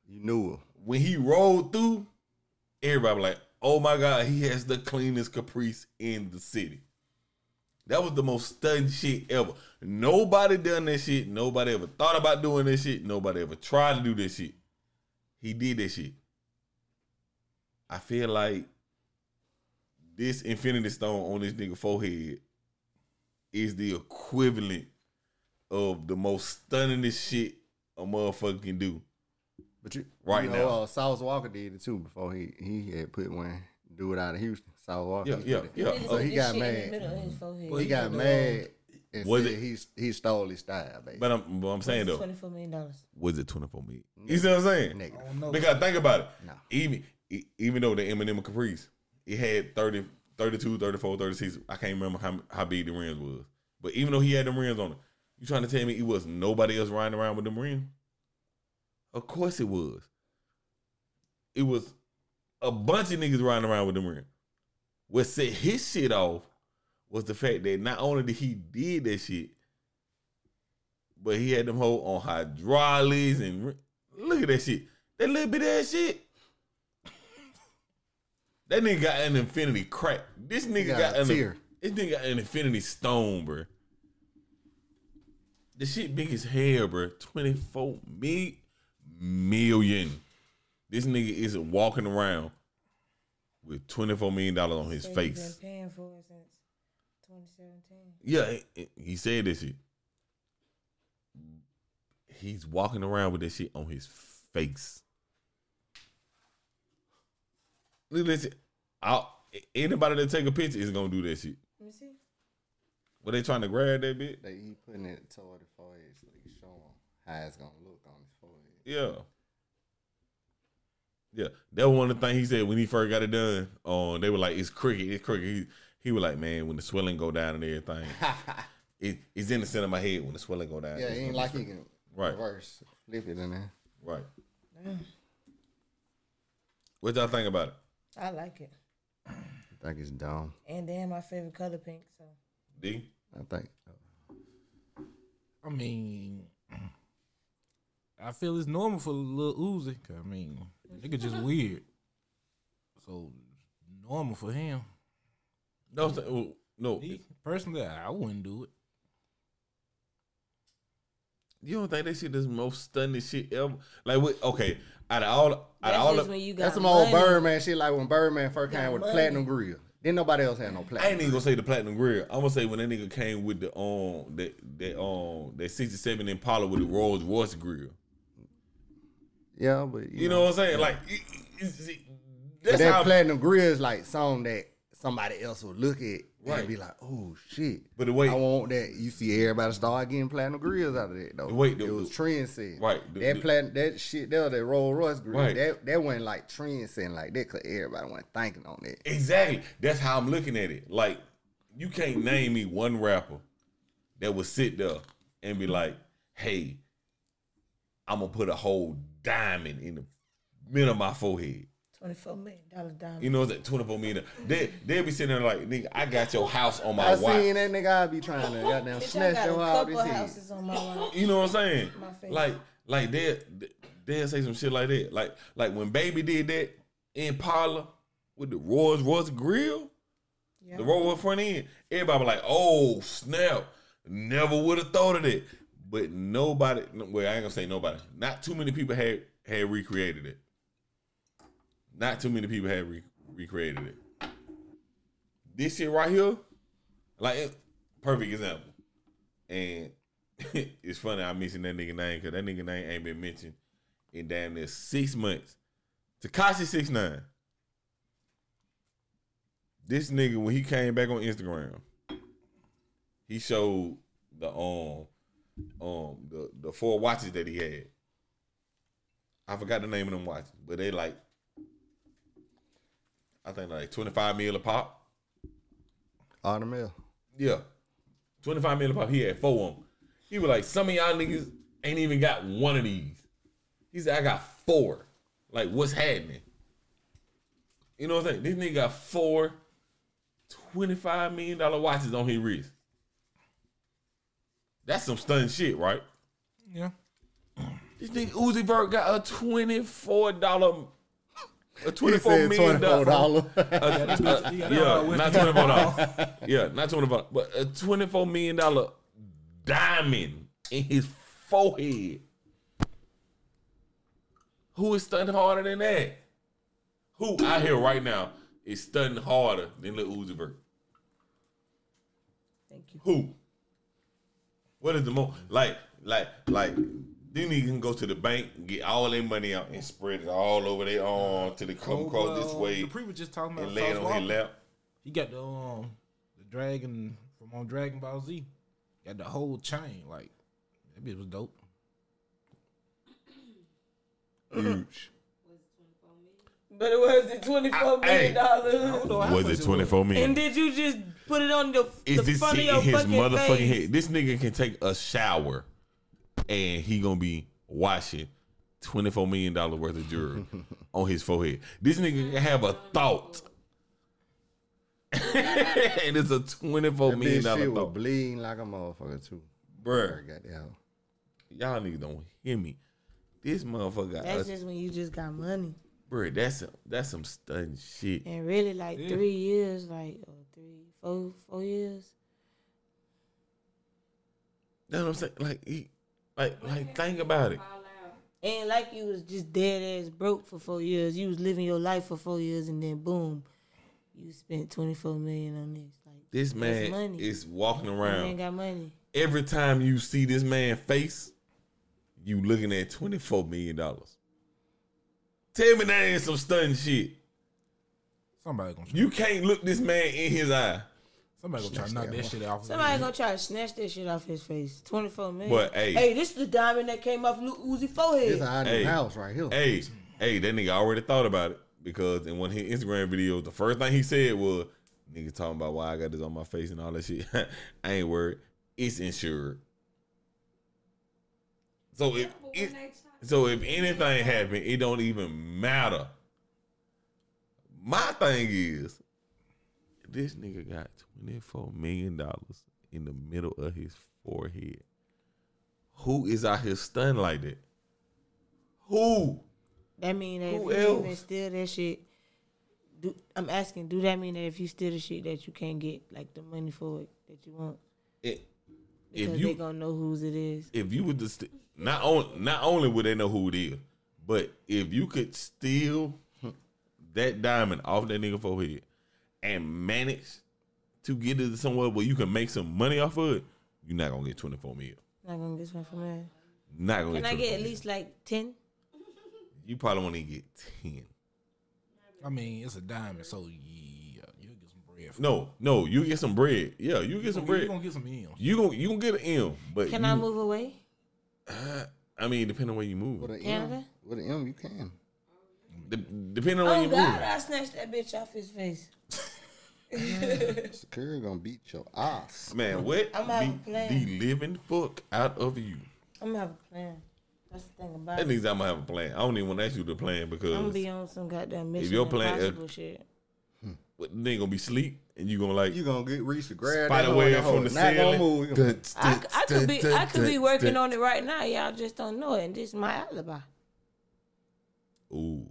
[SPEAKER 2] You knew her.
[SPEAKER 1] when he rolled through, everybody was like, oh my God, he has the cleanest Caprice in the city. That was the most stunning shit ever. Nobody done that shit. Nobody ever thought about doing this shit. Nobody ever tried to do this shit. He did that shit. I feel like this Infinity Stone on this nigga forehead is the equivalent of the most stunningest shit a motherfucker can do.
[SPEAKER 2] But you,
[SPEAKER 1] Right
[SPEAKER 2] you know,
[SPEAKER 1] now.
[SPEAKER 2] uh, Sauce Walka did it too before he he had put one do it out of Houston. Sauce Walka.
[SPEAKER 1] Yeah, yeah, yeah.
[SPEAKER 2] So he got
[SPEAKER 4] shit in the
[SPEAKER 2] mad.
[SPEAKER 4] middle of his forehead.
[SPEAKER 2] he got mad and
[SPEAKER 1] Was
[SPEAKER 2] said
[SPEAKER 1] it-
[SPEAKER 2] he he stole his style, basically.
[SPEAKER 1] But I'm, but I'm saying though,
[SPEAKER 4] twenty four million dollars.
[SPEAKER 1] was it 24 million? You see what I'm saying?
[SPEAKER 2] Negative.
[SPEAKER 1] Because think about it.
[SPEAKER 2] No.
[SPEAKER 1] Even even though the Eminem Caprice, it had 30, 32, 34, 36. I can't remember how how big the rims was. But even though he had them rims on it, you trying to tell me it was nobody else riding around with them rims? Of course it was. It was a bunch of niggas riding around with them rims. What set his shit off was the fact that not only did he did that shit, but he had them whole on hydraulics and ri- look at that shit. That little bit of that shit. That nigga got an infinity crack. This nigga
[SPEAKER 2] got
[SPEAKER 1] got,
[SPEAKER 2] a
[SPEAKER 1] an
[SPEAKER 2] tear.
[SPEAKER 1] this nigga got an infinity stone, bro. The shit big as hell, bro. 24 mi- million. This nigga isn't walking around with 24 million dollars on his face.
[SPEAKER 4] Been paying for it since twenty seventeen.
[SPEAKER 1] Yeah, he- he said this shit. He's walking around with this shit on his face. Listen. I'll, anybody that take a picture is gonna do that shit.
[SPEAKER 4] Let me see.
[SPEAKER 1] But they trying to grab that bit.
[SPEAKER 2] They, he putting it toward the forehead so he show him how it's gonna look on his forehead.
[SPEAKER 1] Yeah. Yeah, that was one of the things he said when he first got it done. Um, they were like, "It's crooked, it's crooked." He, he was like, "Man, when the swelling go down and everything, (laughs) it, it's in the center of my head when the swelling go down."
[SPEAKER 2] Yeah, it ain't like he can
[SPEAKER 1] Right.
[SPEAKER 2] reverse, flip it in there.
[SPEAKER 1] Right. What y'all think about it?
[SPEAKER 4] I like it.
[SPEAKER 2] I think it's dumb.
[SPEAKER 4] And then my favorite color pink. So
[SPEAKER 1] D?
[SPEAKER 2] I think.
[SPEAKER 5] I mean, I feel it's normal for Lil Uzi. 'cause, I mean, nigga just weird. So normal for him.
[SPEAKER 1] No, I'm well, no.
[SPEAKER 5] Me, personally, I wouldn't do it.
[SPEAKER 1] You don't think they shit is the most stunning shit ever? Like, what, okay, out of all, out
[SPEAKER 4] that's
[SPEAKER 1] of all,
[SPEAKER 4] just
[SPEAKER 1] the,
[SPEAKER 4] when you got
[SPEAKER 2] That's some old. Birdman shit, like when Birdman first came with the
[SPEAKER 4] money.
[SPEAKER 2] platinum grill. Then nobody else had no platinum.
[SPEAKER 1] I
[SPEAKER 2] platinum.
[SPEAKER 1] ain't even gonna say the platinum grill. I'm gonna say when that nigga came with the um that that um that 67 Impala with the Rolls Royce grill.
[SPEAKER 2] Yeah, but
[SPEAKER 1] You know what I'm saying? Like, it, it, it, that's
[SPEAKER 2] that
[SPEAKER 1] how.
[SPEAKER 2] platinum grill is like something that somebody else would look at Right.
[SPEAKER 1] and
[SPEAKER 2] be like, oh shit.
[SPEAKER 1] But the way-
[SPEAKER 2] I want that. You see everybody start getting platinum grills out of that though.
[SPEAKER 1] The way- the-
[SPEAKER 2] it was trend setting.
[SPEAKER 1] Right. The-
[SPEAKER 2] that
[SPEAKER 1] the-
[SPEAKER 2] platinum, that shit there, that Rolls Royce grill,
[SPEAKER 1] Right.
[SPEAKER 2] that that went like trend setting like that because everybody wasn't thinking on that.
[SPEAKER 1] Exactly. That's how I'm looking at it. Like, you can't name me one rapper that would sit there and be like, hey, I'm gonna put a whole diamond in the middle of my forehead.
[SPEAKER 4] Twenty-four million dollar diamond.
[SPEAKER 1] You know what's that 24 million? They they'll be sitting there like, nigga, I got your house on my
[SPEAKER 2] I
[SPEAKER 1] watch.
[SPEAKER 2] seen that nigga. I be trying to (laughs) goddamn snatch your out
[SPEAKER 4] couple
[SPEAKER 2] his head.
[SPEAKER 4] houses on my watch.
[SPEAKER 1] You know what I'm saying? Like, like they they'll say some shit like that. Like, like when Baby did that in Parlor with the Rolls Royce grill,
[SPEAKER 4] Yeah.
[SPEAKER 1] the Rolls Royce front end, everybody was like, "Oh snap! Never would have thought of it." But nobody, well, I ain't gonna say nobody. Not too many people had had recreated it. Not too many people have re- recreated it. This shit right here, like perfect example. And (laughs) it's funny I mentioned that nigga name because that nigga name ain't been mentioned in damn near six months. Tekashi six nine. This nigga when he came back on Instagram, he showed the um um the the four watches that he had. I forgot the name of them watches, but they like I think like twenty five mil a pop.
[SPEAKER 2] On the mill.
[SPEAKER 1] Yeah. twenty five mil a pop. He had four of them. He was like, some of y'all niggas ain't even got one of these. He said, I got four. Like, what's happening? You know what I'm saying? This nigga got four $25 million watches on his wrist. That's some stunning shit, right?
[SPEAKER 5] Yeah.
[SPEAKER 1] This nigga Uzi Vert got a $24 a twenty
[SPEAKER 2] He
[SPEAKER 1] four
[SPEAKER 2] said
[SPEAKER 1] million
[SPEAKER 2] twenty-four
[SPEAKER 1] dollar.
[SPEAKER 2] dollars. (laughs)
[SPEAKER 1] Uh, uh,
[SPEAKER 5] Yeah, (laughs)
[SPEAKER 1] yeah, not twenty four dollars. Yeah, not twenty four, but a twenty four million dollar diamond in his forehead. Who is studying harder than that? Who out here right now is studying harder than Lil Uzi Vert?
[SPEAKER 4] Thank you.
[SPEAKER 1] Who? What is the most like like like these niggas can go to the bank and get all their money out and spread it all over their arm till they come across this
[SPEAKER 5] Oh,
[SPEAKER 1] way
[SPEAKER 5] Dupree was just talking about
[SPEAKER 1] and lay it
[SPEAKER 5] Sauce
[SPEAKER 1] on his lap.
[SPEAKER 5] He got the um the dragon from on Dragon Ball Z. Got the whole chain. Like that bitch was dope. (coughs)
[SPEAKER 2] Huge.
[SPEAKER 4] But it was it twenty four million dollars.
[SPEAKER 1] Was it twenty four million?
[SPEAKER 4] And did you just put it on the,
[SPEAKER 1] Is
[SPEAKER 4] the
[SPEAKER 1] this
[SPEAKER 4] front of
[SPEAKER 1] shit in
[SPEAKER 4] your
[SPEAKER 1] his
[SPEAKER 4] fucking
[SPEAKER 1] motherfucking
[SPEAKER 4] face?
[SPEAKER 1] head? This nigga can take a shower and he gonna be washing twenty four million dollar worth of jewelry (laughs) on his forehead. This nigga can have a thought. (laughs) and it's a twenty four
[SPEAKER 2] million dollar
[SPEAKER 1] million
[SPEAKER 2] bitch shit
[SPEAKER 1] thought.
[SPEAKER 2] bleeding like a motherfucker too. I
[SPEAKER 1] Bruh,
[SPEAKER 2] got that.
[SPEAKER 1] y'all niggas don't hear me. This motherfucker got
[SPEAKER 4] That's
[SPEAKER 1] a,
[SPEAKER 4] just when you just got money.
[SPEAKER 1] bruh, that's some, that's some stun shit.
[SPEAKER 4] And really like
[SPEAKER 5] Yeah.
[SPEAKER 4] three years, like or three, four, four years.
[SPEAKER 1] That's what I'm saying. Like he, like like think about it.
[SPEAKER 4] And like you was just dead ass broke for four years. You was living your life for four years and then boom, you spent twenty four million on this. Like
[SPEAKER 1] This man
[SPEAKER 4] money.
[SPEAKER 1] is walking
[SPEAKER 4] man
[SPEAKER 1] around.
[SPEAKER 4] got money.
[SPEAKER 1] every time you see this man face, you looking at twenty four million dollars. Tell me that ain't some stunning shit.
[SPEAKER 5] Somebody gonna
[SPEAKER 1] You can't look this man in his eye.
[SPEAKER 5] Somebody gonna try to knock that shit off.
[SPEAKER 4] Somebody gonna try to snatch that shit off his face. Twenty four million.
[SPEAKER 1] But, hey.
[SPEAKER 4] hey, this is the diamond that came off Lil Uzi
[SPEAKER 2] This
[SPEAKER 4] forehead.
[SPEAKER 2] our new
[SPEAKER 1] Hey.
[SPEAKER 2] house right here.
[SPEAKER 1] Hey, hey, that nigga already thought about it because in one of his Instagram videos, the first thing he said was, "Nigga talking about why I got this on my face and all that shit." (laughs) I ain't worried. It's insured. So if it, so if anything happen, it don't even matter. My thing is, this nigga got twenty four million dollars in the middle of his forehead. Who is out here stunned like that? Who?
[SPEAKER 4] That mean that
[SPEAKER 1] Who
[SPEAKER 4] if you even steal that shit, do I'm asking, do that mean that if you steal the shit that you can't get like the money for it that you want?
[SPEAKER 1] It,
[SPEAKER 4] Because
[SPEAKER 1] if
[SPEAKER 4] they
[SPEAKER 1] you
[SPEAKER 4] gonna know whose it is.
[SPEAKER 1] if you would just not on not only would they know who it is, but if you could steal (laughs) that diamond off that nigga forehead and manage to get it somewhere where you can make some money off of it, you're not gonna get twenty four mil.
[SPEAKER 4] Not gonna get one from there.
[SPEAKER 1] Not gonna
[SPEAKER 4] Can
[SPEAKER 1] get.
[SPEAKER 4] I get at
[SPEAKER 1] mil.
[SPEAKER 4] least like ten?
[SPEAKER 1] You probably want to get ten.
[SPEAKER 5] I mean, it's a diamond, so yeah, you'll get some bread. bread. For
[SPEAKER 1] No, no, you get some bread. Yeah, you get some bread.
[SPEAKER 5] You gonna get some M.
[SPEAKER 1] You gon' you gonna get an M, but
[SPEAKER 4] Can
[SPEAKER 1] you,
[SPEAKER 4] I move away?
[SPEAKER 1] Uh, I mean, depending on where you move.
[SPEAKER 2] With an M,
[SPEAKER 4] Canada?
[SPEAKER 2] with an M, you can.
[SPEAKER 1] De- depending on where
[SPEAKER 4] Oh
[SPEAKER 1] you
[SPEAKER 4] God,
[SPEAKER 1] move.
[SPEAKER 4] I snatched that bitch off his face. (laughs)
[SPEAKER 2] Secure (laughs) gonna beat your ass.
[SPEAKER 1] Man, what
[SPEAKER 4] I'ma have a
[SPEAKER 1] beat
[SPEAKER 4] plan.
[SPEAKER 1] the living fuck out of you?
[SPEAKER 4] I'm gonna have a plan. That's the thing about
[SPEAKER 1] That
[SPEAKER 4] it.
[SPEAKER 1] means I'm gonna have a plan. I don't even want to ask you the plan because
[SPEAKER 4] I'm gonna be on some goddamn mission.
[SPEAKER 1] your plan-
[SPEAKER 4] impossible shit. Hmm.
[SPEAKER 1] what, they gonna be sleep and you gonna like
[SPEAKER 2] You gonna get reach the grab
[SPEAKER 1] Spider
[SPEAKER 2] that
[SPEAKER 1] web
[SPEAKER 2] web
[SPEAKER 1] from
[SPEAKER 2] from
[SPEAKER 1] the
[SPEAKER 2] the Not
[SPEAKER 1] ceiling.
[SPEAKER 2] move. (laughs)
[SPEAKER 4] I, I could be I could be working on it right now. Y'all just don't know it, and this is my alibi.
[SPEAKER 1] Ooh.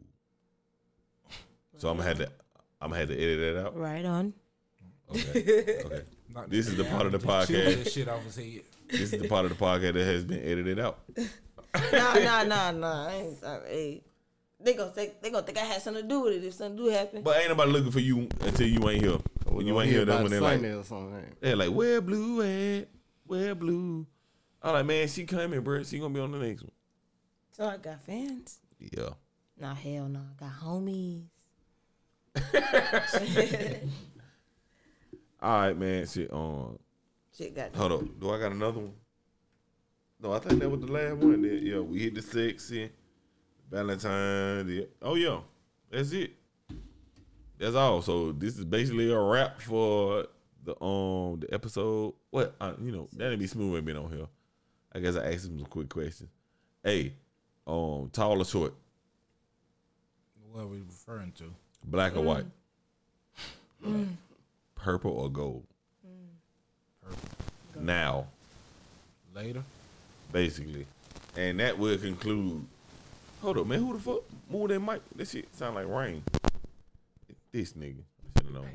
[SPEAKER 1] So I'm gonna have to I'm gonna have to edit that out.
[SPEAKER 4] Right on.
[SPEAKER 1] Okay. Okay. (laughs)
[SPEAKER 5] Knock
[SPEAKER 1] This is the part of the podcast.
[SPEAKER 5] that shit off his head.
[SPEAKER 1] This is the part of the podcast that has been edited out. (laughs)
[SPEAKER 4] Nah, nah, nah, nah. I ain't sorry. They gonna think they gonna think I had something to do with it if something do happen.
[SPEAKER 1] But ain't nobody looking for you until you ain't here. When you ain't here, that's when they're like,
[SPEAKER 2] Sunday or something.
[SPEAKER 1] they're like, where blue at? Where blue? I'm like, man, she coming, bro. She gonna be on the next one.
[SPEAKER 4] So I got fans.
[SPEAKER 1] Yeah.
[SPEAKER 4] Nah, hell no. I got homies. (laughs)
[SPEAKER 1] All right, man. Shit. Um,
[SPEAKER 4] Shit got
[SPEAKER 1] hold up. Do I got another one? No, I think that was the last one. There. Yeah, we hit the sexy, Valentine. Yeah. Oh yeah, that's it. That's all. So this is basically a wrap for the um the episode. What uh, you know, Danny B Smooth ain't been on here. I guess I asked him some quick questions. Hey, um, tall or short,
[SPEAKER 5] What are we referring to?
[SPEAKER 1] Black or white, purple or gold. Now,
[SPEAKER 5] Later.
[SPEAKER 1] basically, and that will conclude. Hold up, man. Who the fuck move that mic? This shit sound like rain. This nigga. I should have known.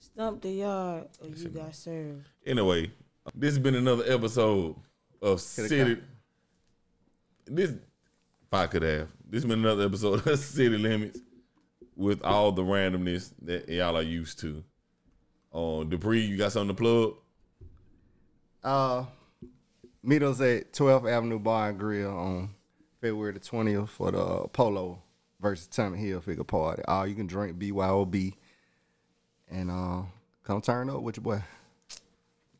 [SPEAKER 4] Stomp the yard or you got served.
[SPEAKER 1] Anyway, this has been another episode of City. This, if I could have, this has been another episode of (laughs) City Limits with all the randomness that y'all are used to. Um, Dupree, you got something to plug?
[SPEAKER 2] Uh, meet us at 12th Avenue Bar and Grill on February the 20th for the uh, Polo versus Tommy Hilfiger party. All you can drink BYOB. And uh, come turn up with your boy.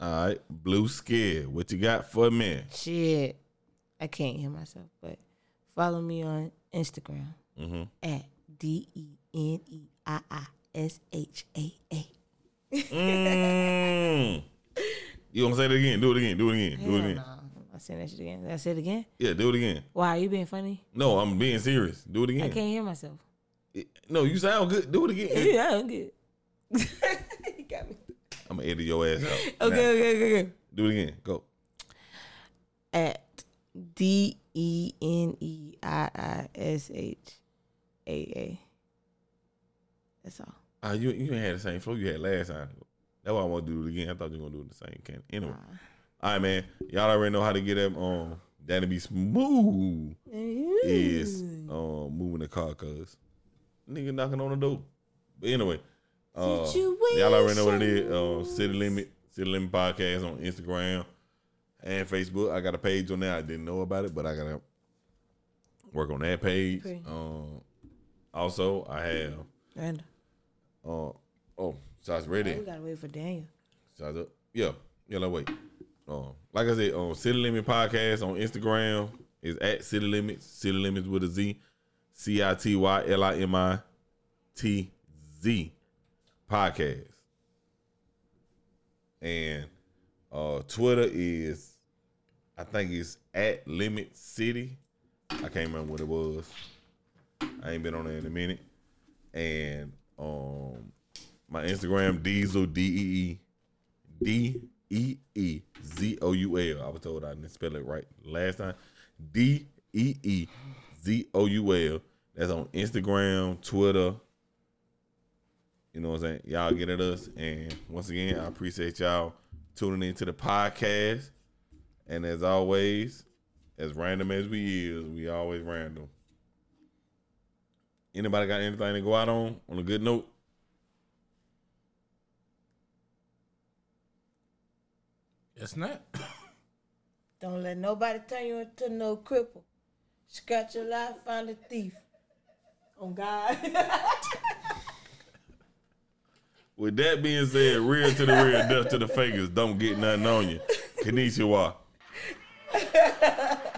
[SPEAKER 1] All right, Blue Scare, what you got for me?
[SPEAKER 4] Shit. I can't hear myself, but follow me on Instagram
[SPEAKER 1] Mm-hmm.
[SPEAKER 4] at D E N E I I S H A A.
[SPEAKER 1] Mm. You gonna say it again? Do it again. Do it again. Do it again.
[SPEAKER 4] no. I said that shit again. Did I say it again?
[SPEAKER 1] Yeah, do it again.
[SPEAKER 4] Why are you being funny?
[SPEAKER 1] No, I'm being serious. Do it again.
[SPEAKER 4] I can't hear myself.
[SPEAKER 1] No, you sound good. Do it again. (laughs)
[SPEAKER 4] Yeah, I'm good. (laughs) you got me.
[SPEAKER 1] I'm gonna edit your ass out. (laughs)
[SPEAKER 4] Okay,
[SPEAKER 1] Now,
[SPEAKER 4] okay, okay, okay.
[SPEAKER 1] do it again. Go.
[SPEAKER 4] At D E N E I I S H A A. That's all.
[SPEAKER 1] Uh, you you ain't had the same flow you had last time. That's why I want to do it again. I thought you were gonna do it the same. Can anyway. All right, man. Y'all already know how to get them. Um, Danny be smooth is um moving the car, cause nigga knocking on the door. But anyway, uh, y'all already know what it is. Uh, City Limit, City Limit Podcast on Instagram and Facebook. I got a page on there. I didn't know about it, but I gotta work on that page. Um, also I have
[SPEAKER 4] And
[SPEAKER 1] uh oh, shots ready.
[SPEAKER 4] we gotta wait for Daniel.
[SPEAKER 1] Shots up. Yeah, yeah. Like wait. Um, like I said, on City Limit Podcast on Instagram is at City Limits. City Limits with a Z. C I T Y L I M I T Z podcast. And uh Twitter is I think it's at Limit City. I can't remember what it was. I ain't been on there in a minute. And um my Instagram Diesel D E E D E E Z O U L. I was told I didn't spell it right last time. D E E Z O U L. That's on Instagram, Twitter. You know what I'm saying? Y'all get at us. And once again, I appreciate y'all tuning into the podcast. And as always, as random as we is, we always random. Anybody got anything to go out on on a good note?
[SPEAKER 5] It's not. (coughs)
[SPEAKER 4] Don't let nobody turn you into no cripple. Scratch your life, find a thief. Oh God. (laughs)
[SPEAKER 1] With that being said, real to the real, death to the fakers. Don't get nothing on you. Konnichiwa. (laughs)